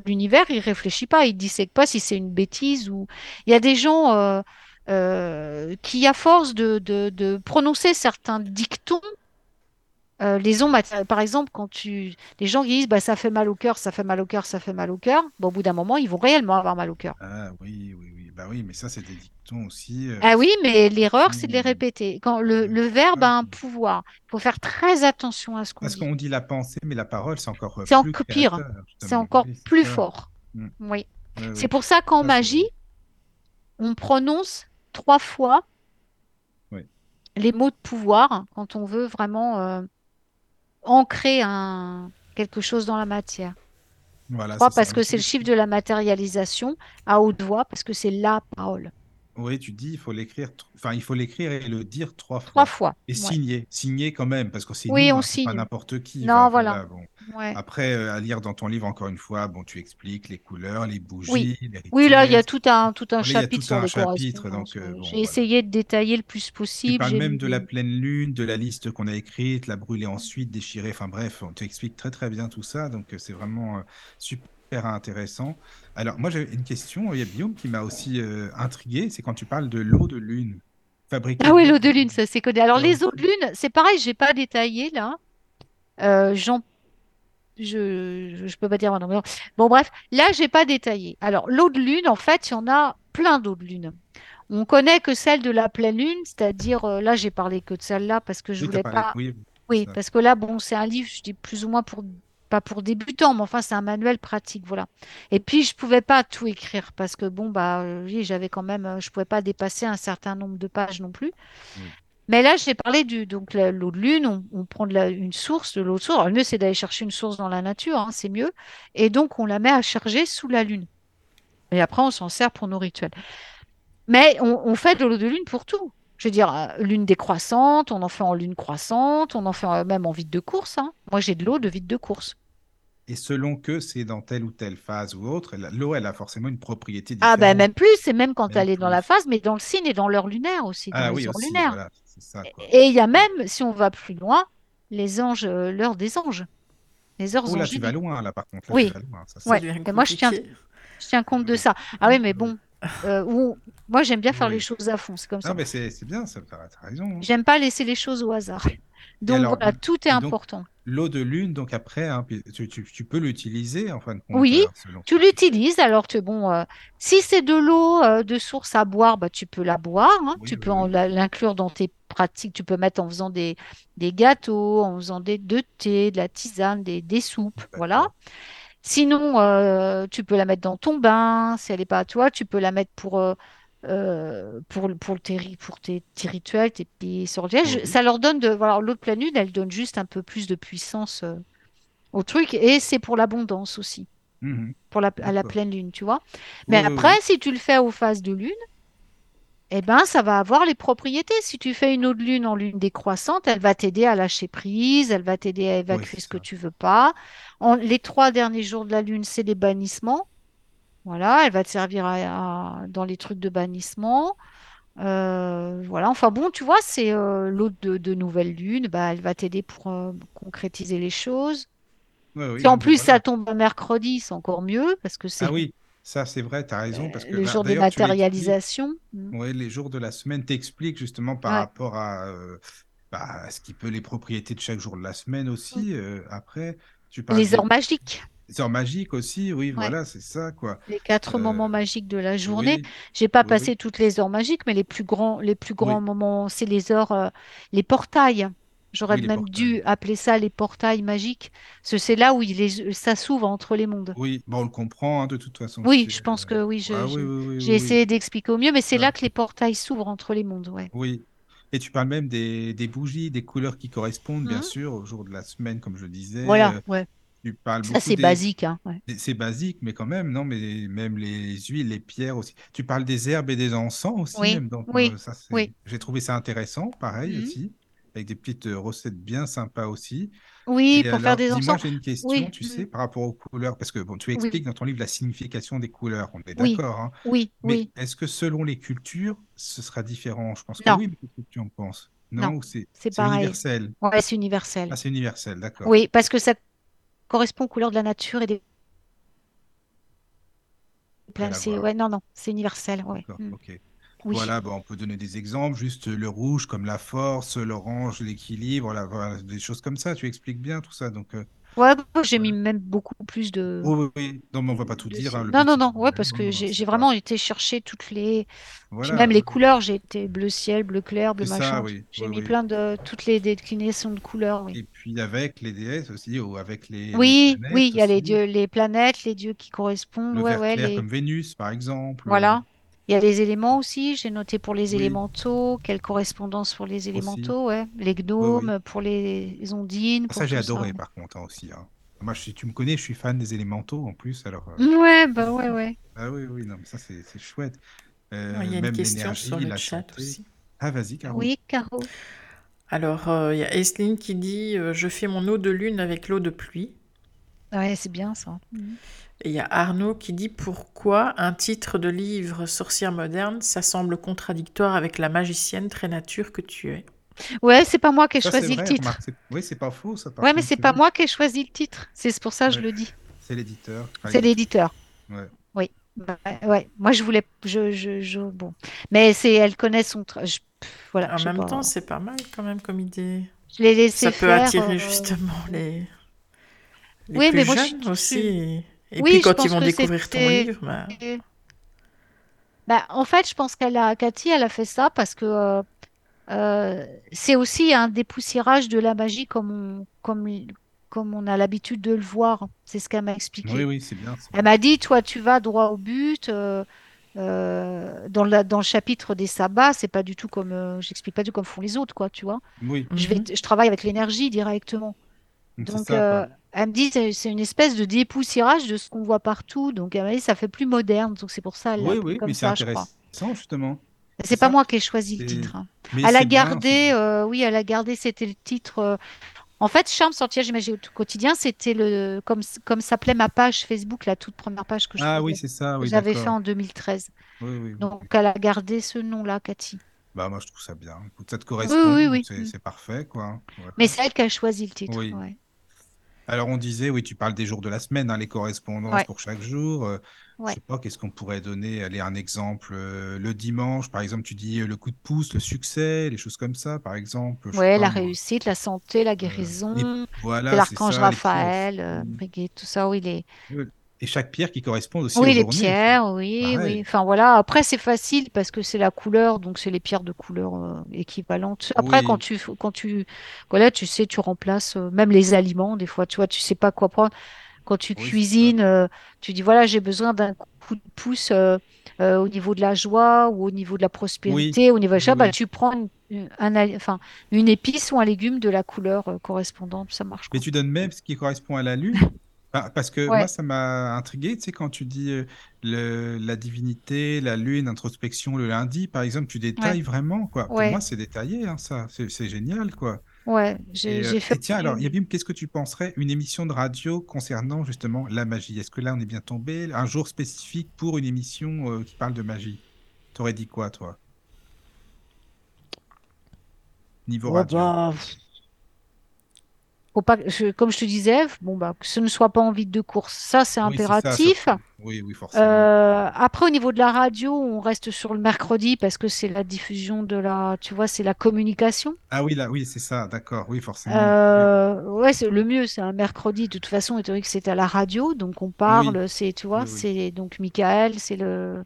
l'univers, il réfléchit pas, il dissèque pas si c'est une bêtise ou... Il y a des gens euh, euh, qui, à force de, de, de prononcer certains dictons, euh, les ont, maté- par exemple, quand tu... Les gens qui disent, bah, ça fait mal au cœur, ça fait mal au cœur, ça fait mal au cœur, bon, au bout d'un moment, ils vont réellement avoir mal au cœur. Ah oui, oui, oui. Bah oui, mais ça, c'est des dictons aussi. euh, Ah oui, mais l'erreur, c'est de les Hmm. répéter. Quand le, le verbe a un pouvoir, il faut faire très attention à ce qu'on Parce dit. qu'on dit la pensée, mais la parole, c'est encore euh, C'est encore pire. C'est encore plus fort. Mm. Oui. Ouais, C'est ouais. pour ça qu'en magie, on prononce trois fois les mots de pouvoir quand on veut vraiment euh, ancrer un, quelque chose dans la matière. Voilà, ça. parce que c'est le chiffre de la matérialisation à haute voix, parce que c'est la parole. Oui, tu dis, il faut l'écrire, enfin, il faut l'écrire et le dire trois Trois fois. fois. Et Ouais. signer, signer quand même, parce que c'est Oui, nous, on hein, c'est pas signe. n'importe qui. Non, voilà. bon. Ouais. Après, euh, à lire dans ton livre, encore une fois, bon, tu expliques les couleurs, les bougies, Oui. les Oui, là, il y a tout un, tout un Voilà, il y a chapitre tout sur un chapitre, donc, euh, bon, J'ai voilà. essayé de détailler le plus Tu possible. parles J'ai même de la pleine lune, de la liste qu'on a écrite, la brûler ensuite, déchirer, enfin bref, on t'explique très très bien tout ça, donc euh, c'est vraiment euh, super intéressant. Alors moi j'ai une question, il y a Guillaume qui m'a aussi euh, intrigué, c'est quand tu parles de l'eau de lune, fabriquer Ah oui, l'eau de lune, ça c'est connu. Alors les eaux de lune, c'est pareil, j'ai pas détaillé là. Euh, j'en, je, je, je peux pas dire maintenant. Bon bref, là j'ai pas détaillé. Alors l'eau de lune, en fait, il y en a plein d'eau de lune. On connaît que celle de la pleine lune, c'est-à-dire euh, là j'ai parlé que de celle-là parce que je Oui, voulais pas. oui, parce que là bon, c'est un livre, je dis plus ou moins pour pas pour débutants, mais enfin c'est un manuel pratique, voilà. Et puis je pouvais pas tout écrire parce que bon bah euh, oui, j'avais quand même, euh, je pouvais pas dépasser un certain nombre de pages non plus. Oui. Mais là, j'ai parlé du donc l'eau de lune, on, on prend de la- une source, de l'eau de source. Alors, le mieux, c'est d'aller chercher une source dans la nature, hein, c'est mieux. Et donc, on la met à charger sous la lune. Et après, on s'en sert pour nos rituels. Mais on, on fait de l'eau de lune pour tout. Je veux dire, euh, lune décroissante, on en fait en lune croissante, on en fait euh, même en vide de course. hein. Moi, j'ai de l'eau de vide de course. Et selon que c'est dans telle ou telle phase ou autre, l'eau elle a forcément une propriété Ah ben différente. même plus, c'est même quand Même elle est dans la phase, mais dans le signe et dans l'heure lunaire aussi, dans Ah oui aussi, voilà, ça quoi. Et il y a même, si on va plus loin, les anges, euh, l'heure des anges, les heures Oh là, tu vas loin là par contre, là, Oui. tu vas loin, ça, Ça Ouais. devient Et moi, je tiens, compliqué. je tiens compte de ça. Ah oui, mais bon, euh, où- moi j'aime bien faire les choses à fond, c'est comme ça. Non mais c'est bien, ça, t'as t'as raison. hein. J'aime pas laisser les choses au hasard. Donc alors, voilà, tout est donc, important. L'eau de lune, donc après, hein, tu, tu- tu peux l'utiliser en fin de compte. Oui, alors, selon tu l'utilises. Alors que bon, euh, si c'est de l'eau euh, de source à boire, bah, tu peux la boire. hein. Oui, Tu oui, peux l'inclure dans tes pratiques. Tu peux mettre en faisant des, des gâteaux, en faisant des de thé, de la tisane, des, des soupes. Voilà. Sinon, euh, tu peux la mettre dans ton bain. Si elle n'est pas à toi, tu peux la mettre pour, euh, pour, pour, tes, ri- pour tes, tes rituels, tes petits sortilèges. Oui. Ça leur donne de. Voilà, l'eau de pleine lune, elle donne juste un peu plus de puissance euh, au truc. Et c'est pour l'abondance aussi, Mhm. pour la, à la pleine lune, tu vois. Mais Oui, après, oui. si tu le fais aux phases de lune, eh ben, ça va avoir les propriétés. Si tu fais une eau de lune en lune décroissante, elle va t'aider à lâcher prise, elle va t'aider à évacuer ce que tu veux pas. En- les trois derniers jours de la lune, c'est les bannissements. Voilà, elle va te servir à- à- dans les trucs de bannissement. Euh, voilà, enfin bon, tu vois, c'est euh, l'eau de, de nouvelle lune, bah, elle va t'aider pour euh, concrétiser les choses. Oui, oui, Si en plus ça tombe mercredi, c'est encore mieux parce que Ah c'est oui, ça c'est vrai, tu as raison, parce que le là, jour des d'ailleurs, tu l'expliques, matérialisations. Mm. ouais, les jours de la semaine t'expliques justement par Ouais. rapport à, bah, à ce qui peut les propriétés de chaque jour de la semaine Mm. aussi. euh, après, tu parles Les heures magiques, des heures magiques aussi, oui, ouais. voilà, c'est ça, quoi. Les quatre Euh, moments magiques de la journée. oui, J'ai pas oui, passé oui, toutes les heures magiques, mais les plus grands, les plus grands moments, c'est les heures, euh, les portails. J'aurais les même dû appeler ça les portails magiques, c'est là où il est, ça s'ouvre entre les mondes. Oui, bon, on le comprend hein, de toute façon. Oui, je pense que oui, Ah j'ai essayé d'expliquer au mieux, mais c'est Ah, là que les portails s'ouvrent entre les mondes, ouais. oui. Et tu parles même des, des bougies, des couleurs qui correspondent, bien Mhm. sûr, au jour de la semaine, comme je disais. Voilà, Euh, ouais. Tu parles Ça, c'est des, basique, hein, ouais. C'est basique, mais quand même, non, mais même les huiles, les pierres aussi. Tu parles des herbes et des encens aussi, Oui, même dans oui, euh, oui. J'ai trouvé ça intéressant, pareil Mhm. aussi, avec des petites euh, recettes bien sympas aussi. Oui, Et pour alors, faire des ensembles. j'ai une question, tu mm, sais, par rapport aux couleurs, parce que bon, tu expliques dans ton livre la signification des couleurs, on est d'accord, hein. oui, Mais oui. est-ce que selon les cultures, ce sera différent? Je pense que Non, oui, mais qu'est-ce que tu en penses? non, c'est universel? Ouais, c'est universel. Ah, c'est universel, d'accord. Oui, parce que ça correspond aux couleurs de la nature et des C'est ouais, non, non, c'est universel. Ouais. Mm. Oui, Voilà, bon, on peut donner des exemples, juste le rouge comme la force, l'orange, l'équilibre, voilà, des choses comme ça. Tu expliques bien tout ça, donc euh, ouais, j'ai mis même beaucoup plus de Oui, oui, oui. Non, mais on va pas tout dire, hein, Non, non, non, ouais, parce que j'ai vraiment été chercher toutes les. Voilà, même les couleurs, j'ai été bleu ciel, bleu clair, bleu machin. oui, J'ai oui, mis oui. plein de toutes les déclinaisons de couleurs, oui. Et puis avec les déesses aussi, ou avec les, les Oui, oui, il y a les dieux, les planètes, les dieux qui correspondent, Le ouais, vert ouais, clair les. comme Vénus, par exemple. Voilà. Il y a les éléments aussi, j'ai noté pour les Oui, élémentaux, quelle correspondance pour les élémentaux, ouais. Les Oui, oui. gnomes, pour les ondines, Ah, ça, j'ai ça. adoré, par contre, hein, aussi. hein. Moi, je, suis- tu me connais, je suis fan des élémentaux en plus, alors... euh, Ouais, bah ouais, ouais. Ah oui, oui, non, mais ça, c'est c'est chouette. Non, Euh, Il y a une question sur le la chat aussi. Ah, vas-y, Caro. Oui, Caro. Alors, euh, il y a Esline qui dit euh, Je fais mon eau de lune avec l'eau de pluie. Ouais, c'est bien ça. Mhm. Et il y a Arnaud qui dit Pourquoi un titre de livre sorcière moderne, ça semble contradictoire avec la magicienne très nature que tu es Ouais, c'est pas moi qui ai Ça, choisi le titre. Oui, c'est pas faux, ça, Ouais, mais c'est pas vrai. moi qui ai choisi le titre. C'est pour ça que je le dis. c'est l'éditeur. Enfin, C'est l'éditeur. Ouais. Oui. Bah, ouais. Moi, je voulais. Je, je, je- Bon. Mais c'est, elle connaît son. tra- je- Voilà, En même pas. temps, c'est pas mal quand même comme idée. Je l'ai laissé Ça peut attirer euh, justement les, les Oui, plus mais moi, je jeunes je aussi. Et, Oui, puis quand ils vont découvrir ton livre, bah, Bah, en fait, je pense qu'elle a, Cathy, elle a fait ça parce que euh, euh, c'est aussi un dépoussiérage de la magie comme on, comme, comme on a l'habitude de le voir. C'est ce qu'elle m'a Oui, expliqué. oui, c'est bien ça. Elle m'a dit, toi, tu vas droit au but. euh, euh, dans la- dans le chapitre des sabbats, c'est pas du tout comme, euh, j'explique pas du tout comme font les autres, quoi, tu vois. Oui, Je vais, mhm. je travaille avec l'énergie directement. Donc, ça, euh. Elle me dit, c'est une espèce de dépoussiérage de ce qu'on voit partout. Donc, elle m'a dit, ça fait plus moderne. Donc, c'est pour ça qu'elle l'a Oui, oui, comme mais c'est intéressant, justement. C'est pas ça. moi qui ai choisi le titre. hein. Elle a gardé, bien. euh, oui, elle a gardé, c'était le titre. euh, En fait, Charme sortilège magie au quotidien, c'était le, comme, comme s'appelait ma page Facebook, la toute première page que je Ah oui, faisais, c'est ça, que oui, j'avais fait en 2013. Oui, oui, oui. Donc, elle a gardé ce nom-là, Cathy. Bah, moi, je trouve ça bien. Écoute, ça te correspond, oui, donc oui. c'est parfait, quoi. Mais c'est elle qui a choisi le titre. Oui. Ouais. Alors, on disait, oui, tu parles des jours de la semaine, hein, les correspondances Ouais. pour chaque jour. Euh, je Ouais. sais pas, qu'est-ce qu'on pourrait donner? Allez, un exemple. euh, le dimanche, par exemple, tu dis euh, le coup de pouce, le succès, les choses comme ça, par exemple. Je pas, la réussite, la santé, la Euh, guérison, c'est voilà, l'archange. Raphaël, euh, tout ça, oui, les, Et chaque pierre qui correspond aussi oui, aux les journées. pierres, oui, oui. Pareil. Enfin voilà, après c'est facile parce que c'est la couleur, donc c'est les pierres de couleur euh, équivalentes. Après, quand Oui, tu, quand tu, voilà, tu sais, tu remplaces euh, même les aliments, des fois, tu vois, tu sais pas quoi prendre. Quand tu oui, cuisines, euh, tu dis, voilà, j'ai besoin d'un coup de pouce au niveau de la joie ou au niveau de la Oui, prospérité, au niveau de oui, ça, bah, oui. tu prends une, une- un, ali- enfin, une épice ou un légume de la couleur correspondante, ça marche Mais quoi. tu donnes même ce qui correspond à la lune? Enfin, parce que moi, ça m'a intrigué, tu sais, quand tu dis euh, le, la divinité, la lune, introspection le lundi, par exemple, tu détailles ouais, vraiment, quoi. Pour ouais, moi, c'est détaillé, hein, ça. C'est c'est génial, quoi. ouais. Et, euh, j'ai fait et tiens, alors. Yabim, qu'est-ce que tu penserais une émission de radio concernant justement la magie? Est-ce que là, on est bien tombé? Un jour spécifique pour une émission euh, qui parle de magie? T'aurais dit quoi, toi? Niveau Ouais, radio? bah, faut pas, je- comme je te disais, bon, bah, que ce ne soit pas en vide de course. Ça, c'est Oui, c'est ça, impératif. Oui, oui, forcément. Euh, après, au niveau de la radio, on reste sur le mercredi parce que c'est la diffusion de la, tu vois, c'est la communication. Ah oui, là, oui, c'est ça, d'accord, oui, forcément. Euh, ouais, c'est le mieux, c'est un mercredi. De toute façon, étant donné que c'est à la radio, donc on parle, c'est, tu vois, c'est donc Michael, c'est le,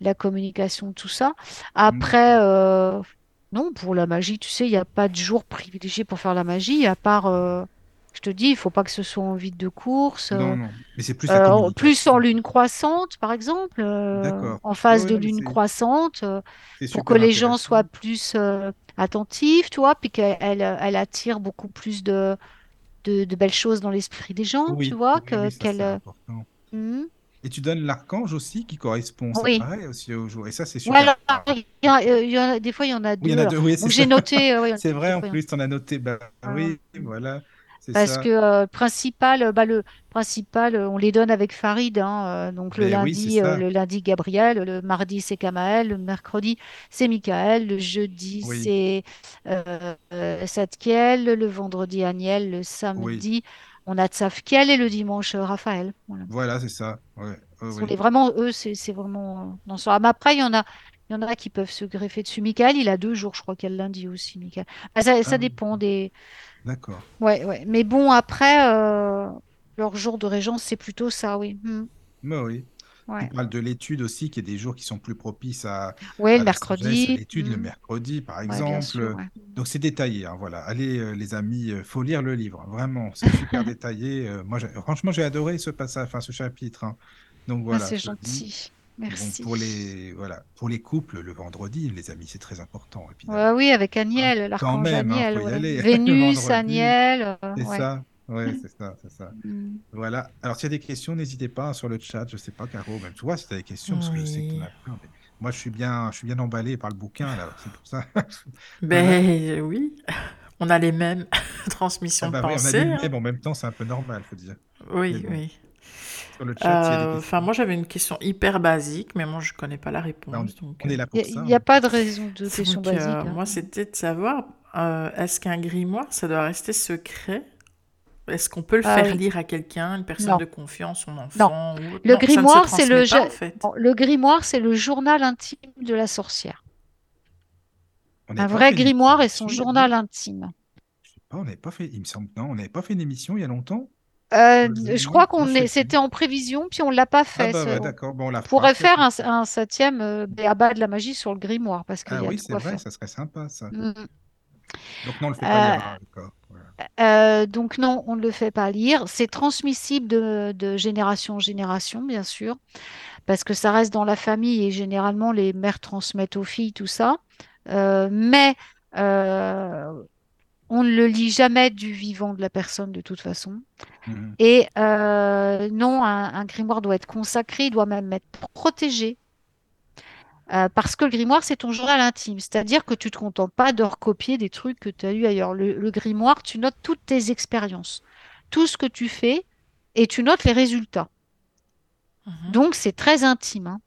la communication, tout ça. Mm, Après, euh, non, pour la magie, tu sais, il n'y a pas de jour privilégié pour faire la magie, à part, euh, je te dis, il faut pas que ce soit en vide de course. Non, euh, non, mais c'est plus la euh, en- plus en lune croissante, par exemple, euh, en phase de lune croissante, pour que les gens soient plus attentifs, tu vois, puis qu'elle elle, attire beaucoup plus de, de, de belles choses dans l'esprit des gens, tu vois, oui, qu'elle... hmm, Et tu donnes l'archange aussi qui correspond, ça oui. paraît aussi au jour. Et ça c'est Ouais, super. alors, Ah, il y a- euh, y a- des fois, il y en a Oui, il y deux. en a Alors, deux, oui, j'ai noté, euh, ouais, C'est vrai, en plus, tu en as noté. Bah a- oui, voilà. Parce ça. que euh, principal, euh, bah, le principal, on les donne avec Farid. hein, donc le Mais oui, lundi, euh, le lundi Gabriel, le mardi c'est Kamael, le mercredi c'est Michael, le jeudi Oui, c'est Sadkiel, le vendredi Aniel, le oui. samedi on a Tsafkiel et le dimanche euh, Raphaël. Voilà. Voilà, c'est ça. Ouais, les oui. vraiment eux, c'est vraiment euh, dans ce mais après il y en a, il y en a qui peuvent se greffer dessus. Michael, il a deux jours, je crois qu'il y a le lundi aussi. Michael. Ah, ça, Ah ça dépend des d'accord. Ouais, ouais. Mais bon, après, euh, leur jour de régence, c'est plutôt ça, oui. Hmm. Mais oui. Tu Ouais. parles de l'étude aussi, qu'il y a des jours qui sont plus propices à, le mercredi. l'étude, le hmm. mercredi, par Ouais, exemple. sûr, ouais. Donc, c'est détaillé. hein, voilà. Allez, euh, les amis, euh, faut lire le livre. Vraiment, c'est super détaillé. Euh, moi, franchement, j'ai adoré ce passage, enfin, ce chapitre. hein. Donc, Ah, voilà, c'est gentil. Bon, Merci. pour les, voilà, pour les couples, le vendredi, les amis, c'est très important, Ouais, oui, avec hein. Aniel, Quand l'archange hein, Aniel, ouais. Vénus. Aniel, euh, C'est ouais. ça. Ouais, c'est ça, c'est ça. Hmm. Voilà. Alors, s'il y a des questions, n'hésitez pas hein, sur le chat. Je sais pas, Caro, même toi, si tu as des questions, parce que je sais que tu en Oui. as plein. mais moi, je suis bien, je suis bien emballé par le bouquin, là. C'est pour ça. Voilà. Ben oui, on a les mêmes Ah transmissions de bah oui, on a pensée. lu le hein. même en même temps, c'est un peu normal, faut dire. Oui, bon, oui. sur le chat, s'il y a des Euh, Enfin, moi, j'avais une question hyper basique, mais moi, je connais pas la bah, on, réponse. Donc, on euh, est là Il n'y pour a, ça. y a hein. pas de raison de question donc, basique. euh, hein. moi, c'était de savoir, euh, est-ce qu'un grimoire, ça doit rester secret? Est-ce qu'on peut le Ah faire lire à quelqu'un, une personne Non, de confiance, son non. enfant ou? Le Non, grimoire, c'est le, transmet pas, ja- en fait. non, le grimoire, c'est le journal intime de la sorcière. On Un vrai grimoire est son journal intime. Je sais pas, on n'avait pas fait, il me semble, non, on n'avait pas fait une émission il y a longtemps? Euh, les je crois qu'on est, c'était en prévision, puis on l'a pas Ah fait. bah d'accord, bon, on la pourrait faire un, un septième euh, béaba de la magie sur le grimoire, parce qu'il Ah y a oui, de c'est quoi vrai, faire. ça serait sympa, ça. Mm. Donc non, on le fait pas Euh, hein. Euh, donc non, on ne le fait pas lire. C'est transmissible de, de génération en génération, bien sûr, parce que ça reste dans la famille et généralement les mères transmettent aux filles tout ça. Euh, mais euh, on ne le lit jamais du vivant de la personne de toute façon. Mhm. Et non, un, un grimoire doit être consacré, il doit même être protégé. Euh, parce que le grimoire, c'est ton journal intime. C'est-à-dire que tu ne te contentes pas de recopier des trucs que tu as eu ailleurs. Le, le grimoire, tu notes toutes tes expériences, tout ce que tu fais, et tu notes les résultats. Mhm. Donc, c'est très intime. hein.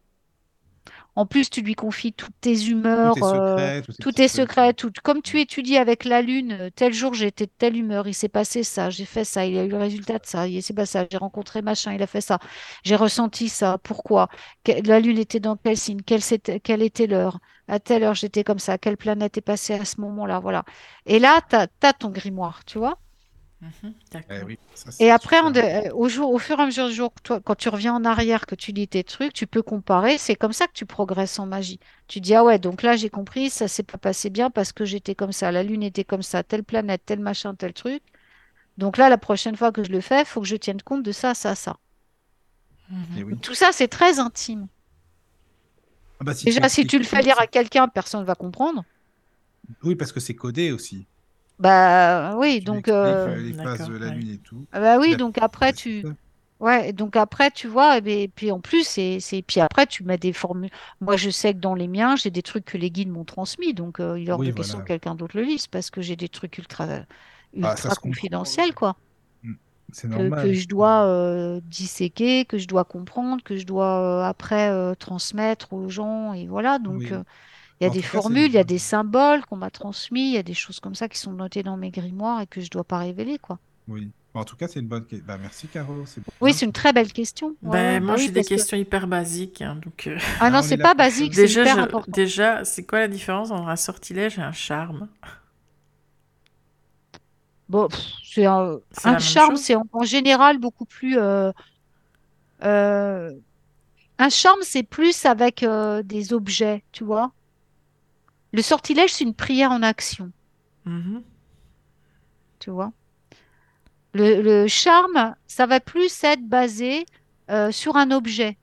En plus, tu lui confies toutes tes humeurs, tes euh, secrets, tes tout. Comme tu étudies avec la lune, euh, tel jour j'étais de telle humeur, il s'est passé ça, j'ai fait ça, il y a eu le résultat de ça, il s'est passé ça, j'ai rencontré machin, il a fait ça, j'ai ressenti ça, pourquoi? La lune était dans quel signe? Quelle, quelle était l'heure? À telle heure j'étais comme ça, quelle planète est passée à ce moment-là? Voilà. Et là, tu as, ton grimoire, tu vois? Mhm, Eh D'accord. oui, ça Et après, euh, au jour, au fur et à mesure du jour, que toi, quand tu reviens en arrière, que tu lis tes trucs, tu peux comparer. C'est comme ça que tu progresses en magie. Tu dis, ah ouais, donc là, j'ai compris, ça s'est pas passé bien parce que j'étais comme ça, la lune était comme ça, telle planète, tel machin, tel truc. Donc là, la prochaine fois que je le fais, il faut que je tienne compte de ça, ça, ça. Mhm. Eh oui. Tout ça, c'est très intime. Ah bah, si tu Déjà, si tu le fais lire à quelqu'un, personne ne va comprendre. Oui, parce que c'est codé aussi. Bah oui, Tu donc, euh, les phases de la ouais. lune et tout. ah bah oui, La- donc après, tu. Ouais, donc après, tu vois, et ben- et puis en plus, c'est, c'est, puis après, tu mets des formules. Moi, je sais que dans les miens, j'ai des trucs que les guides m'ont transmis, donc euh, il est hors Oui, de question que quelqu'un d'autre le lise, parce que j'ai des trucs ultra, Ah, ultra confidentiels, quoi, Mm. C'est que, normal. que je dois euh, disséquer, que je dois comprendre, que je dois euh, après euh, transmettre aux gens, et voilà, donc Oui. Il y a En des formules, il y a des symboles qu'on m'a transmis, il y a des choses comme ça qui sont notées dans mes grimoires et que je dois pas révéler, quoi. Oui. En tout cas, c'est une bonne question. Bah, merci, Caro. Oui, c'est une très belle question. Ouais, Ben, moi, bah oui, j'ai des que- questions hyper basiques. hein, donc, euh, Ah non, Ah, c'est pas basique, c'est déjà, hyper je- important. déjà, c'est quoi la différence entre un sortilège et un charme? Bon, c'est un, un charme, c'est en, en général beaucoup plus. euh, euh, un charme, c'est plus avec euh, des objets, tu vois? Le sortilège, c'est une prière en action, Mhm. tu vois? Le, le charme, ça va plus être basé euh, sur un objet.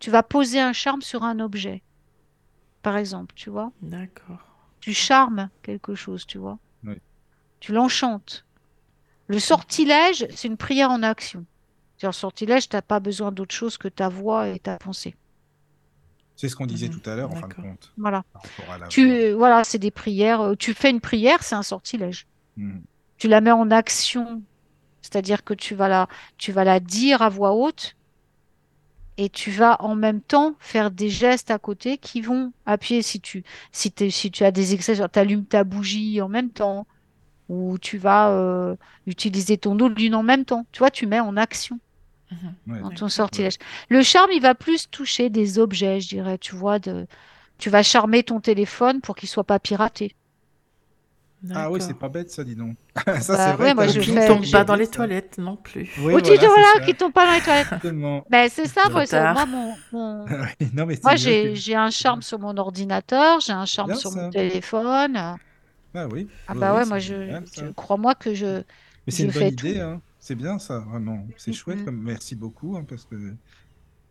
Tu vas poser un charme sur un objet, par exemple, tu vois? D'accord. Tu charmes quelque chose, tu vois? Oui. Tu l'enchantes. Le sortilège, c'est une prière en action. Sur le sortilège, tu n'as pas besoin d'autre chose que ta voix et ta pensée. C'est ce qu'on disait Mhm. tout à l'heure, en fin de compte, Voilà. Tu, voilà, c'est des prières. euh, Tu fais une prière, c'est un sortilège. Mhm. tu la mets en action, c'est-à-dire que tu vas la, tu vas la dire à voix haute et tu vas en même temps faire des gestes à côté qui vont appuyer si tu, si si tu as des excès, genre t'allumes ta bougie en même temps ou tu vas euh, utiliser ton eau de lune en même temps. Tu vois, tu mets en action Ouais. dans ton sortilège. Le charme, il va plus toucher des objets, je dirais, tu vois, de... tu vas charmer ton téléphone pour qu'il soit pas piraté. Ah oui, c'est pas bête ça, dis donc. ça, Bah c'est vrai. ouais, moi, je fais- il tombe pas dans les ça. toilettes non plus. Oui, Ou tu voilà, dis, voilà, qui tombe pas dans les toilettes. Exactement. Ben, c'est ça, moi, moi, mon, mon- Oui, non, mais c'est moi j'ai, que- un charme sur mon ordinateur, j'ai un charme bien, sur ça. mon téléphone. Ah Ah oui. oui, bah oui, ouais, moi, je, crois-moi que je, Mais c'est une bonne idée, hein. C'est bien ça, vraiment. C'est chouette. Mhm. Comme... Merci beaucoup, hein, parce que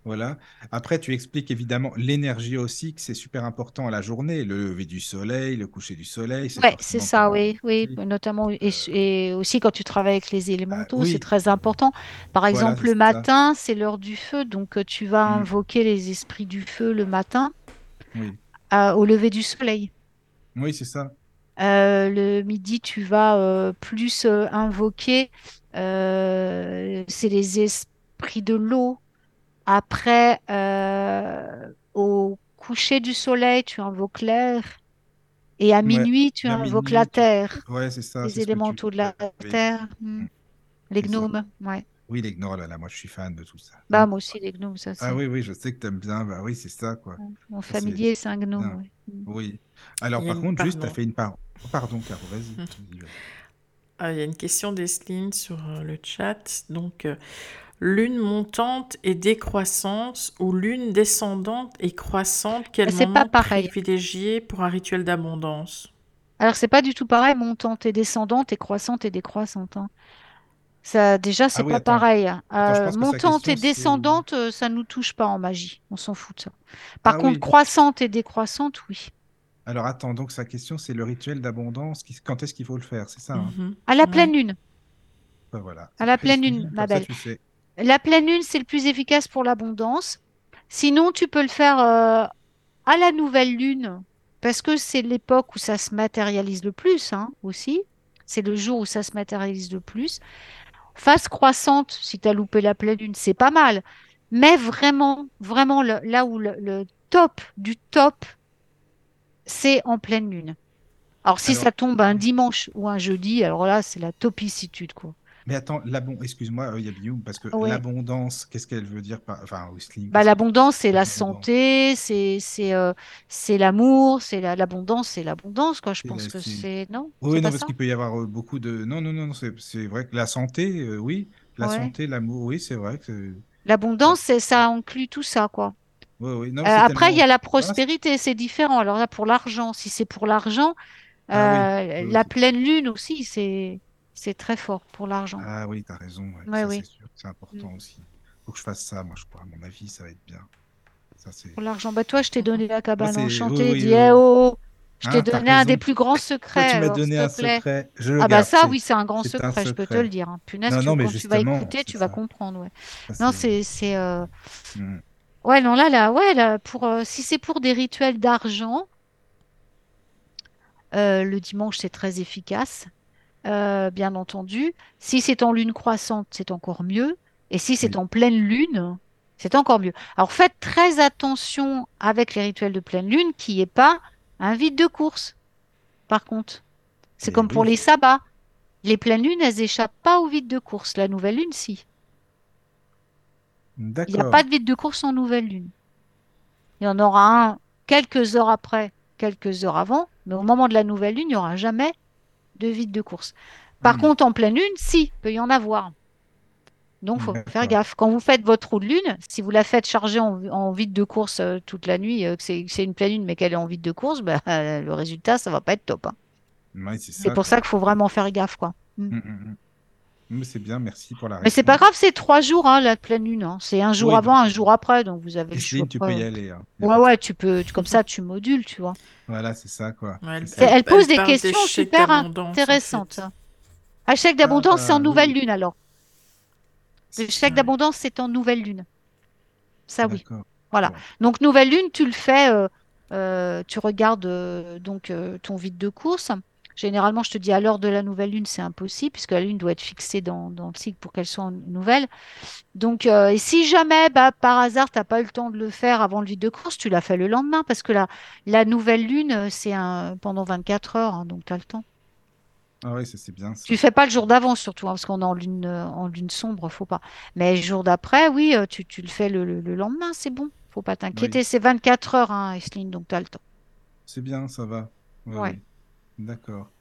voilà. Après, tu expliques évidemment l'énergie aussi, que c'est super important à la journée, le lever du soleil, le coucher du soleil. c'est Ouais, c'est ça, oui, oui, notamment et, et aussi quand tu travailles avec les élémentaux, oui. c'est très important. Par exemple, le matin, c'est l'heure du feu, donc euh, tu vas Mm. invoquer les esprits du feu le matin Oui, euh, au lever du soleil. oui, c'est ça. Euh, le midi, tu vas euh, plus euh, invoquer, euh, c'est les esprits de l'eau. Après, euh, au coucher du soleil, tu invoques l'air. Et à Ouais, minuit, tu invoques minuit, la terre, Ouais, c'est ça. les élémentaux de la Oui. terre, hmm. les C'est ça. gnomes. Ouais. Oui, les gnomes, oh là là, moi je suis fan de tout ça. Bah, moi aussi, les gnomes, ça, c'est Ah oui, oui, je sais que tu aimes bien. Bah oui, c'est ça, quoi. mon ça, familier, c'est un gnome. ouais. Hmm. Oui. Alors, par contre, juste, tu as pardon. fait une part. Pardon, Caro, vas-y. Ah, il y a une question d'Esline sur euh, le chat. Donc, euh, lune montante et décroissance ou lune descendante et croissante, quel C'est pas moment pareil. privilégié pour un rituel d'abondance? Alors, c'est pas du tout pareil, montante et descendante et croissante et décroissante. hein. Ça, déjà, c'est Ah oui, pas attends. pareil. Euh, montante et question, c'est- descendante, euh, ça nous touche pas en magie. On s'en fout de ça. Par Ah contre, oui. croissante et décroissante, oui. Alors, attends, donc sa question, c'est le rituel d'abondance. qui- Quand est-ce qu'il faut le faire? C'est ça, hein Mhm. À la pleine lune. Bah, voilà. À la pleine lune, ma ça, belle. tu sais. La pleine lune, c'est le plus efficace pour l'abondance. Sinon, tu peux le faire euh, à la nouvelle lune, parce que c'est l'époque où ça se matérialise le plus, hein, aussi. C'est le jour où ça se matérialise le plus. Phase croissante, si tu as loupé la pleine lune, c'est pas mal. Mais vraiment, vraiment, le- là où le, le top du top, c'est en pleine lune. Alors, si Alors- ça tombe un dimanche ou un jeudi, alors là, c'est la topicitude, quoi. Mais attends, excuse-moi, euh, Yabioum, parce que Ouais. l'abondance, qu'est-ce qu'elle veut dire par... Enfin, Bah, l'abondance, c'est la santé, c'est c'est euh, c'est l'amour, c'est la- l'abondance, c'est l'abondance, quoi. Je pense que c'est- non, Oui, non, parce qu'il peut y avoir euh, beaucoup de... Non, non, non, non, c'est vrai que la santé, euh, oui. La Ouais. santé, l'amour, oui, c'est vrai que... L'abondance, ça inclut tout ça, quoi. Oui, oui. Non, Euh, après, il y a la prospérité, c'est différent. Alors là, pour l'argent, si c'est pour l'argent, Ah oui, euh, la pleine lune aussi, c'est c'est très fort pour l'argent. Ah oui, t'as raison. ouais, Ouais, oui. c'est important aussi. Faut que je fasse ça, moi, je crois. À mon avis, ça va être bien. Ça. Pour l'argent, bah toi, je t'ai donné la cabane oui, enchantée. oui, eh oui. oh, je Hein, t'ai t'as donné un des plus grands Toi, secrets. tu m'as donné un secret. Je le Ah bah ça, oui, c'est un grand un secret, je peux te le dire. hein. Punaise, Non, tu- non, quand tu vas écouter, tu vas comprendre, ouais. Ça, Non, c'est- euh, Hmm. Ouais non là là ouais là pour euh, si c'est pour des rituels d'argent, euh, le dimanche c'est très efficace, euh, bien entendu. Si c'est en lune croissante, c'est encore mieux. Et si c'est Oui. en pleine lune, c'est encore mieux. Alors faites très attention avec les rituels de pleine lune, qu'il n'y ait pas un vide de course. Par contre, c'est Eh comme pour les sabbats. Les pleines lunes, elles échappent pas au vide de course. La nouvelle lune, si. Il n'y a pas de vide de course en nouvelle lune. Il y en aura un quelques heures après, quelques heures avant, mais au moment de la nouvelle lune, il n'y aura jamais de vide de course. Par Hmm. contre, en pleine lune, si, il peut y en avoir. Donc, il faut faire gaffe. Quand vous faites votre roue de lune, si vous la faites charger en, en vide de course euh, toute la nuit, euh, que c'est une pleine lune, mais qu'elle est en vide de course, bah, euh, le résultat, ça va pas être top. hein. Ouais, c'est pour ça qu'il faut vraiment faire gaffe, quoi. Hmm, hmm, c'est bien, merci pour la Mais c'est pas réponse. grave, c'est trois jours, hein, la pleine lune. hein. C'est un jour Oui, avant, donc, un jour après, donc vous avez le choix. Christine, tu peux y aller. hein. Ouais, ouais, tu peux, tu- comme ça, tu modules, tu vois. Voilà, c'est ça, quoi. Ouais, elle, pose des questions super intéressantes. fait. Un chèque d'abondance, c'est en Ah, nouvelle oui. lune, alors. Le chèque Ouais. d'abondance, c'est en nouvelle lune. Ça, oui. Voilà. Donc, nouvelle lune, tu le fais, euh, euh, tu regardes euh, donc euh, ton vide de course. Généralement, je te dis à l'heure de la nouvelle lune, c'est impossible, puisque la lune doit être fixée dans, dans le cycle pour qu'elle soit nouvelle. Donc, euh, et si jamais, bah, par hasard, tu n'as pas eu le temps de le faire avant le vide de course, tu l'as fait le lendemain, parce que la, la nouvelle lune, euh, c'est pendant 24 heures, hein, donc tu as le temps. Ah oui, c'est bien. Ça. Tu fais pas le jour d'avant, surtout, hein, parce qu'on est en lune, euh, en lune sombre, faut pas. Mais le jour d'après, oui, tu, tu le fais le, le- le lendemain, c'est bon. Faut pas t'inquiéter. Oui, C'est 24 heures, hein, Esline, donc tu as le temps. c'est bien, ça va. Ouais, Ouais. ouais. D'accord.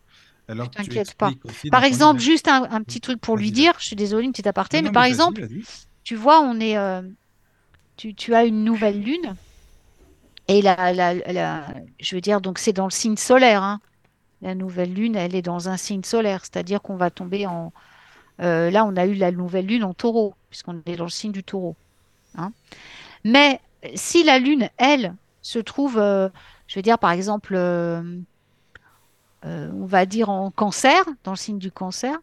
Alors, tu t'inquiètes pas. Par exemple, juste un, un petit truc pour lui dire, je suis désolée, une petite aparté, Non, mais non, par mais exemple, tu vois, on est, euh, tu, tu as une nouvelle lune, et la, la, la- je veux dire, donc c'est dans le signe solaire, hein. La nouvelle lune, elle est dans un signe solaire, c'est-à-dire qu'on va tomber en... euh, là, on a eu la nouvelle lune en taureau, puisqu'on est dans le signe du taureau. hein. Mais si la lune, elle, se trouve, euh, je veux dire, par exemple, euh, on va dire en cancer, dans le signe du cancer,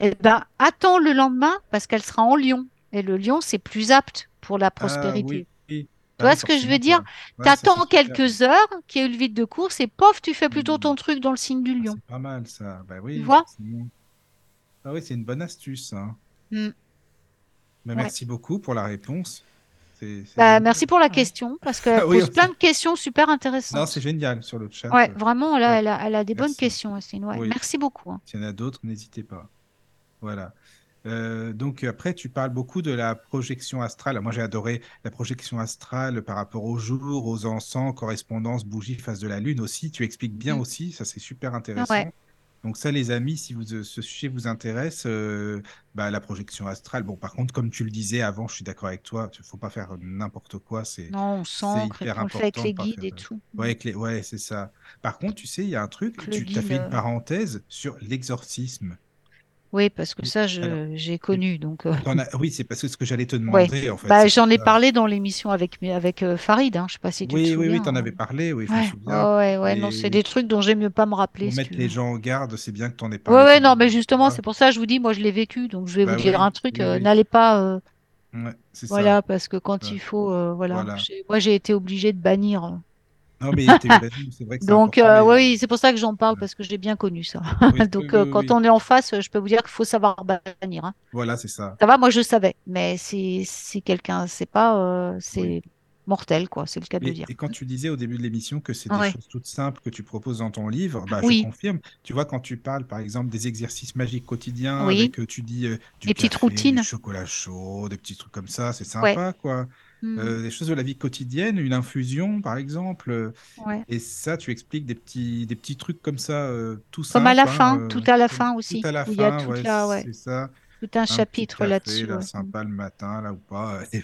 eh ben, attends le lendemain parce qu'elle sera en lion. Et le lion, c'est plus apte pour la Ah prospérité. oui, oui. Tu Ah vois oui, ce que je veux dire? Ouais, super. quelques heures qu'il y ait eu le vide de course et pof, tu fais plutôt Hmm. ton truc dans le signe du Ah, lion. c'est pas mal ça. Bah Tu oui, vois? forcément. Ah oui, c'est une bonne astuce. hein. Hmm. Ouais. merci beaucoup pour la réponse. C'est c'est Bah, merci pour la question parce qu'elle oui, pose on plein de questions super Non, intéressantes. c'est génial sur le chat. Ouais, vraiment, là, ouais. elle a, elle a des bonnes Merci. questions, Astine. Ouais, Oui. merci beaucoup. hein. S'il y en a d'autres, n'hésitez pas. Voilà. Euh, donc après, tu parles beaucoup de la projection astrale. Moi, j'ai adoré la projection astrale par rapport au jour, aux encens, correspondance, bougie, face de la lune aussi. Tu expliques bien Mm. aussi, ça c'est super intéressant. Ouais. Donc ça, les amis, si vous, euh, ce sujet vous intéresse, euh, bah, la projection astrale. Bon, par contre, comme tu le disais avant, je suis d'accord avec toi, il ne faut pas faire n'importe quoi. C'est Non, on s'ancre hyper on le fait avec important les guides faire. et tout. Ouais, avec les... ouais, c'est ça. Par contre, tu sais, il y a un truc, le tu as guide, fait une euh, parenthèse sur l'exorcisme. Oui, parce que Oui. ça, j'ai connu. Donc, euh, Oui, c'est parce que ce que j'allais te ouais. demander, en fait. Bah, j'en ai ça. parlé dans l'émission avec, avec euh, Farid. Hein. Je sais pas si tu te Oui, oui, oui, souviens. t'en hein. avais parlé, oui, Ouais, souviens. ouais, ouais, non, c'est des trucs dont j'aime mieux pas me rappeler, pour si mettre tu les gens en garde, c'est bien que t'en aies Ouais, parlé ouais, quand non, mais Tu justement, c'est pour ça que je vous dis, moi, je l'ai vécu, donc je vais Bah vous dire un oui, truc, oui, euh, oui. n'allez pas, euh, Ouais, c'est ça. voilà, parce que quand Ouais, il faut, euh, voilà, Voilà. Moi, j'ai été obligée de bannir. Non, mais c'est vrai que c'est Donc, euh, oui, c'est pour ça que j'en parle, parce que j'ai bien connu ça. Oui, Donc, euh, quand oui. on est en face, je peux vous dire qu'il faut savoir bannir. hein. Voilà, c'est ça. Ça va, moi, je savais, mais si, si quelqu'un sait pas, euh, Oui. c'est mortel, quoi, c'est le cas de le dire. et quand tu disais au début de l'émission que c'est des Ouais. choses toutes simples que tu proposes dans ton livre, bah, je confirme. Tu vois, quand tu parles, par exemple, des exercices magiques quotidiens, avec, tu dis, du petites café, du routines. chocolat chaud, des petits trucs comme ça, c'est Ouais. sympa, quoi. Hmm, Euh, des choses de la vie quotidienne, une infusion, par exemple. euh, ouais. Et ça, tu expliques des petits, des petits trucs comme ça, euh, tout Comme à la hein, fin, tout à la fin tout aussi, à la où il y a fin, toute ouais, la, ouais, c'est ça. tout un chapitre là-dessus. là, sympa le matin, là, ou pas. et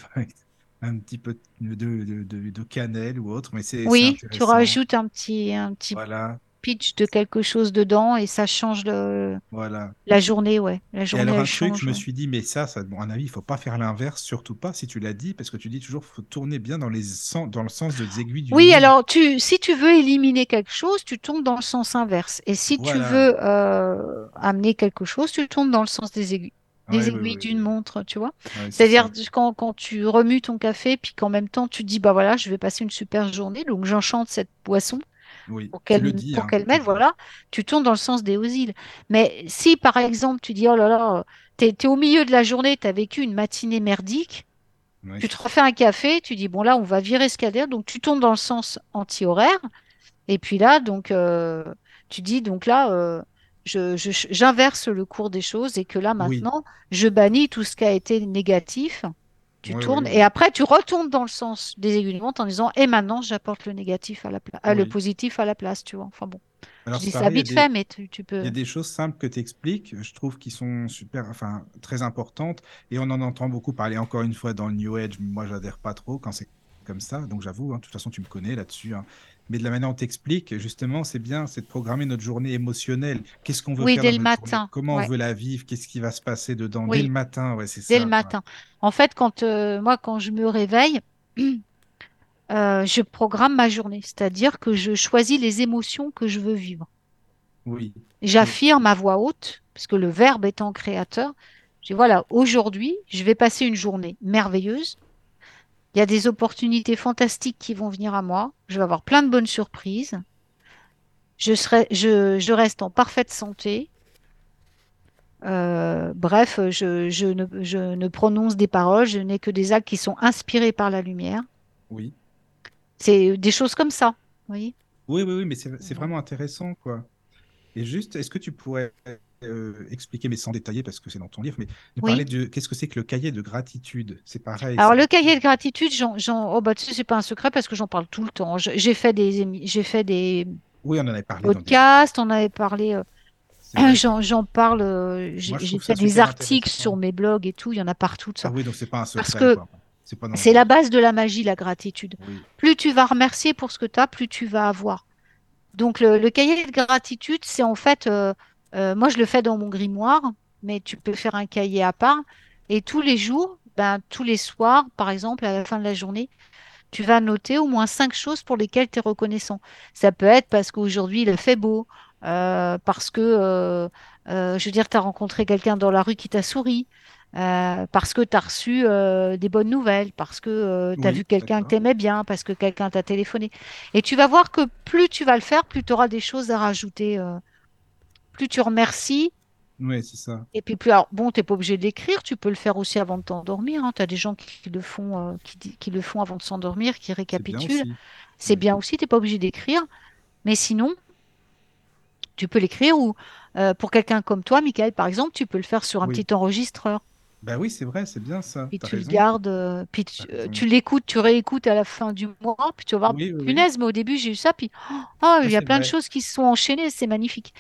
un petit peu de, de, de- de cannelle ou autre, mais c'est Oui, tu rajoutes un petit, un petit Voilà, pitch de quelque chose dedans et ça change le, voilà. la journée, ouais. La Et journée, alors, elle un truc, je me suis dit, mais ça, ça, bon, à mon avis, il faut pas faire l'inverse, surtout pas si tu l'as dit, parce que tu dis toujours, faut tourner bien dans, les sens, dans le sens des aiguilles Oui, alors tu, si tu veux éliminer quelque chose, tu tournes dans le sens inverse. Et si tu veux euh, amener quelque chose, tu tournes dans le sens des aiguilles, des Ouais, aiguilles ouais, d'une ouais. montre, tu vois. C'est-à-dire quand, quand tu remues ton café, puis qu'en même temps tu dis, bah voilà, je vais passer une super journée, donc j'enchante cette boisson Oui, pour qu'elle hein, dis. voilà, tu tournes dans le sens des Osiles. Mais si par exemple tu dis, oh là là, t'es, t'es au milieu de la journée, tu as vécu une matinée merdique, tu te refais un café, tu dis, bon là, on va virer ce cadre, donc tu tournes dans le sens anti-horaire, et puis là, donc, euh, tu dis, donc là, euh, je, je- j'inverse le cours des choses, et que là, oui, maintenant, je bannis tout ce qui a été négatif. Tu ouais, tournes, ouais, et après, tu retournes dans le sens des aiguilles montre en disant, et maintenant, j'apporte le négatif à la place, le positif à la place, tu vois. Enfin bon. Je dis ça vite des, fait, mais tu, tu Il y peux. a des choses simples que tu expliques, je trouve, qui sont super, enfin, très importantes, et on en entend beaucoup parler encore une fois dans le New Age. Moi, j'adhère pas trop quand c'est comme ça, donc j'avoue, hein, de toute façon, tu me connais là-dessus. hein. Mais de la manière dont tu expliques, justement, c'est bien, c'est de programmer notre journée émotionnelle. Qu'est-ce qu'on veut Oui, faire dès dans le journée? matin. Comment on veut la vivre? Qu'est-ce qui va se passer dedans? Dès le matin, ouais, c'est dès le ça, matin. En fait, quand euh, moi, quand je me réveille, euh, je programme ma journée, c'est-à-dire que je choisis les émotions que je veux vivre. Oui, J'affirme à voix haute, parce que le verbe étant créateur, je dis voilà, aujourd'hui, je vais passer une journée merveilleuse. Il y a des opportunités fantastiques qui vont venir à moi. Je vais avoir plein de bonnes surprises. je serai, je, je reste en parfaite santé. Euh, bref, je, je ne, je ne prononce des paroles, je n'ai que des actes qui sont inspirés par la lumière. Oui. C'est des choses comme ça, vous voyez? Oui, oui, oui, mais c'est c'est vraiment intéressant, quoi. Et juste, est-ce que tu pourrais euh, expliquer, mais sans détailler parce que c'est dans ton livre, mais Oui. parler de qu'est-ce que c'est que le cahier de gratitude? C'est pareil, Alors, ça. le cahier de gratitude, j'en, oh, bah, tu sais, c'est pas un secret parce que j'en parle tout le temps. J'ai fait des, j'ai fait des Oui, on en avait parlé des... podcasts, on avait parlé, euh, j'en, j'en parle, euh, j'ai fait ça des articles sur mes blogs et tout, il y en a partout de Ah ça. oui, donc c'est pas un Parce secret, que quoi. C'est la base de la magie, la gratitude. Oui. Plus tu vas remercier pour ce que tu as, plus tu vas avoir. Donc, le, le cahier de gratitude, c'est en fait, euh, euh, moi, je le fais dans mon grimoire, mais tu peux faire un cahier à part. Et tous les jours, ben, tous les soirs, par exemple, à la fin de la journée, tu vas noter au moins cinq choses pour lesquelles tu es reconnaissant. Ça peut être parce qu'aujourd'hui, il fait beau, euh, parce que, euh, je veux dire, tu as rencontré quelqu'un dans la rue qui t'a souri, euh, parce que tu as reçu euh, des bonnes nouvelles, parce que tu as Oui, vu quelqu'un que tu aimais bien, parce que quelqu'un t'a téléphoné. Et tu vas voir que plus tu vas le faire, plus tu auras des choses à rajouter. Plus tu remercies. Oui, c'est ça. Et puis plus, alors, bon, t'es pas obligé de l'écrire, tu peux le faire aussi avant de t'endormir. Tu as des gens qui le font, euh, qui, le font avant de s'endormir, qui récapitulent. C'est bien aussi, t'es pas obligé d'écrire. Mais sinon, tu peux l'écrire ou euh, pour quelqu'un comme toi, Michael, par exemple, tu peux le faire sur un Oui. petit enregistreur. Bah oui, c'est vrai, c'est bien ça. Puis tu le gardes, euh, puis tu, euh, tu l'écoutes, tu réécoutes à la fin du mois, puis tu vas voir, Oui, oui, oui. punaise, mais au début j'ai eu ça, puis oh, oh, il y a plein de choses qui se sont enchaînées, c'est magnifique.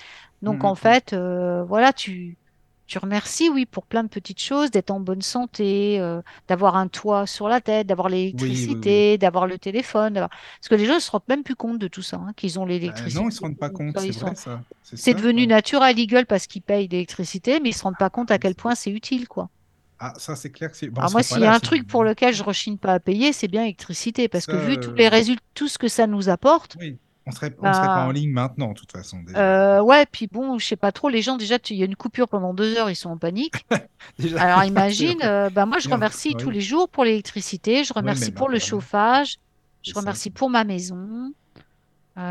Donc Mm, en mm, fait, euh, voilà, tu, tu remercies, oui, pour plein de petites choses, d'être en bonne santé, euh, d'avoir un toit sur la tête, d'avoir Oui, oui, oui. l'électricité, d'avoir le téléphone, d'avoir- parce que les gens ne se rendent même plus compte de tout ça, hein, qu'ils ont Bah, l'électricité. non, ils se rendent pas compte, c'est ils sont- ça. C'est C'est ça, devenu quoi. naturel legal parce qu'ils payent l'électricité, mais ils se rendent pas compte à quel point c'est utile, quoi. Ah, ça c'est clair que c'est. Bon, Alors moi, s'il y a un truc pour lequel je rechigne pas à payer, c'est bien l'électricité, parce que vu tous euh, les résultats, tout ce que ça nous apporte, Oui, on serait, on serait pas en bah, ligne maintenant, de toute façon, déjà. euh, ouais, puis bon, je sais pas trop, les gens déjà, il y a une coupure pendant deux heures, ils sont en panique. Déjà, Alors imagine, euh, bah moi, je en- remercie tous oui. les jours pour l'électricité, je remercie pour bah, le chauffage, je ça. remercie pour ma maison,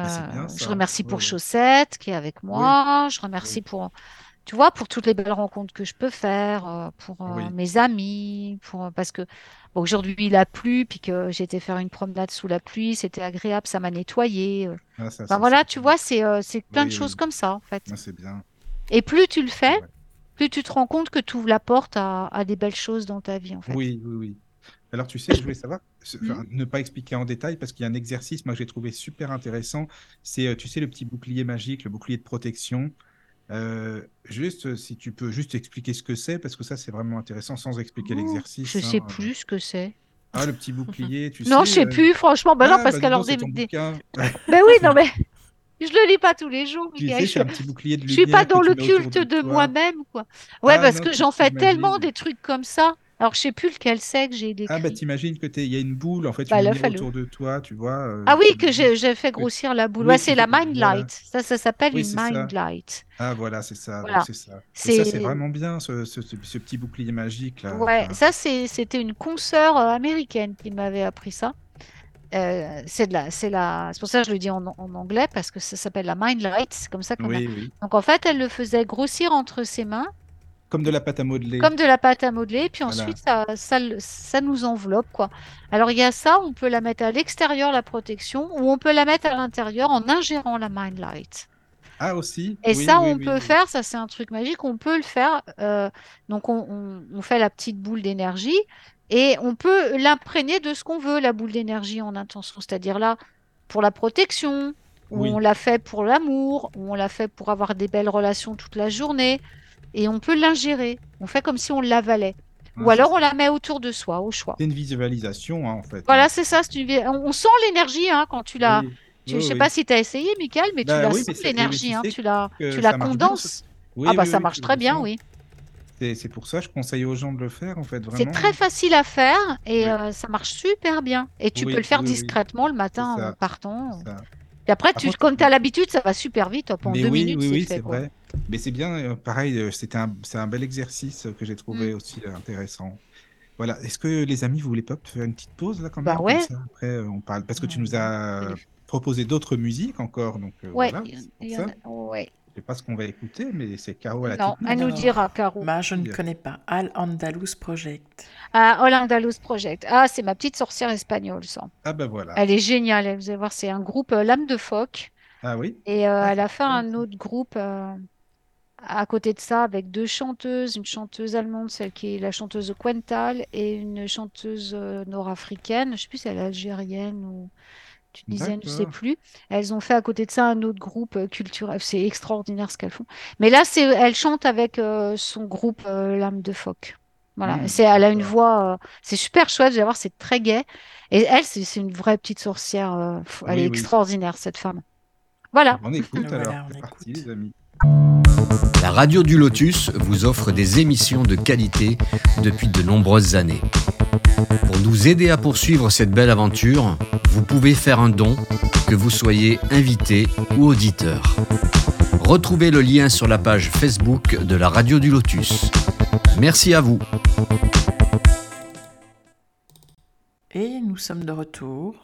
Bah, bien euh, je remercie pour. Chaussette qui est avec moi, je remercie pour, tu vois, pour toutes les belles rencontres que je peux faire, euh, pour euh, oui. mes amis, pour, parce que bon, aujourd'hui il a plu, puis que j'ai été faire une promenade sous la pluie, c'était agréable, ça m'a nettoyé. euh. Ah, ça, Enfin ça, voilà, tu bien. vois, c'est euh, plein de choses oui. comme ça en fait. Ah, c'est bien. Et plus tu le fais, plus tu te rends compte que tu ouvres la porte à, à des belles choses dans ta vie en fait. Oui, oui, oui. Alors, tu sais, je voulais savoir, enfin, ne pas expliquer en détail, parce qu'il y a un exercice, moi, que j'ai trouvé super intéressant. C'est, euh, tu sais, le petit bouclier magique, le bouclier de protection. Euh, juste, euh, si tu peux juste expliquer ce que c'est, parce que ça, c'est vraiment intéressant, sans expliquer l'exercice. je sais hein. plus ce que c'est. Ah, le petit bouclier, tu Non, sais. je sais euh, plus, franchement. Ben non, Ah, parce bah qu'alors des, des-. Ben oui, non mais je le lis pas tous les jours, Tu sais, Je, un petit bouclier de je suis pas dans le culte de moi-même, quoi. Ouais, Ah parce non, que j'en fais tellement des trucs comme ça. Alors, je sais plus lequel c'est que j'ai Ah bah décrit. t'imagines que il y a une boule, en fait, Bah une autour de toi, tu vois. euh, Ah oui, que j'ai fait que- grossir la boule. Oui, Ouais, c'est la Mind voilà. Light. Ça, ça s'appelle Oui, une ça. Mind Light. Ah voilà, c'est ça, Voilà. c'est ça. C'est vraiment bien, ce, ce, ce- ce petit bouclier magique là. ouais, Enfin, ça c'était une consoeur euh, américaine qui m'avait appris ça. Euh, c'est la, c'est la, c'est pour ça que je le dis en, en anglais parce que ça s'appelle la Mind Light. C'est comme ça qu'on a. oui, oui. Donc en fait, elle le faisait grossir entre ses mains Comme de la pâte à modeler. comme de la pâte à modeler, puis Voilà. ensuite ça, ça, le- ça nous enveloppe quoi. Alors il y a ça, on peut la mettre à l'extérieur la protection, ou on peut la mettre à l'intérieur en ingérant la Mind Light. Ah aussi? Et Oui, ça, oui, on oui, peut faire, ça c'est un truc magique, on peut le faire. euh, donc on, on- on fait la petite boule d'énergie et on peut l'imprégner de ce qu'on veut, la boule d'énergie en intention. C'est-à-dire là, pour la protection, ou Oui. on l'a fait pour l'amour, ou on l'a fait pour avoir des belles relations toute la journée. Et on peut l'ingérer. On fait comme si on l'avalait. Ah, Ou alors on la met autour de soi, au choix. C'est une visualisation, hein, en fait. Voilà, hein. c'est ça. une On, sent l'énergie hein, quand tu la. Oui, tu- oui, je sais oui. pas si tu as essayé, Michael, mais tu Bah la sens l'énergie. tu hein, sais tu la, que tu la condenses. Ah bah ça marche très bien, oui. C'est pour ça que je conseille aux gens de le faire, en fait, C'est très facile à faire et euh, ça marche super bien. Et tu peux le faire discrètement le matin en partant. Et après, tu, contre- comme tu as l'habitude, ça va super vite. En Mais deux minutes, c'est oui, fait. vrai. Mais c'est bien, euh, pareil, euh, c'était un, c'est un bel exercice que j'ai trouvé Mm. aussi euh, intéressant. Voilà. Est-ce que les amis, vous voulez pas faire une petite pause là quand Bah même comme ouais. ça, Après, on parle parce que tu nous as proposé d'autres musiques encore, donc euh, Ouais, voilà. il y en- en a- ouais. Je sais pas ce qu'on va écouter, mais c'est Caro à la Non, elle nous dira, Caro. Bah, je ne connais pas. Al Andalus Project. Ah, All Andalus Project. Ah, c'est ma petite sorcière espagnole, ça. Ah bah voilà. Elle est géniale, elle, vous allez voir, c'est un groupe euh, Lame de Phoque. Ah oui. Et euh, Ah, elle a c'est fait cool, un autre groupe euh, à côté de ça avec deux chanteuses, une chanteuse allemande, celle qui est la chanteuse de Quental, et une chanteuse euh, nord-africaine, je ne sais plus si elle est algérienne ou tunisienne, je ne sais plus. Elles ont fait à côté de ça un autre groupe euh, culturel. C'est extraordinaire ce qu'elles font. Mais là, c'est, elle chante avec euh, son groupe euh, L'âme de phoque. Voilà, Hmm, c'est, elle a une voix, euh, c'est super chouette, vous allez voir, c'est très gai. Et elle, c'est c'est une vraie petite sorcière. euh, elle Oui, est oui. extraordinaire, cette femme. Voilà. On écoute Voilà, alors. on C'est parti, écoute. les amis. La radio du Lotus vous offre des émissions de qualité depuis de nombreuses années. Pour nous aider à poursuivre cette belle aventure, vous pouvez faire un don, que vous soyez invité ou auditeur. Retrouvez le lien sur la page Facebook de la radio du Lotus. Merci à vous. Et nous sommes de retour,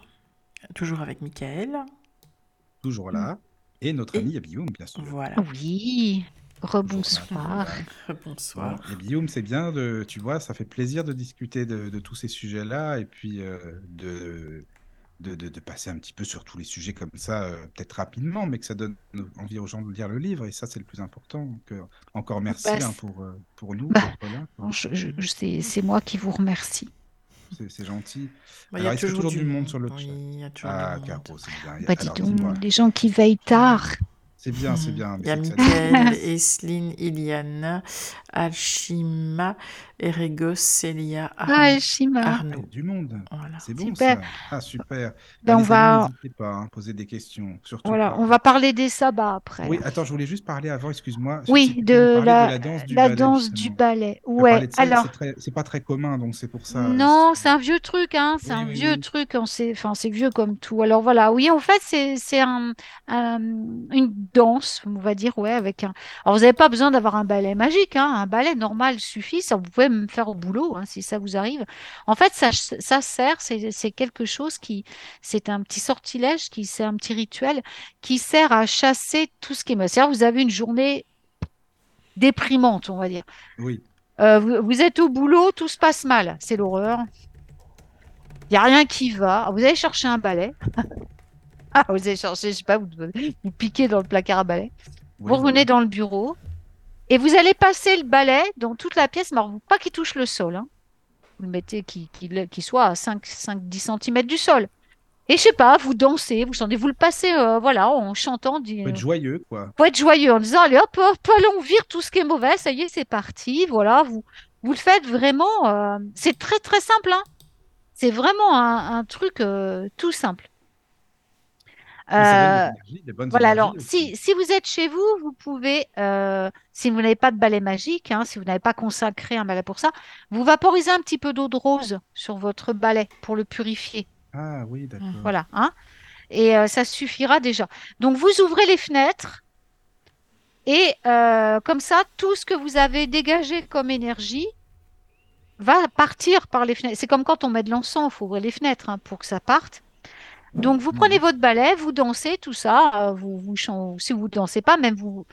toujours avec Michael. Toujours là. Et notre Et- ami Yabioum, bien sûr. Voilà. Oui, rebonsoir. là. Bonsoir. Bon, Yabioum, c'est bien de, tu vois, ça fait plaisir de discuter de, de tous ces sujets-là et puis euh, de, de, de- de passer un petit peu sur tous les sujets comme ça, euh, peut-être rapidement, mais que ça donne envie aux gens de lire le livre et ça, c'est le plus important. Donc, euh, encore merci Bah, hein, pour, euh, pour nous Bah, c'est moi qui vous remercie. C'est gentil. Bah, il y qu'il y a toujours, toujours du monde sur le Oui, chat il y a toujours Ah, du monde. Caro, c'est bien. Bah, dis donc, les gens qui veillent tard. C'est bien, c'est Mhm. bien. Il y a Esline, Iliana, Alchima, Erego, Célia, Ah, Arnaud. Ah, du monde. Voilà. C'est bon Super. ça. Ah, super. Ben, on va- amis, n'hésitez pas à poser des questions. Surtout Voilà, pas. on va parler des sabbats après. Oui, attends, je voulais juste parler avant, excuse-moi. Oui, de la, de la danse du la ballet, danse du ballet. Ouais, ça, alors, c'est très- c'est pas très commun, donc c'est pour ça. non, c'est un vieux truc, hein, c'est Oui, un oui, vieux oui. truc, on sait, enfin, c'est vieux comme tout. Alors voilà, oui, en fait, c'est, c'est un, un- une danse, on va dire, ouais, avec un. Alors, vous n'avez pas besoin d'avoir un ballet magique, hein, un ballet normal suffit, ça vous pouvez même faire au boulot, hein, si ça vous arrive. En fait, ça, ça sert, c'est, quelque chose qui, c'est un petit sortilège, qui, c'est un petit rituel qui sert à chasser tout ce qui est mauvais. C'est-à-dire, vous avez une journée déprimante, on va dire. Oui. Euh, vous, vous êtes au boulot, tout se passe mal, c'est l'horreur. Il n'y a rien qui va. Vous allez chercher un balai. Ah, vous allez chercher, je sais pas, vous, vous piquez dans le placard à balai. Oui, Vous revenez dans le bureau et vous allez passer le balai dans toute la pièce, mais pas qu'il touche le sol. hein. Vous le mettez qu'il soit à 5, 5, 10 cm du sol. Et je sais pas, vous dansez, vous chantez, vous le passez euh, voilà, en chantant. du- Faut être joyeux, quoi. faut être joyeux en disant allez hop, hop, allez, on vire tout ce qui est mauvais, ça y est, c'est parti. Voilà, vous, vous le faites vraiment. euh, c'est très très simple. Hein. C'est vraiment un, un truc euh, tout simple. Euh, des bonnes voilà, alors si, si vous êtes chez vous, vous pouvez, euh, si vous n'avez pas de balai magique, hein, si vous n'avez pas consacré un balai pour ça, vous vaporisez un petit peu d'eau de rose sur votre balai pour le purifier. Ah oui, d'accord. Voilà, hein. Et euh, ça suffira déjà. Donc vous ouvrez les fenêtres et euh, comme ça, tout ce que vous avez dégagé comme énergie va partir par les fenêtres. C'est comme quand on met de l'encens, il faut ouvrir les fenêtres hein, pour que ça parte. Donc vous prenez Mhm. votre balai, vous dansez, tout ça. euh, vous, vous si vous ne dansez pas, même vous,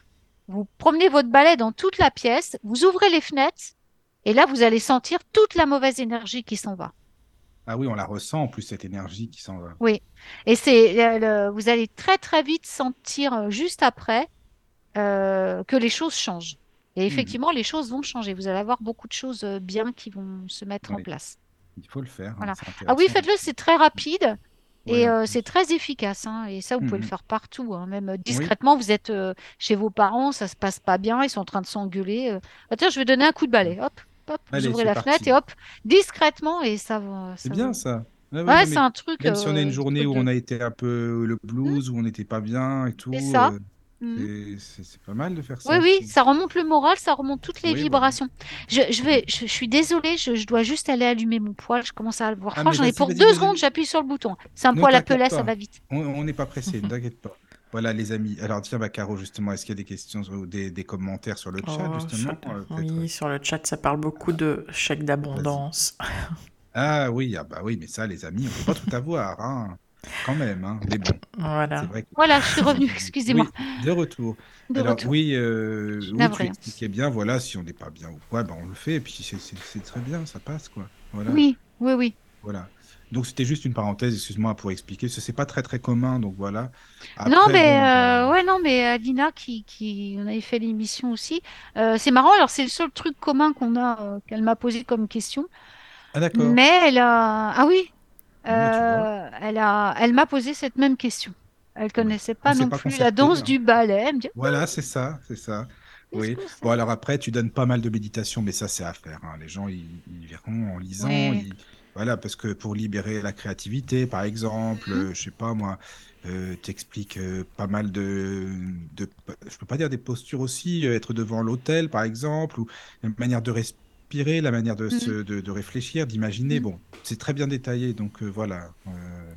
vous promenez votre balai dans toute la pièce, vous ouvrez les fenêtres et là, vous allez sentir toute la mauvaise énergie qui s'en va. Ah oui, on la ressent en plus, cette énergie qui s'en va. Oui, et c'est le- vous allez très très vite sentir euh, juste après euh, que les choses changent. Et Mhm. effectivement, les choses vont changer. Vous allez avoir beaucoup de choses euh, bien qui vont se mettre en place. Il faut le faire. hein, Voilà. Ah oui, faites-le, c'est très rapide Ouais, et euh, c'est très efficace. hein. Et ça, vous pouvez le Mhm. faire partout, hein. Même euh, discrètement. Vous êtes euh, chez vos parents, ça se passe pas bien, ils sont en train de s'engueuler. euh, Ah, tiens, je vais donner un coup de balai. Hop, hop, vous Allez, ouvrez la parti. fenêtre et hop, discrètement et ça va. C'est bien va- ça. Ouais, ouais, Ouais, non, c'est un truc. Même si on a une journée où de- on a été un peu le blues, où on n'était pas bien et tout, C'est ça. Mhm. c'est- pas mal de faire ça. Oui, oui, ça remonte le moral, ça remonte toutes les Oui, voilà. vibrations. Je, je vais, je, je suis désolée, je, je dois juste aller allumer mon poêle. Je commence à avoir Ah, froid. mais J'en ai vas-y, pour deux secondes, j'appuie sur le bouton. C'est un Ne poêle à pelet, ça va vite. On n'est pas pressé, ne t'inquiète pas. Voilà, les amis. Alors, tiens, bah, Caro, justement, est-ce qu'il y a des questions ou des, des commentaires sur le chat, Oh, justement? sur- Euh, Oui, sur le chat, ça parle beaucoup de chèque d'abondance. Ah oui, ah bah oui, mais ça, les amis, on peut pas tout avoir, hein. Quand même, hein. Mais bon, Voilà. c'est vrai que... Voilà, je suis revenue, excusez-moi. Oui, de retour. De Alors retour. oui, euh, oui, tu expliquais bien, voilà, si on n'est pas bien ou quoi, ben on le fait, et puis c'est très bien, ça passe, quoi. Voilà, Oui, oui, oui. voilà. Donc c'était juste une parenthèse, excuse-moi, pour expliquer, ce c'est pas très très commun, donc voilà. non, mais bon, euh, ben, ouais, non, mais Alina qui, qui, on avait fait l'émission aussi. Euh, c'est marrant. Alors c'est le seul truc commun qu'on a, euh, qu'elle m'a posé comme question. Ah d'accord. Mais elle a, ah oui, euh, elle a, elle m'a posé cette même question. Elle connaissait pas non pas plus la danse hein. du ballet. Elle me dit, Voilà, c'est ça, c'est ça. Oui. Bon, alors après, tu donnes pas mal de méditation, mais ça, c'est à faire. hein. Les gens, ils, ils verront en lisant. Ils- Voilà, parce que pour libérer la créativité, par exemple, euh, je sais pas moi, euh, t'expliques euh, pas mal de, de, je peux pas dire des postures aussi, euh, être devant l'autel, par exemple, ou une manière de respirer, la manière de, se, de, de réfléchir, d'imaginer. Mhm. Bon, c'est très bien détaillé, donc euh, voilà. Euh,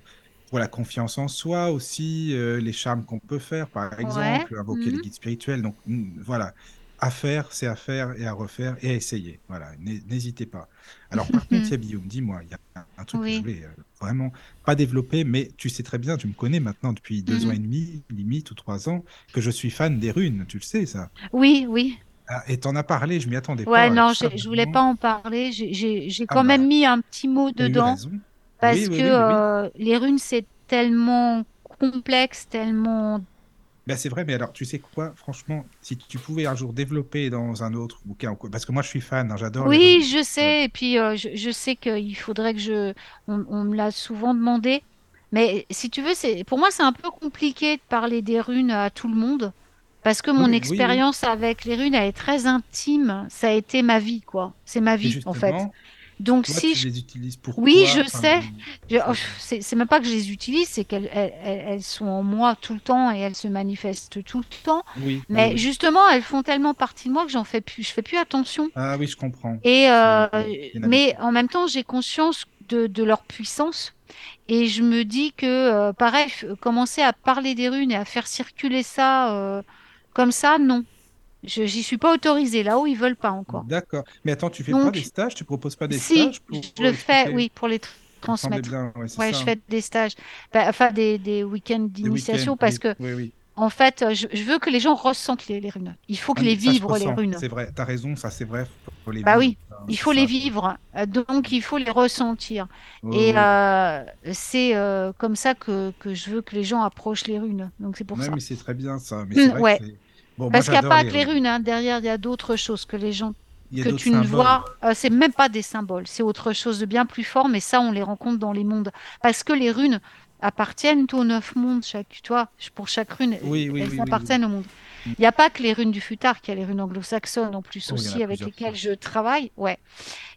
pour la confiance en soi aussi, euh, les charmes qu'on peut faire, par exemple, invoquer les mhm. guides spirituels. Donc mm, voilà, à faire, c'est à faire et à refaire et à essayer. Voilà, n'hé- n'hésitez pas. Alors par contre, Yabium, dis-moi, il y a un, truc que je voulais euh, vraiment pas développer, mais tu sais très bien, tu me connais maintenant depuis deux ans et demi, limite, ou trois ans, que je suis fan des runes, tu le sais ça? Oui, oui. Ah, et t'en as parlé, je m'y attendais pas. Ouais, non, je voulais pas en parler. J'ai Ah quand même bah. mis un petit mot dedans parce Oui, oui, que oui, euh, les runes, c'est tellement complexe, tellement. Ben, c'est vrai, mais alors, tu sais quoi, franchement, si tu pouvais un jour développer dans un autre bouquin, parce que moi je suis fan, hein, j'adore Oui, je sais. Et puis, euh, je, je sais qu'il faudrait que je. On, on me l'a souvent demandé. Mais si tu veux, c'est pour moi, c'est un peu compliqué de parler des runes à tout le monde. Parce que Oui, mon oui, oui. expérience avec les runes, elle est très intime. Ça a été ma vie, quoi. C'est ma vie, en fait. Donc, toi, si tu je les utilises pourquoi? Oui, je sais. Je- c'est- oh, c'est même pas que je les utilise, c'est qu'elles elles, elles- elles sont en moi tout le temps et elles se manifestent tout le temps. Oui, Mais oui. justement, elles font tellement partie de moi que j'en fais plus, je fais plus attention. Ah oui, je comprends. Et euh, mais en même temps, j'ai conscience de, de leur puissance et je me dis que euh, pareil, commencer à parler des runes et à faire circuler ça euh, comme ça, non. Je j'y suis pas autorisée là où ils veulent pas encore. D'accord. Mais attends, tu fais pas des stages? Tu proposes pas des si, stages pour je le fais, oui, pour les transmettre. bien, ouais, Ouais, je hein. fais des stages, Bah, enfin des, des week-ends d'initiation parce oui, que oui, oui. en fait, je, je veux que les gens ressentent les, les runes. Il faut que Ah, les vivre les runes. C'est vrai, t'as raison, ça c'est vrai, faut, les Bah vivre. oui, ça, il faut les vivre. Euh, Donc il faut les ressentir. Et euh, c'est euh, comme ça que, que je veux que les gens approchent les runes. Donc c'est pour ça. mais c'est très bien ça. Mais Mm, vrai ouais. que. Bon, Parce qu'il n'y a pas que les runes. hein. Derrière, il y a d'autres choses que les gens que tu ne vois. euh, c'est même pas des symboles, c'est autre chose de bien plus fort, mais ça, on les rencontre dans les mondes. Parce que les runes appartiennent aux neuf mondes, chaque, tu vois, pour chaque rune, Oui, oui, elles oui, appartiennent au monde. Mm. Il n'y a pas que les runes du futar, il y a les runes anglo-saxonnes en plus Oh, aussi, avec lesquelles je travaille. Ouais.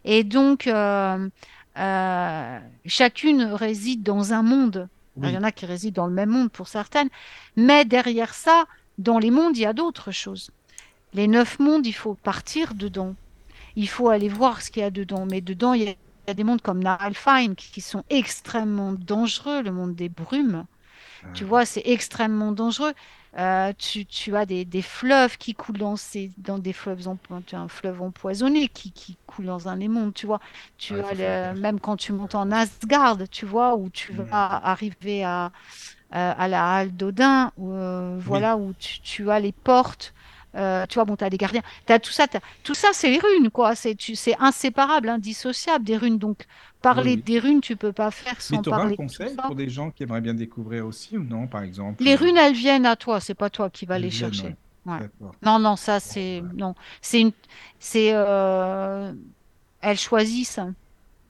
Et donc, euh, euh, chacune réside dans un monde. Il y en a qui résident dans le même monde pour certaines, mais derrière ça, dans les mondes, il y a d'autres choses. Les neuf mondes, il faut partir dedans. Il faut aller voir ce qu'il y a dedans. Mais dedans, il y a, il y a des mondes comme Niflheim qui sont extrêmement dangereux, le monde des brumes. Tu Euh, vois, c'est extrêmement dangereux. Euh, tu, tu as des, des fleuves qui coulent dans, ces, dans des fleuves, tu as un fleuve empoisonné qui, qui coule dans un des mondes, tu vois. Tu ah, as le- même quand tu montes en Asgard, tu vois, où tu Mm. vas arriver à, à, à la halle d'Odin, où, euh, Oui, voilà, où tu, tu as les portes. euh, tu vois, bon, tu as des gardiens. T'as tout ça, tout ça, c'est les runes, quoi. C'est tu- c'est inséparable, indissociable des runes. Donc, parler oui. des runes, tu peux pas faire Mais sans tu un parler tout conseil pour des gens qui aimeraient bien découvrir aussi ou non, par exemple, Les euh, runes, elles viennent à toi, c'est pas toi qui vas elles les viennent, chercher. ouais. Ouais. D'accord. Non, non, ça c'est non, c'est une, c'est euh, elles choisissent,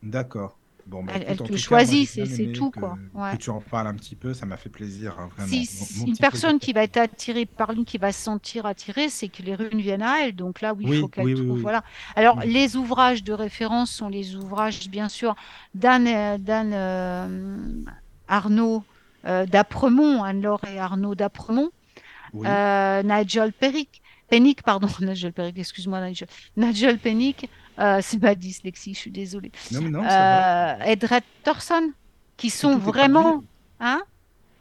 D'accord. Bon, bah en te et c'est tout que, quoi. que tu en parles un petit peu, ça m'a fait plaisir, hein, vraiment. Si, Mon, si mon une personne qui va être attirée par l'une, qui va se sentir attirée, c'est que les runes viennent à elle. Donc là, oui, il faut qu'elle oui, trouve. oui. Voilà. Alors, les ouvrages de référence sont les ouvrages, bien sûr, d'Anne, euh, Arnaud euh, d'Apremont, Anne-Laure et Arnaud d'Apremont. Euh, Nigel Perrick, Pennick, pardon, Nigel Perrick, excuse-moi, Nigel, Nigel Pennick, euh, c'est ma dyslexie, je suis désolée. Non, non, ça va. Euh, Edred Thorson, qui sont vraiment, hein?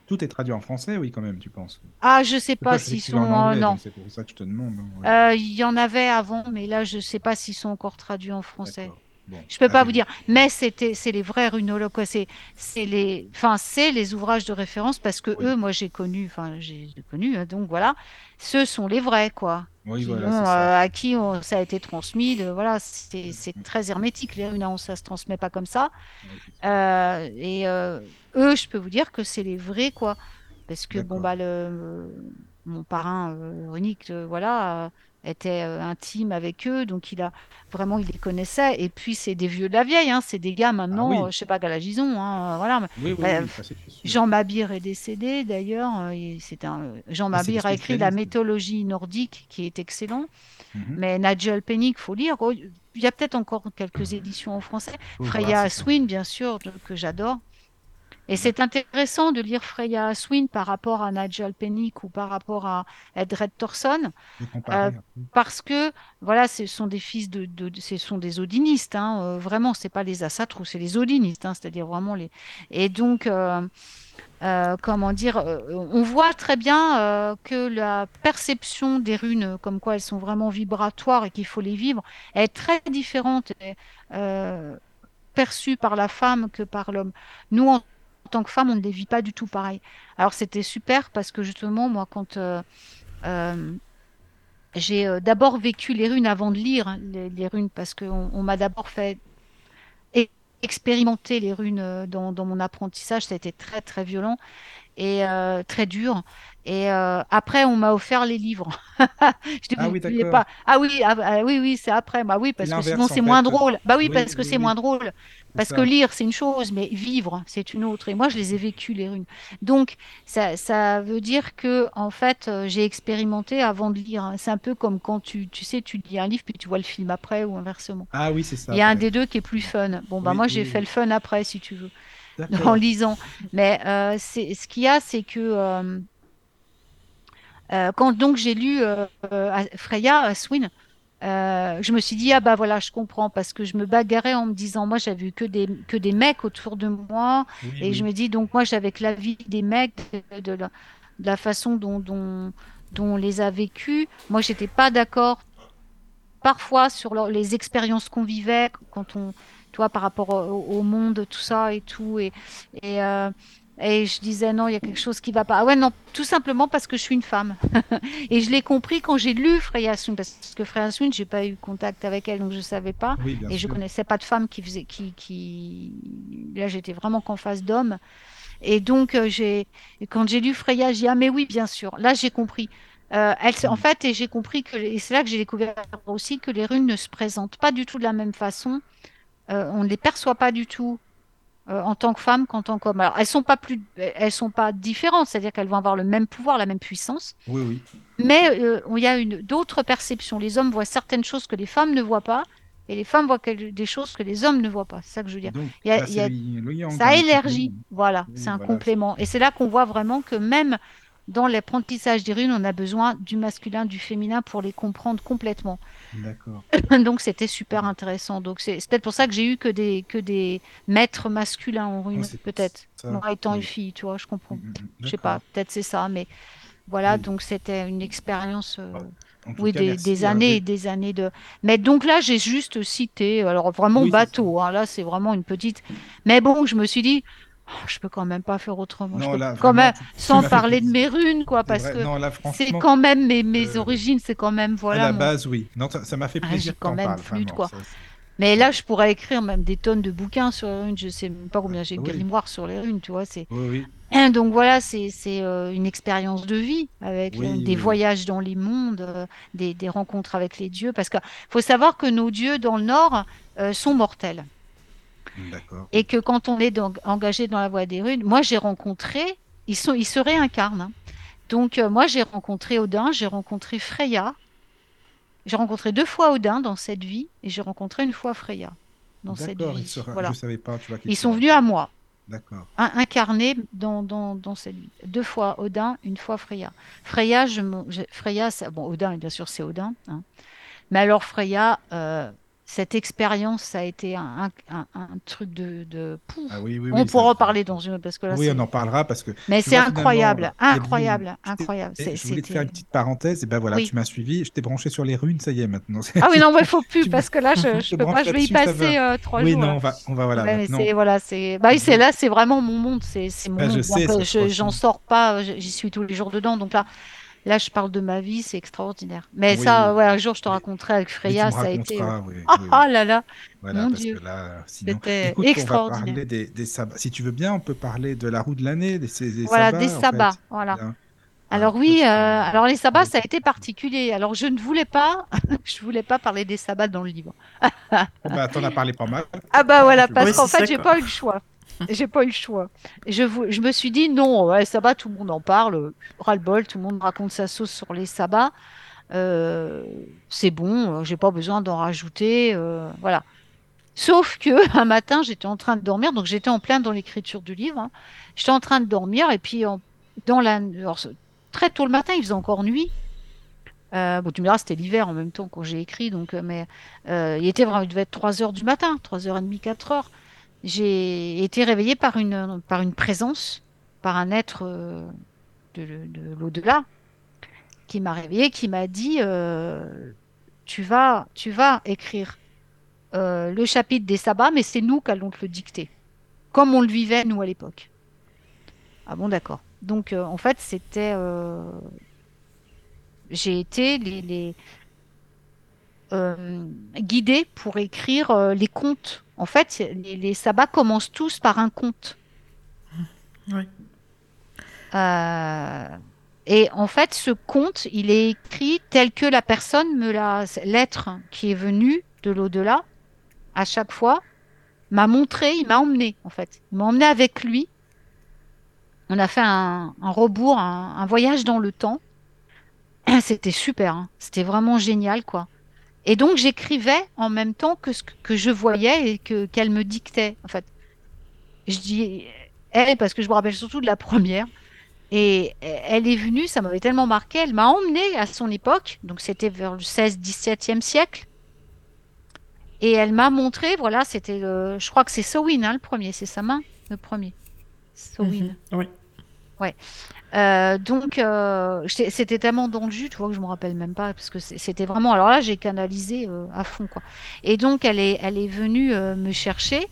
tout est traduit en français, oui, quand même, tu penses Ah, je sais pas s'ils sont. en euh, anglais, non. c'est pour ça que je te demande. hein, ouais. Euh, Il y en avait avant, mais là, je sais pas s'ils sont encore traduits en français. Bon, Je peux pas vous dire, mais c'était, c'est les vrais runologues. C'est, c'est les, enfin, c'est les ouvrages de référence parce que Oui. eux, moi, j'ai connu, enfin, j'ai connu, hein, donc voilà, ce sont les vrais, quoi. Oui, voilà, ça. euh, à qui on- ça a été transmis, de- voilà, c'est, c'est très hermétique. Les runes, hein, ça se transmet pas comme ça. Euh, et euh, eux, je peux vous dire que c'est les vrais, quoi. Parce que, bon, bah, le, mon parrain runique, voilà, était euh, intime avec eux, donc il a vraiment, il les connaissait. Et puis, c'est des vieux de la vieille, hein, c'est des gars Ah maintenant, oui, euh, je sais pas ont, hein, euh, voilà. oui, oui, bah. Jean Mabir est décédé d'ailleurs. c'est un, Jean Ah, Mabir a écrit la mythologie nordique, qui est excellent. Mhm. Mais Nigel Pennick, faut lire. Oh, Il y a peut-être encore quelques éditions en français. Voir, Freya. Aswin, bien sûr, que j'adore. Et c'est intéressant de lire Freya Aswin par rapport à Nigel Pennick ou par rapport à Edred Thorson, euh, peu. parce que voilà, ce sont des fils de, de- ce sont des odinistes, hein, euh, vraiment, c'est pas les Assatrous, c'est les odinistes, hein, c'est-à-dire vraiment les. Et donc, euh, euh, comment dire, euh, on voit très bien euh, que la perception des runes, comme quoi elles sont vraiment vibratoires et qu'il faut les vivre, est très différente, et, euh, perçue par la femme que par l'homme. Nous, en tant que femme, on ne les vit pas du tout pareil. Alors c'était super parce que justement, moi, quand euh, euh, j'ai euh, d'abord vécu les runes avant de lire hein, les, runes, parce qu'on on, m'a d'abord fait expérimenter les runes dans, dans mon apprentissage, ça a été très très violent et euh, très dur. Et euh, après, on m'a offert les livres. Je dis, Ah oui, d'accord. pas. Ah oui, ah, ah oui, oui, c'est après. Bah oui, parce que sinon c'est moins fait. drôle. Bah oui, Oui, parce que oui, c'est moins drôle. Parce que lire, c'est une chose, mais vivre, c'est une autre. Et moi, je les ai vécues, les runes. Donc, ça, ça veut dire que, en fait, euh, j'ai expérimenté avant de lire. hein. C'est un peu comme quand tu, tu sais, tu lis un livre, puis tu vois le film après, ou inversement. Ah oui, c'est ça. Il y a un des deux qui est plus fun. Bon, bah moi, j'ai fait le fun après, si tu veux, en lisant. Mais euh, c'est, ce qu'il y a, c'est que euh, euh, quand donc j'ai lu euh, Freya Aswin, euh, je me suis dit, ah bah voilà, je comprends, parce que je me bagarrais en me disant, moi, j'avais vu que des, que des mecs autour de moi, Oui, et je me dis, donc moi, j'avais que la vie des mecs, de, de la, de la façon dont, dont, dont on les a vécus. Moi, j'étais pas d'accord parfois sur leur- les expériences qu'on vivait quand on, toi, par rapport au, au monde, tout ça et tout. Et, et, euh, et je disais, non, il y a quelque chose qui va pas. Ah ouais, non, tout simplement parce que je suis une femme. et je l'ai compris quand j'ai lu Freya Soon, parce que Freya Soon, j'ai pas eu contact avec elle, donc je savais pas. Oui, Et je sûr. connaissais pas de femme qui faisait, qui, qui... Là, j'étais vraiment qu'en face d'hommes. Et donc, euh, j'ai, quand j'ai lu Freya, j'ai dit, ah, mais oui, bien sûr. Là, j'ai compris. Euh, elle, en Mm. fait, et j'ai compris que, et c'est là que j'ai découvert aussi que les runes ne se présentent pas du tout de la même façon. Euh, on ne les perçoit pas du tout euh, en tant que femme qu'en tant qu'homme. Alors, elles sont pas plus, elles sont pas différentes, c'est-à-dire qu'elles vont avoir le même pouvoir, la même puissance, Oui, oui. mais euh, il y a une d'autres perceptions. Les hommes voient certaines choses que les femmes ne voient pas, et les femmes voient des choses que les hommes ne voient pas. C'est ça que je veux dire. Donc, y a- là, y a- Ça élargit, voilà, Oui, c'est un voilà, complément. Et c'est là qu'on voit vraiment que même dans l'apprentissage des runes, on a besoin du masculin, du féminin pour les comprendre complètement. D'accord. Donc c'était super intéressant. Donc c'est peut-être pour ça que j'ai eu que des que des maîtres masculins en runes, peut-être. Moi étant une fille, tu vois, je comprends. Mm, mm, mm. Je sais pas, peut-être c'est ça, mais voilà, Oui. donc c'était une expérience, euh, tout oui, cas, des, euh, années des- et des années de. Mais donc là, j'ai juste cité, alors vraiment Oui, bateau, hein, là c'est vraiment une petite. Mais bon, je me suis dit, je peux quand même pas faire autrement. Je Non, peux là, quand vraiment, même, tu- tu sans fait parler de mes runes, quoi, parce vrai. que Non, là, c'est quand même mes, mes euh, origines, c'est quand même, à voilà. la mon- base, oui. Non, ça m'a fait Ah, plaisir quand même flûte, vraiment. quoi. Ça, Mais là, je pourrais écrire même des tonnes de bouquins sur les runes. Je sais même pas combien j'ai de Oui. grimoires sur les runes, tu vois. C'est Oui, oui. Donc voilà, c'est euh, une expérience de vie avec euh, des voyages dans les mondes, euh, des, des rencontres avec les dieux. Parce que faut savoir que nos dieux dans le Nord sont mortels. Et que quand on est engagé dans la voie des runes, moi j'ai rencontré, ils sont, ils se réincarnent. hein. Donc euh, moi j'ai rencontré Odin, j'ai rencontré Freya, j'ai rencontré deux fois Odin dans cette vie et j'ai rencontré une fois Freya dans cette vie. il sera... Voilà. je savais pas, tu vois. Ils sont venus à moi, D'accord. in- incarnés dans, dans, dans cette vie. Deux fois Odin, une fois Freya. Freya, je, Freya ça- bon, Odin, bien sûr, c'est Odin. hein. Mais alors Freya, euh, cette expérience, ça a été un, un- un- un truc de, de pouf. Ah oui, oui, On oui, pourra en parler dans une parce que là, Oui, on en parlera parce que. mais c'est incroyable, incroyable, incroyable. eh, Je voulais te faire une petite parenthèse, et ben voilà, Oui. tu m'as suivi, je t'ai branché sur les runes, ça y est maintenant. Ah oui, non, il faut plus parce que là, je, je peux pas, je vais y passer euh, trois Oui, jours. non, là. on va, on va voilà. Ouais, c'est voilà, c'est bah oui, c'est là, c'est vraiment mon monde, c'est mon Bah, je monde. je- j'en franchement. sors pas, j'y suis tous les jours dedans, donc là, là, je parle de ma vie, c'est extraordinaire. Mais Oui, ça, oui. ouais, un jour, je te raconterai avec Freya, ça a été. raconteras, oui, Ah oui, ah oui. là là, Voilà, mon parce Dieu. que là, sinon. C'était Écoute, on va extraordinaire. parler des, des sabbats. Si tu veux bien, on peut parler de la roue de l'année, des, ces- des Voilà, sabbats, des en sabbats, fait. voilà. Bien. Alors Ah, oui, euh, alors les sabbats, Oui. ça a été particulier. Alors je ne voulais pas, je voulais pas parler des sabbats dans le livre. Oh, bah, t'en as parlé pas mal. Ah bah voilà, Oui, parce qu'en c'est fait, j'ai pas eu le choix. J'ai pas eu le choix. Je, me suis dit non, ouais, sabbat, tout le monde en parle, ras-le-bol, tout le monde raconte sa sauce sur les sabbats. Euh, c'est bon, euh, j'ai pas besoin d'en rajouter, euh, voilà. Sauf que un matin, j'étais en train de dormir, donc j'étais en plein dans l'écriture du livre. hein. J'étais en train de dormir et puis dans la, très tôt le matin, il faisait encore nuit. Bon, tu me diras, c'était l'hiver en même temps quand j'ai écrit, donc, mais il était vraiment, il devait être 3 heures du matin, 3h30, 4 heures. J'ai été réveillée par une, présence, par un être euh, de, de l'au-delà qui m'a réveillée, qui m'a dit euh, tu vas, tu vas écrire euh, le chapitre des sabbats, mais c'est nous qui allons te le dicter, comme on le vivait nous à l'époque. Ah bon, d'accord. Donc en fait, c'était, j'ai été les euh, guidée pour écrire euh, les contes. En fait, les, les sabbats commencent tous par un conte. Oui. Euh, et en fait, ce conte, il est écrit tel que la personne me l'a, l'être qui est venu de l'au-delà, à chaque fois, m'a montré, il m'a emmené, en fait. Il m'a emmené avec lui. On a fait un, un rebours, un, un voyage dans le temps. C'était super, hein. C'était vraiment génial, quoi. Et donc, j'écrivais en même temps que ce que je voyais et que, qu'elle me dictait, en fait. Je dis elle, parce que je me rappelle surtout de la première. Et elle est venue, ça m'avait tellement marqué, elle m'a emmenée à son époque, donc c'était vers le 16-17e siècle. Et elle m'a montré, voilà, c'était le, je crois que c'est Sowin, hein, le premier, c'est sa main, le premier. Sowin. Mhm. Oui. Euh, donc, euh, c'était tellement dans le jus, tu vois, que je me rappelle même pas, parce que c'était vraiment. Alors là, j'ai canalisé euh, à fond, quoi. Et donc, elle est, elle est venue me chercher.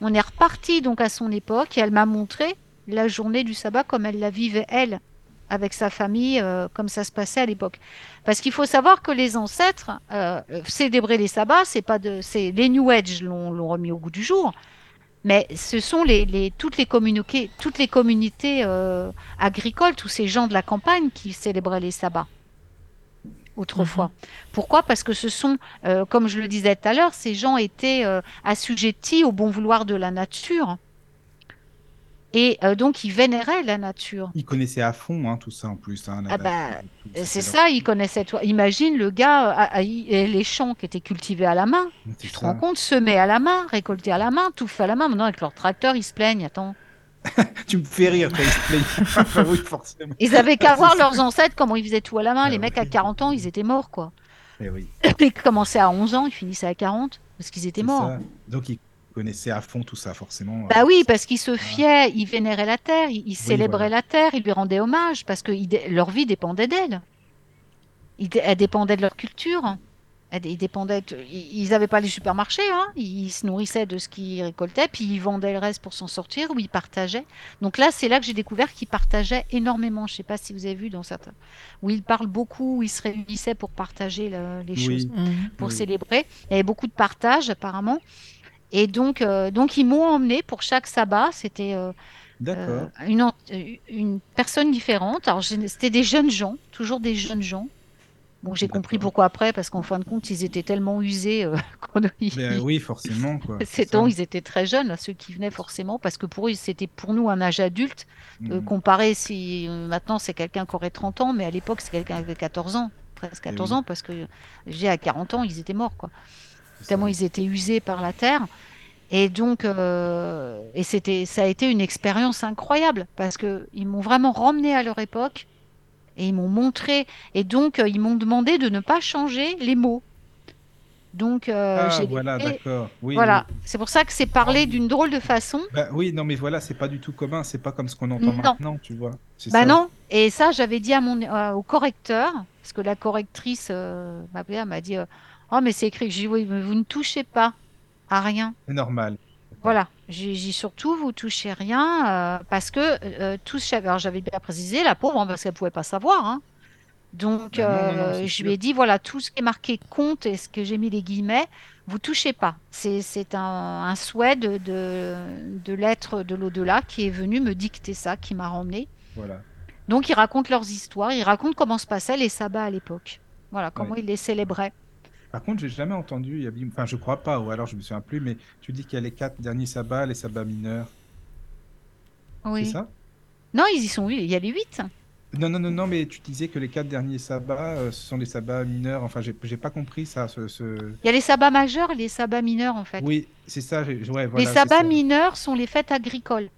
On est reparti donc à son époque, et elle m'a montré la journée du sabbat comme elle la vivait elle, avec sa famille, comme ça se passait à l'époque. Parce qu'il faut savoir que les ancêtres célébraient les sabbats, c'est pas de, c'est les New Age l'ont remis au goût du jour. Mais ce sont les, les, toutes les communautés, toutes les communautés euh, agricoles, tous ces gens de la campagne qui célébraient les sabbats autrefois. Pourquoi? Parce que ce sont, euh, comme je le disais tout à l'heure, ces gens étaient euh, assujettis au bon vouloir de la nature. Et euh, donc, ils vénéraient la nature. Ils connaissaient à fond hein, tout ça en plus. hein, Ah bah, et C'est ça, ils connaissaient. Toi. Imagine le gars, euh, à- à- et les champs qui étaient cultivés à la main. Tu te ça. rends compte, semés à la main, récoltés à la main, tout fait à la main. Maintenant, avec leur tracteur, ils se plaignent. Attends. Tu me fais rire quand ils se plaignent. Oui, forcément. Ils avaient qu'à voir leurs ancêtres, comment ils faisaient tout à la main. Ah les mecs à oui. 40 ans, ils étaient morts, quoi. Eh oui, Ils commençaient à 11 ans, ils finissaient à 40, parce qu'ils étaient morts. ça. Donc ils connaissaient à fond tout ça, forcément. Bah euh, oui, parce qu'ils se fiaient, ils vénéraient la terre, ils, ils célébraient voilà. la terre, ils lui rendaient hommage, parce que leur vie dépendait d'elle. Elle dépendait de leur culture. Ils dépendaient, de- ils n'avaient pas les supermarchés, hein. Ils se nourrissaient de ce qu'ils récoltaient, puis ils vendaient le reste pour s'en sortir, ou ils partageaient. Donc là, c'est là que j'ai découvert qu'ils partageaient énormément. Je sais pas si vous avez vu dans certains, où ils parlent beaucoup, où ils se réunissaient pour partager le- les choses Oui, Mhm. pour Oui. célébrer. Il y avait beaucoup de partage apparemment. Et donc, euh, donc ils m'ont emmené pour chaque sabbat. C'était euh, euh, une, personne différente. Alors, c'était des jeunes gens, toujours des jeunes gens. Bon, j'ai compris pourquoi après, parce qu'en fin de compte, ils étaient tellement usés. Ben oui, forcément. Quoi. ces temps, ils étaient très jeunes, là, ceux qui venaient forcément, parce que pour eux, c'était pour nous un âge adulte. Mhm. comparé si maintenant c'est quelqu'un qui aurait 30 ans, mais à l'époque, c'est quelqu'un qui avait 14 ans, presque 14 oui. ans, parce que j'ai à 40 ans, ils étaient morts, quoi tellement ils étaient usés par la terre. Et donc, euh, et c'était, ça a été une expérience incroyable parce que ils m'ont vraiment ramené à leur époque et ils m'ont montré. Et donc, euh, ils m'ont demandé de ne pas changer les mots. Donc, euh, Ah, voilà, et d'accord. Oui, voilà. oui. C'est pour ça que c'est parlé d'une drôle de façon. Bah, oui, non, mais voilà, c'est pas du tout commun. C'est pas comme ce qu'on entend Non. maintenant, tu vois. Bah ça. non. Et ça, j'avais dit à mon, euh, au correcteur, parce que la correctrice euh, m'a appelé, elle m'a dit, oh mais c'est écrit. J'ai dit oui, mais vous ne touchez pas à rien. C'est normal. Voilà. J'ai dit surtout, vous touchez rien, euh, parce que euh, tout ce- Alors j'avais bien précisé, la pauvre, hein, parce qu'elle pouvait pas savoir. hein. Donc, Bah non, non, non, euh, je lui ai dit, voilà, tout ce qui est marqué compte et ce que j'ai mis les guillemets, vous touchez pas. C'est, c'est un, un souhait de, de, de l'être de l'au-delà qui est venu me dicter ça, qui m'a ramené. Voilà. Donc, ils racontent leurs histoires, ils racontent comment se passaient les sabbats à l'époque. Voilà, comment Ouais. ils les célébraient. Par contre, j'ai jamais entendu, Yabim- enfin, je crois pas, ou alors je me souviens plus, mais tu dis qu'il y a les quatre derniers sabbats, les sabbats mineurs. C'est Oui. ça? Non, ils y sont, il y a les huit. Non, non, non, non, mais tu disais que les quatre derniers sabbats, euh, ce sont des sabbats mineurs. Enfin, j'ai j'ai pas compris ça. Ce, ce- Il y a les sabbats majeurs et les sabbats mineurs, en fait. Oui, c'est ça. Ouais, les voilà, c'est sabbats ça. mineurs sont les fêtes agricoles.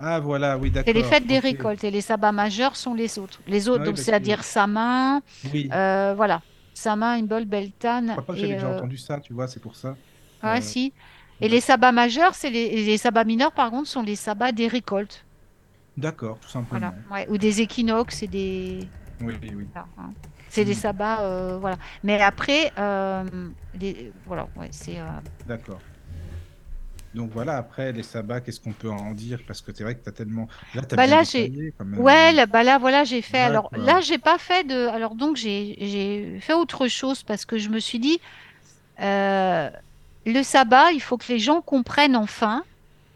Ah, voilà, oui, C'est d'accord. les fêtes des récoltes et les sabbats majeurs sont les autres. Les autres, Ouais, donc parce c'est-à-dire que- Samin, Oui, euh, voilà, Samin, Imbol, Beltane je crois pas que j'avais déjà euh, entendu ça, tu vois, c'est pour ça. ah, Euh, si. Et ouais. les sabbats majeurs, c'est les, les sabbats mineurs par contre sont les sabbats des récoltes, D'accord, tout simplement. voilà, ouais, ou des équinoxes et des, Oui, oui, oui. voilà, hein. C'est des Mm. sabbats, euh, voilà. Mais après, euh, les- voilà, ouais, c'est. euh, D'accord. Donc voilà, après les sabbats, qu'est-ce qu'on peut en dire? Parce que c'est vrai que tu as tellement. Là, tu as Bah là, j'ai- détaillé quand même. Ouais, là, bah là, voilà, j'ai fait. Alors là, j'ai pas fait de. Alors donc, j'ai fait autre chose parce que je me suis dit, euh, le sabbat, il faut que les gens comprennent enfin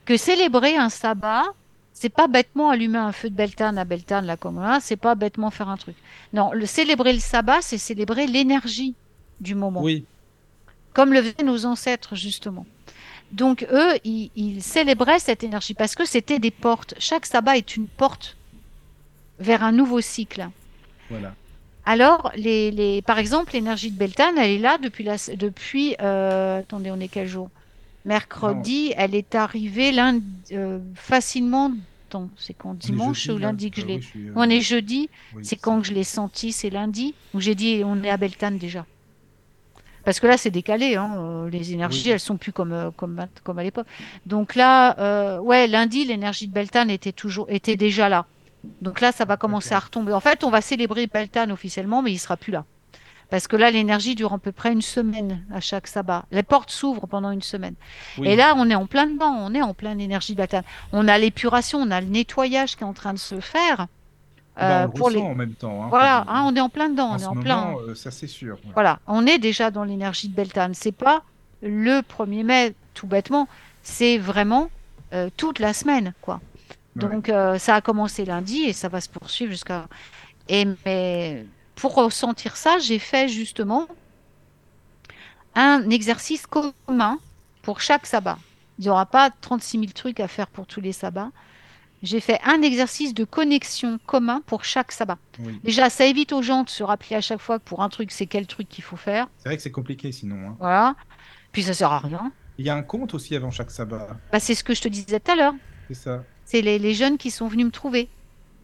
que célébrer un sabbat, c'est pas bêtement allumer un feu de Beltane à Beltane, là, comme là, c'est pas bêtement faire un truc. Non, le célébrer le sabbat, c'est célébrer l'énergie du moment, Oui, comme le faisaient nos ancêtres, justement. Donc, eux, ils, ils célébraient cette énergie parce que c'était des portes. Chaque sabbat est une porte vers un nouveau cycle. voilà. Alors, les, les, par exemple, l'énergie de Beltane, elle est là depuis, la, depuis euh, attendez, on est quel jour? Mercredi, elle est arrivée lundi, euh, facilement, attends, c'est quand dimanche jeudi, ou là. lundi que je Euh, l'ai? oui, euh, On est jeudi, oui, c'est quand que je l'ai senti, c'est lundi, où j'ai dit on est à Beltane déjà. Parce que là, c'est décalé, hein, euh, les énergies, Oui. elles sont plus comme, euh, comme, comme à l'époque. Donc là, euh, ouais, lundi, l'énergie de Beltane était toujours, était déjà là. Donc là, ça va commencer à retomber. En fait, on va célébrer Beltane officiellement, mais il sera plus là. Parce que là, l'énergie dure à peu près une semaine à chaque sabbat. Les portes s'ouvrent pendant une semaine. Oui. Et là, on est en plein dedans, on est en pleine énergie de Beltane. On a l'épuration, on a le nettoyage qui est en train de se faire. Bah, euh, on le pour les... ressent en même temps. hein, Voilà, hein, on est en plein dedans, en on est en moment, plein. euh, ça c'est sûr. ouais. Voilà, on est déjà dans l'énergie de Beltane. C'est pas le 1er mai, tout bêtement, c'est vraiment euh, toute la semaine, quoi. Ouais. Donc, euh, ça a commencé lundi et ça va se poursuivre jusqu'à. Et mais pour ressentir ça, j'ai fait justement un exercice commun pour chaque sabbat. Il n'y aura pas 36 000 trucs à faire pour tous les sabbats. J'ai fait un exercice de connexion commun pour chaque sabbat. Oui. Déjà, ça évite aux gens de se rappeler à chaque fois que pour un truc, c'est quel truc qu'il faut faire. C'est vrai que c'est compliqué sinon. hein. Voilà. Puis ça sert à rien. Il y a un compte aussi avant chaque sabbat. Bah, c'est ce que je te disais tout à l'heure. C'est ça. C'est les, les jeunes qui sont venus me trouver.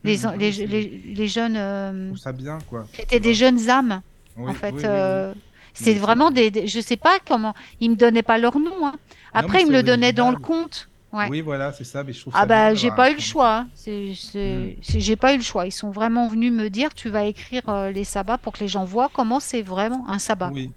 Les, Mhm, les, les, les jeunes euh, ça bien quoi. qui étaient des jeunes âmes, Oui, en fait. oui, euh, c'est vraiment des, des- Je sais pas comment. Ils me donnaient pas leur nom. hein. Après, ils me le donnaient dans le compte. Ouais. Oui, voilà, c'est ça. Mais je trouve Ah ça bah j'ai pas eu le compte. choix. hein. C'est, c'est, Mm. c'est- j'ai pas eu le choix. Ils sont vraiment venus me dire tu vas écrire euh, les sabbats pour que les gens voient comment c'est vraiment un sabbat. Oui.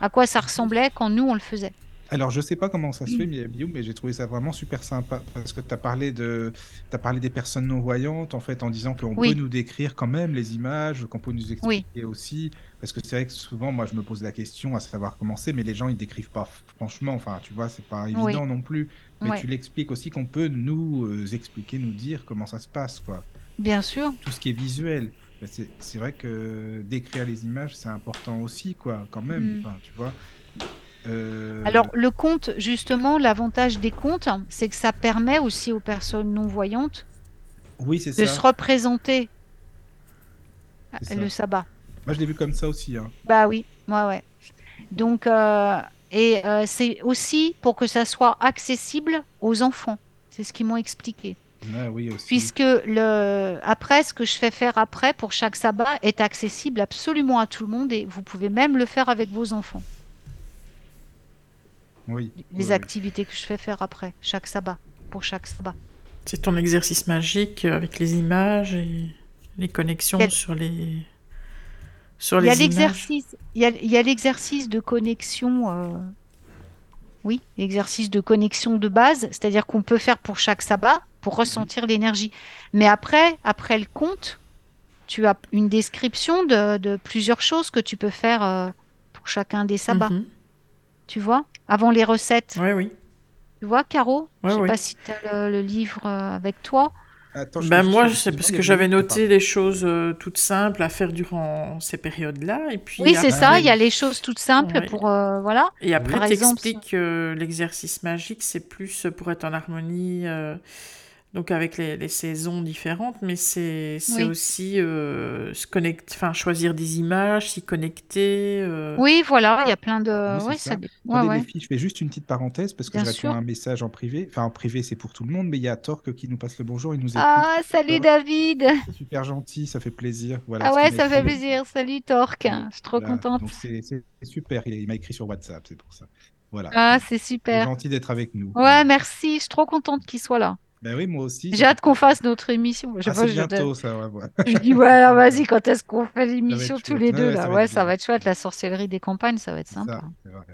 À quoi ça ressemblait quand nous on le faisait. Alors, je sais pas comment ça se Mm. fait, Miabiou, mais j'ai trouvé ça vraiment super sympa parce que tu as parlé de, as parlé des personnes non voyantes en fait en disant qu'on Oui. peut nous décrire quand même les images, qu'on peut nous expliquer aussi. Parce que c'est vrai que souvent, moi, je me pose la question à savoir comment c'est, mais les gens ils décrivent pas franchement. Enfin, tu vois, c'est pas évident Oui. non plus. Mais Ouais. tu l'expliques aussi qu'on peut nous euh, expliquer, nous dire comment ça se passe, quoi. Bien sûr. Tout ce qui est visuel. Ben, c'est c'est vrai que décrire les images, c'est important aussi, quoi, quand même. Mm. Enfin, tu vois. Euh, Alors le conte, justement, l'avantage des contes, c'est que ça permet aussi aux personnes non voyantes oui, de ça. se représenter ça. le sabbat. Moi, je l'ai vu comme ça aussi. Hein. Bah oui, ouais, ouais. Donc, euh, et euh, c'est aussi pour que ça soit accessible aux enfants. C'est ce qu'ils m'ont expliqué. Ah, oui, aussi. Puisque le, après, ce que je fais faire après pour chaque sabbat est accessible absolument à tout le monde et vous pouvez même le faire avec vos enfants. Oui. les oui, oui. activités que je fais faire après, chaque sabbat, pour chaque sabbat. C'est ton exercice magique avec les images et les connexions Quel- sur les sur Il y a les images. l'exercice, il y a, il y a l'exercice de connexion, euh, oui, l'exercice de connexion de base, c'est-à-dire qu'on peut faire pour chaque sabbat pour ressentir l'énergie. Mais après, après le compte, tu as une description de, de plusieurs choses que tu peux faire euh, pour chacun des sabbats, Mhm. tu vois, avant les recettes. Ouais, oui. Tu vois, Caro? Ouais, Je sais ouais. pas si tu as le, le livre euh, avec toi. Attends, je Ben moi, c'est parce que j'avais noté des choses euh, toutes simples à faire durant ces périodes-là. Et puis Oui, c'est ça, il y a les choses toutes simples Ouais. pour, euh, voilà. Et après, Par exemple, t'expliques que l'exercice magique, c'est plus pour être en harmonie, euh, donc avec les, les saisons différentes, mais c'est c'est Oui. aussi euh, se connecter, enfin choisir des images, s'y connecter. euh, Oui, voilà, il y a plein de... Oui, ça. ça... ouais, ouais. les filles, je fais juste une petite parenthèse parce que sûr. à un message en privé. Enfin, en privé, c'est pour tout le monde, mais il y a Torque qui nous passe le bonjour, il nous écoute. Ah, salut David. C'est super gentil, ça fait plaisir. Voilà, Ah ouais, ça fait plaisir. Salut Torque. Je suis trop voilà. contente. C'est c'est super, il, il m'a écrit sur WhatsApp, c'est pour ça. Voilà. Ah, c'est C'est super. gentil d'être avec nous. Ouais, merci. Je suis trop contente qu'il soit là. Ben oui, moi aussi. J'ai hâte qu'on fasse notre émission. Je sais Ah, pas, c'est je, bientôt, ça, ouais, ouais. je dis, ouais, vas-y, quand est-ce qu'on fait l'émission tous chouette. les deux ouais, là? ça va Ouais, être ça va être chouette. La sorcellerie des campagnes, ça va être sympa. ça, vrai.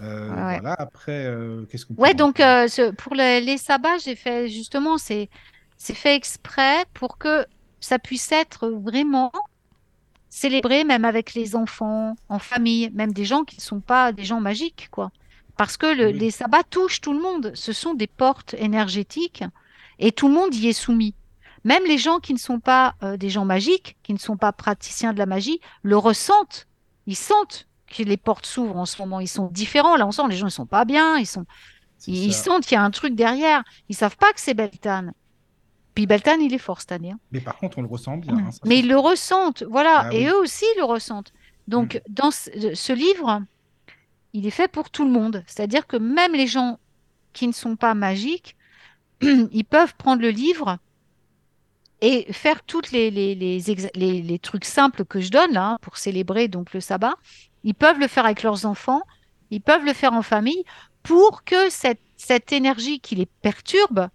Euh. Voilà, après, euh, qu'est-ce qu'on peut Ouais, donc euh, ce- pour les, les sabbats, j'ai fait justement, c'est c'est fait exprès pour que ça puisse être vraiment célébré, même avec les enfants, en famille, même des gens qui ne sont pas des gens magiques, quoi. Parce que le- Oui. les sabbats touchent tout le monde. Ce sont des portes énergétiques et tout le monde y est soumis. Même les gens qui ne sont pas euh, des gens magiques, qui ne sont pas praticiens de la magie, le ressentent. Ils sentent que les portes s'ouvrent en ce moment. Ils sont différents. Là, on sent les gens ne sont pas bien. Ils sont ils, ils sentent qu'il y a un truc derrière. Ils savent pas que c'est Beltane. Puis Beltane, il est fort cette année. hein. Mais par contre, on le ressent bien. hein, ça, Mais ils le ressentent, voilà. Ah Et oui. eux aussi le ressentent. Donc, dans ce, ce livre, il est fait pour tout le monde. C'est-à-dire que même les gens qui ne sont pas magiques, ils peuvent prendre le livre et faire toutes les, trucs simples que je donne là, hein, pour célébrer donc le sabbat. Ils peuvent le faire avec leurs enfants, ils peuvent le faire en famille pour que cette, cette énergie qui les perturbe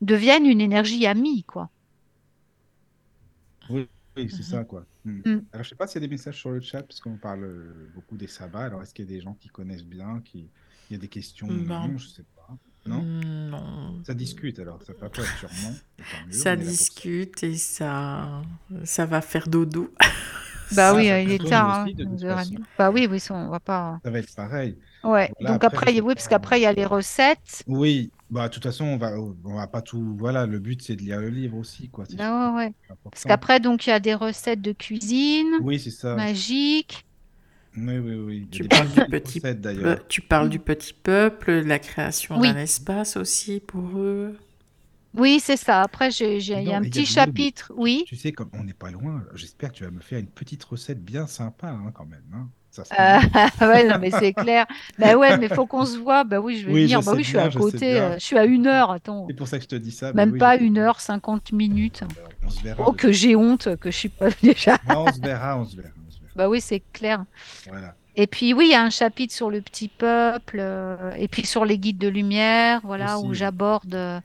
devienne une énergie amie, quoi. Oui, c'est ça, quoi. Hmm. Mm. Alors, je sais pas s'il y a des messages sur le chat, parce qu'on parle euh, beaucoup des sabbats. Alors, est-ce qu'il y a des gens qui connaissent bien, qui... il y a des questions Ben, Non, je sais pas. Non? Non. Ça discute, alors. Ça papote sûrement. mieux, Ça discute et ça, ça va faire dodo. Bah Ça, oui, ça euh, il est tard. aussi, hein, de toute 11h30. façon. Bah oui, oui, ça, on va pas. Ça va être pareil. Ouais. Voilà, Donc après, oui, parce qu'après, il y a les recettes. Oui, bah, de toute façon, on va, on va pas tout. Voilà, le but, c'est de lire le livre aussi, quoi. Ah ouais, ouais. Parce qu'après, donc, il y a des recettes de cuisine, Oui, c'est ça. magiques. Oui, oui, oui. Tu parles du petit recettes, d'ailleurs. tu parles du petit peuple, de la création Oui. d'un espace aussi pour eux. Oui, c'est ça. Après, j'ai, j'ai- il y a un petit chapitre. Oui. Tu sais, comme on n'est pas loin, j'espère que tu vas me faire une petite recette bien sympa, hein, quand même. hein. Ça Euh, bien. ouais, non, mais c'est clair. Bah ouais, mais faut qu'on se voit. Bah oui, je vais Oui, venir. je Bah oui, je suis bien, à je côté. bien. euh, je suis à une heure. Attends. C'est pour ça que je te dis ça. mais Même oui, pas je- une heure, 50 minutes. On se verra. Oh, que j'ai honte que je suis pas déjà. Non, on se verra, on se verra. on se verra. Bah oui, c'est clair. Voilà. Et puis oui, il y a un chapitre sur le petit peuple, euh, et puis sur les guides de lumière, voilà, Aussi, où oui. j'aborde euh,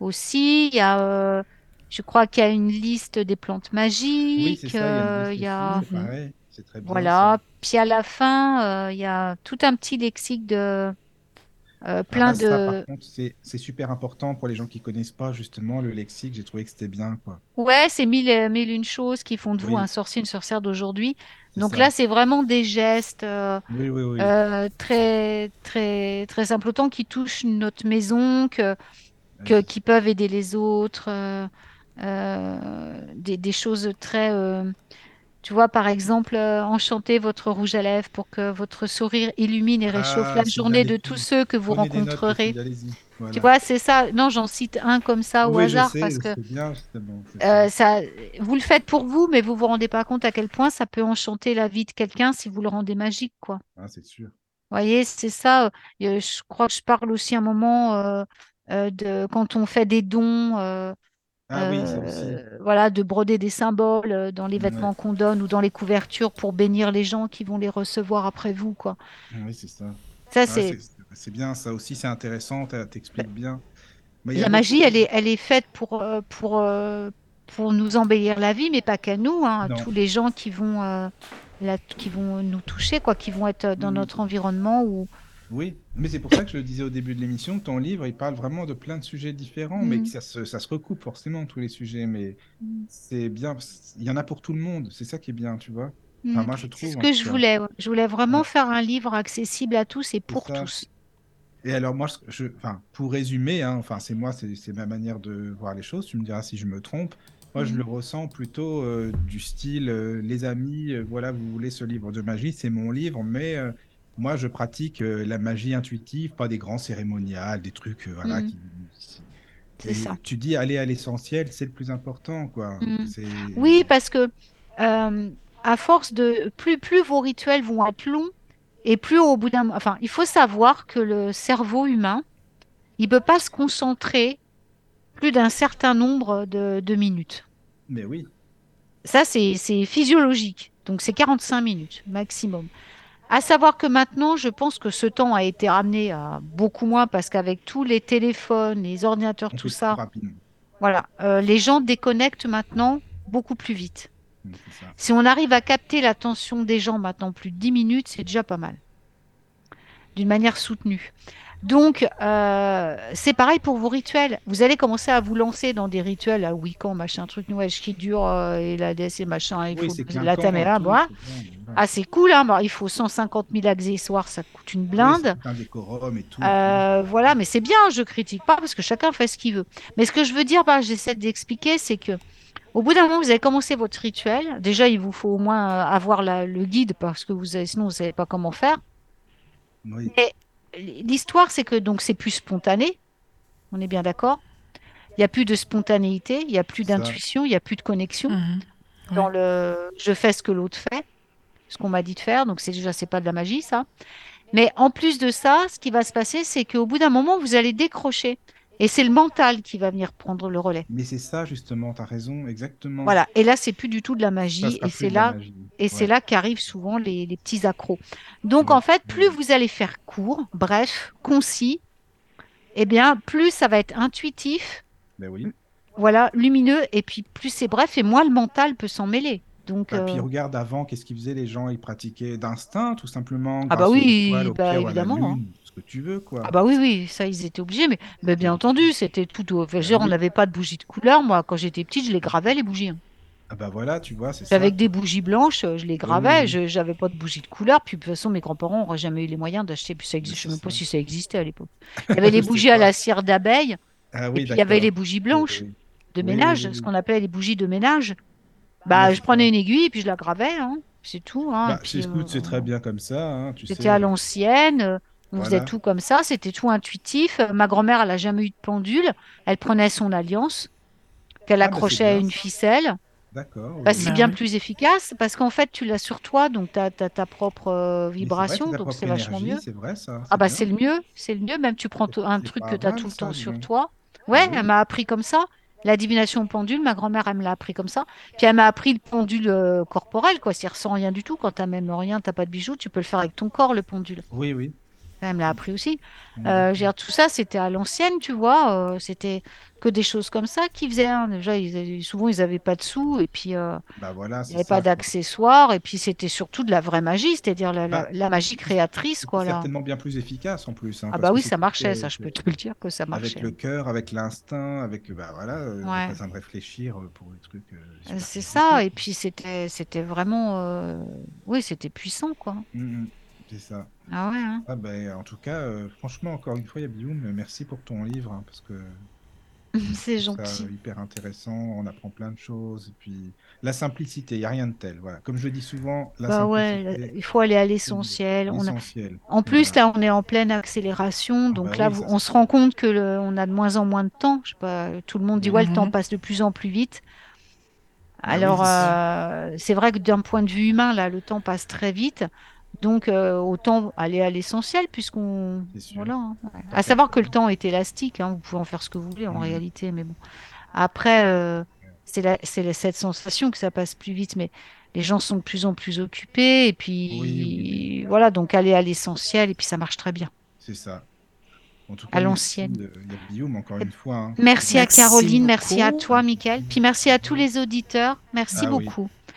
aussi. Il y a, euh, je crois qu'il y a une liste des plantes Oui, magiques. c'est ça. Il y a euh, une liste y a, c'est pareil. C'est très bien. voilà. ça. Puis à la fin, euh, il y a tout un petit lexique de euh, Ah plein ça, de. c'est super important pour les gens qui connaissent pas justement le lexique. J'ai trouvé que c'était bien, quoi. Ouais, c'est mille, et- mille une choses qui font de vous Oui. un sorcier, une sorcière d'aujourd'hui. Donc ça. là, c'est vraiment des gestes. euh, Oui, oui, oui. euh, très très très simples autant qui touchent notre maison que, qui peuvent aider les autres euh, des, des choses très tu vois par exemple euh, enchanter votre rouge à lèvres pour que votre sourire illumine et réchauffe Ah, la c'est journée de tous ceux que vous Prenez rencontrerez. Voilà. tu vois c'est ça non j'en cite un comme ça au Oui, hasard sais, parce que bien, euh, ça. vous le faites pour vous, mais vous vous rendez pas compte à quel point ça peut enchanter la vie de quelqu'un si vous le rendez magique, quoi. Ah, c'est sûr. voyez, c'est ça. euh, Je crois que je parle aussi un moment euh, de quand on fait des dons, Ah oui, euh, voilà, de broder des symboles euh, dans les Ouais. vêtements qu'on donne ou dans les couvertures pour bénir les gens qui vont les recevoir après vous, quoi. Oui, c'est ça. Ça, Ah, c'est c'est bien, ça aussi, c'est intéressant, t'expliques bien. Mais il y a La beaucoup magie, elle est, elle est faite pour, euh, pour, pour nous embellir la vie, mais pas qu'à nous, hein, tous les gens qui vont, euh, la- qui vont nous toucher, quoi, qui vont être dans Mhm. notre environnement ou Oui, mais c'est pour ça que je le disais au début de l'émission, ton livre, il parle vraiment de plein de sujets différents, mais que ça se, ça se recoupe forcément, tous les sujets, mais Mhm. c'est bien, il y en a pour tout le monde, c'est ça qui est bien, tu vois. Enfin, Hmm. moi, je C'est trouve, ce en que je cas. voulais. Je voulais vraiment Ouais. faire un livre accessible à tous et pour tous. Et alors, moi, je, enfin, pour résumer, hein, enfin, c'est moi, c'est c'est ma manière de voir les choses, tu me diras si je me trompe. Moi, je le ressens plutôt euh, du style, euh, les amis, euh, voilà, vous voulez ce livre de magie, c'est mon livre, mais moi, je pratique euh, la magie intuitive, pas des grands cérémonials, des trucs, euh, voilà, qui... Et ça. tu dis aller à l'essentiel, c'est le plus important, quoi. C'est... Oui, parce que euh, à force de plus plus vos rituels vont être longs et plus au bout d'un, enfin, il faut savoir que le cerveau humain, il peut pas se concentrer plus d'un certain nombre de, de minutes. Mais oui, Ça, c'est physiologique. Donc, c'est 45 minutes maximum. À savoir que maintenant, je pense que ce temps a été ramené à beaucoup moins parce qu'avec tous les téléphones, les ordinateurs, tout ça, voilà, euh, les gens déconnectent maintenant beaucoup plus vite. Si on arrive à capter l'attention des gens maintenant plus de 10 minutes, c'est déjà pas mal. D'une manière soutenue. Donc, euh, c'est pareil pour vos rituels. Vous allez commencer à vous lancer dans des rituels à Wiccan, machin, truc nouage qui dure, euh, et la et machin, il Oui, faut la c'est bien, voilà. Ah, c'est cool, hein. Bah, il faut 150 000 accessoires, ça coûte une Oui, blinde. tout un décorum et tout. Euh, voilà, mais c'est bien, je critique pas parce que chacun fait ce qu'il veut. Mais ce que je veux dire, bah, j'essaie d'expliquer, c'est que au bout d'un moment, vous avez commencé votre rituel. Déjà, il vous faut au moins euh, avoir la- le guide parce que vous avez, sinon vous savez pas comment faire. Oui. L'histoire, c'est que donc c'est plus spontané. On est bien d'accord. Il n'y a plus de spontanéité, il n'y a plus d'intuition, il n'y a plus de connexion Mhm. dans le je fais ce que l'autre fait, ce qu'on m'a dit de faire. Donc c'est déjà c'est pas de la magie ça. Mais en plus de ça, ce qui va se passer, c'est qu'au bout d'un moment, vous allez décrocher. Et c'est le mental qui va venir prendre le relais. Mais c'est ça, justement, tu as raison, exactement. Voilà. Et là, c'est plus du tout de la magie. Et c'est là, et c'est là qu'arrivent souvent les, les petits accros. Donc, Ouais. en fait, plus vous allez faire court, bref, concis, eh bien, plus ça va être intuitif, Ben oui. voilà, lumineux, et puis plus c'est bref, et moins le mental peut s'en mêler. Donc, Et puis euh, regarde avant, qu'est-ce qu'ils faisaient les gens? Ils pratiquaient d'instinct, tout simplement, Ah bah aux oui, étoiles, bah à la évidemment, hein. Ce que tu veux, quoi. Ah bah oui, oui, ça, ils étaient obligés, mais, mais bien entendu, c'était tout. enfin, veux dire, on n'avait pas de bougies de couleur. Moi, quand j'étais petite, je les gravais, les bougies. hein. Ah bah voilà, tu vois, c'est ça. Avec des bougies blanches, euh, je les gravais. oui. Je j'avais pas de bougies de couleur. Puis de toute façon, mes grands-parents n'auraient jamais eu les moyens d'acheter. Puis ça existe, je c'est sais même pas si ça existait à l'époque. Il y avait les bougies à la cire d'abeille, Ah et oui, puis il y avait les bougies blanches Oui, de ménage, ce qu'on appelait les bougies de ménage. Bah, Ouais, je prenais une aiguille et puis je la gravais, hein. C'est tout. Hein. Bah, c'est euh, très bien comme ça, hein, C'était à l'ancienne, on faisait tout comme ça, c'était tout intuitif. Ma grand-mère, elle a jamais eu de pendule, elle prenait son alliance qu'elle Ah, bah, c'est accrochait à une ficelle. D'accord. Bah, c'est Bah bien plus efficace parce qu'en fait, tu l'as sur toi, donc tu as, ta propre euh, c'est vrai, vibration, c'est ta donc c'est vachement mieux. C'est vrai, ça. Ah bah c'est le mieux, c'est le mieux, même tu prends C'est- un c'est truc que tu as mal, tout le ça, temps sur toi. Ouais, oui. elle m'a appris comme ça. La divination pendule, ma grand-mère, elle me l'a appris comme ça. Puis elle m'a appris le pendule euh, corporel, quoi. C'est-à-dire sans rien du tout. Quand t'as même rien, t'as pas de bijoux, tu peux le faire avec ton corps, le pendule. Oui, oui. Elle me l'a appris aussi. Mm. Euh, dire, tout ça, c'était à l'ancienne, tu vois. euh, c'était que des choses comme ça qu'ils faisaient. hein. Déjà, ils souvent, ils n'avaient pas de sous et puis euh, Bah voilà, il n'y avait ça. pas d'accessoires. Et puis, c'était surtout de la vraie magie, c'est-à-dire la, Bah, la magie créatrice, quoi. Là. certainement bien plus efficace en plus. hein, Ah bah oui, ça marchait, ça, je peux te le dire que ça Avec marchait. le cœur, avec l'instinct, avec bah voilà, euh, Ouais. pas besoin de réfléchir pour les trucs. C'est ça. Et puis, c'était vraiment... Oui, c'était puissant, quoi. Mm, mm, c'est ça. Ah ouais, hein. Ah ben, en tout cas, euh, franchement, encore une fois, Yabioum, merci pour ton livre, hein, parce que C'est ça gentil. hyper intéressant, on apprend plein de choses, et puis la simplicité, il n'y a rien de tel. Voilà. Comme je le dis souvent, la Bah ouais, il faut aller à l'essentiel. On a... l'essentiel. En plus, Voilà. là, on est en pleine accélération. Ah Donc bah là, oui, vous- ça, on se rend compte que le- on a de moins en moins de temps. Je sais pas, tout le monde dit, ouais, le temps Mhm. passe de plus en plus vite. Bah oui, Alors, c'est euh, c'est vrai que d'un point de vue humain, là, le temps passe très vite. Donc, euh, autant aller à l'essentiel, puisqu'on. Voilà. hein. À savoir que le temps est élastique. hein, Vous pouvez en faire ce que vous voulez en réalité. Mais bon. Après, euh, c'est la- c'est la- cette sensation que ça passe plus vite. Mais les gens sont de plus en plus occupés. Et puis, Oui, oui, oui. voilà. Donc, aller à l'essentiel. Et puis, ça marche très bien. C'est ça. En tout À merci l'ancienne. de- Guillaume, encore une fois. hein. Merci, à Caroline, merci à beaucoup. toi, Mickaël. Puis merci à tous les auditeurs. Merci Ah oui.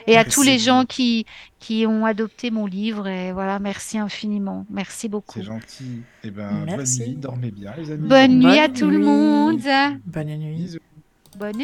Et à tous les gens qui, qui ont adopté mon livre. Et voilà, merci infiniment. Merci beaucoup. C'est gentil. Et ben, Merci. bonne nuit, dormez bien, les amis. Bonne nuit à tout le monde. Bonne nuit. Bisous. Bonne nuit.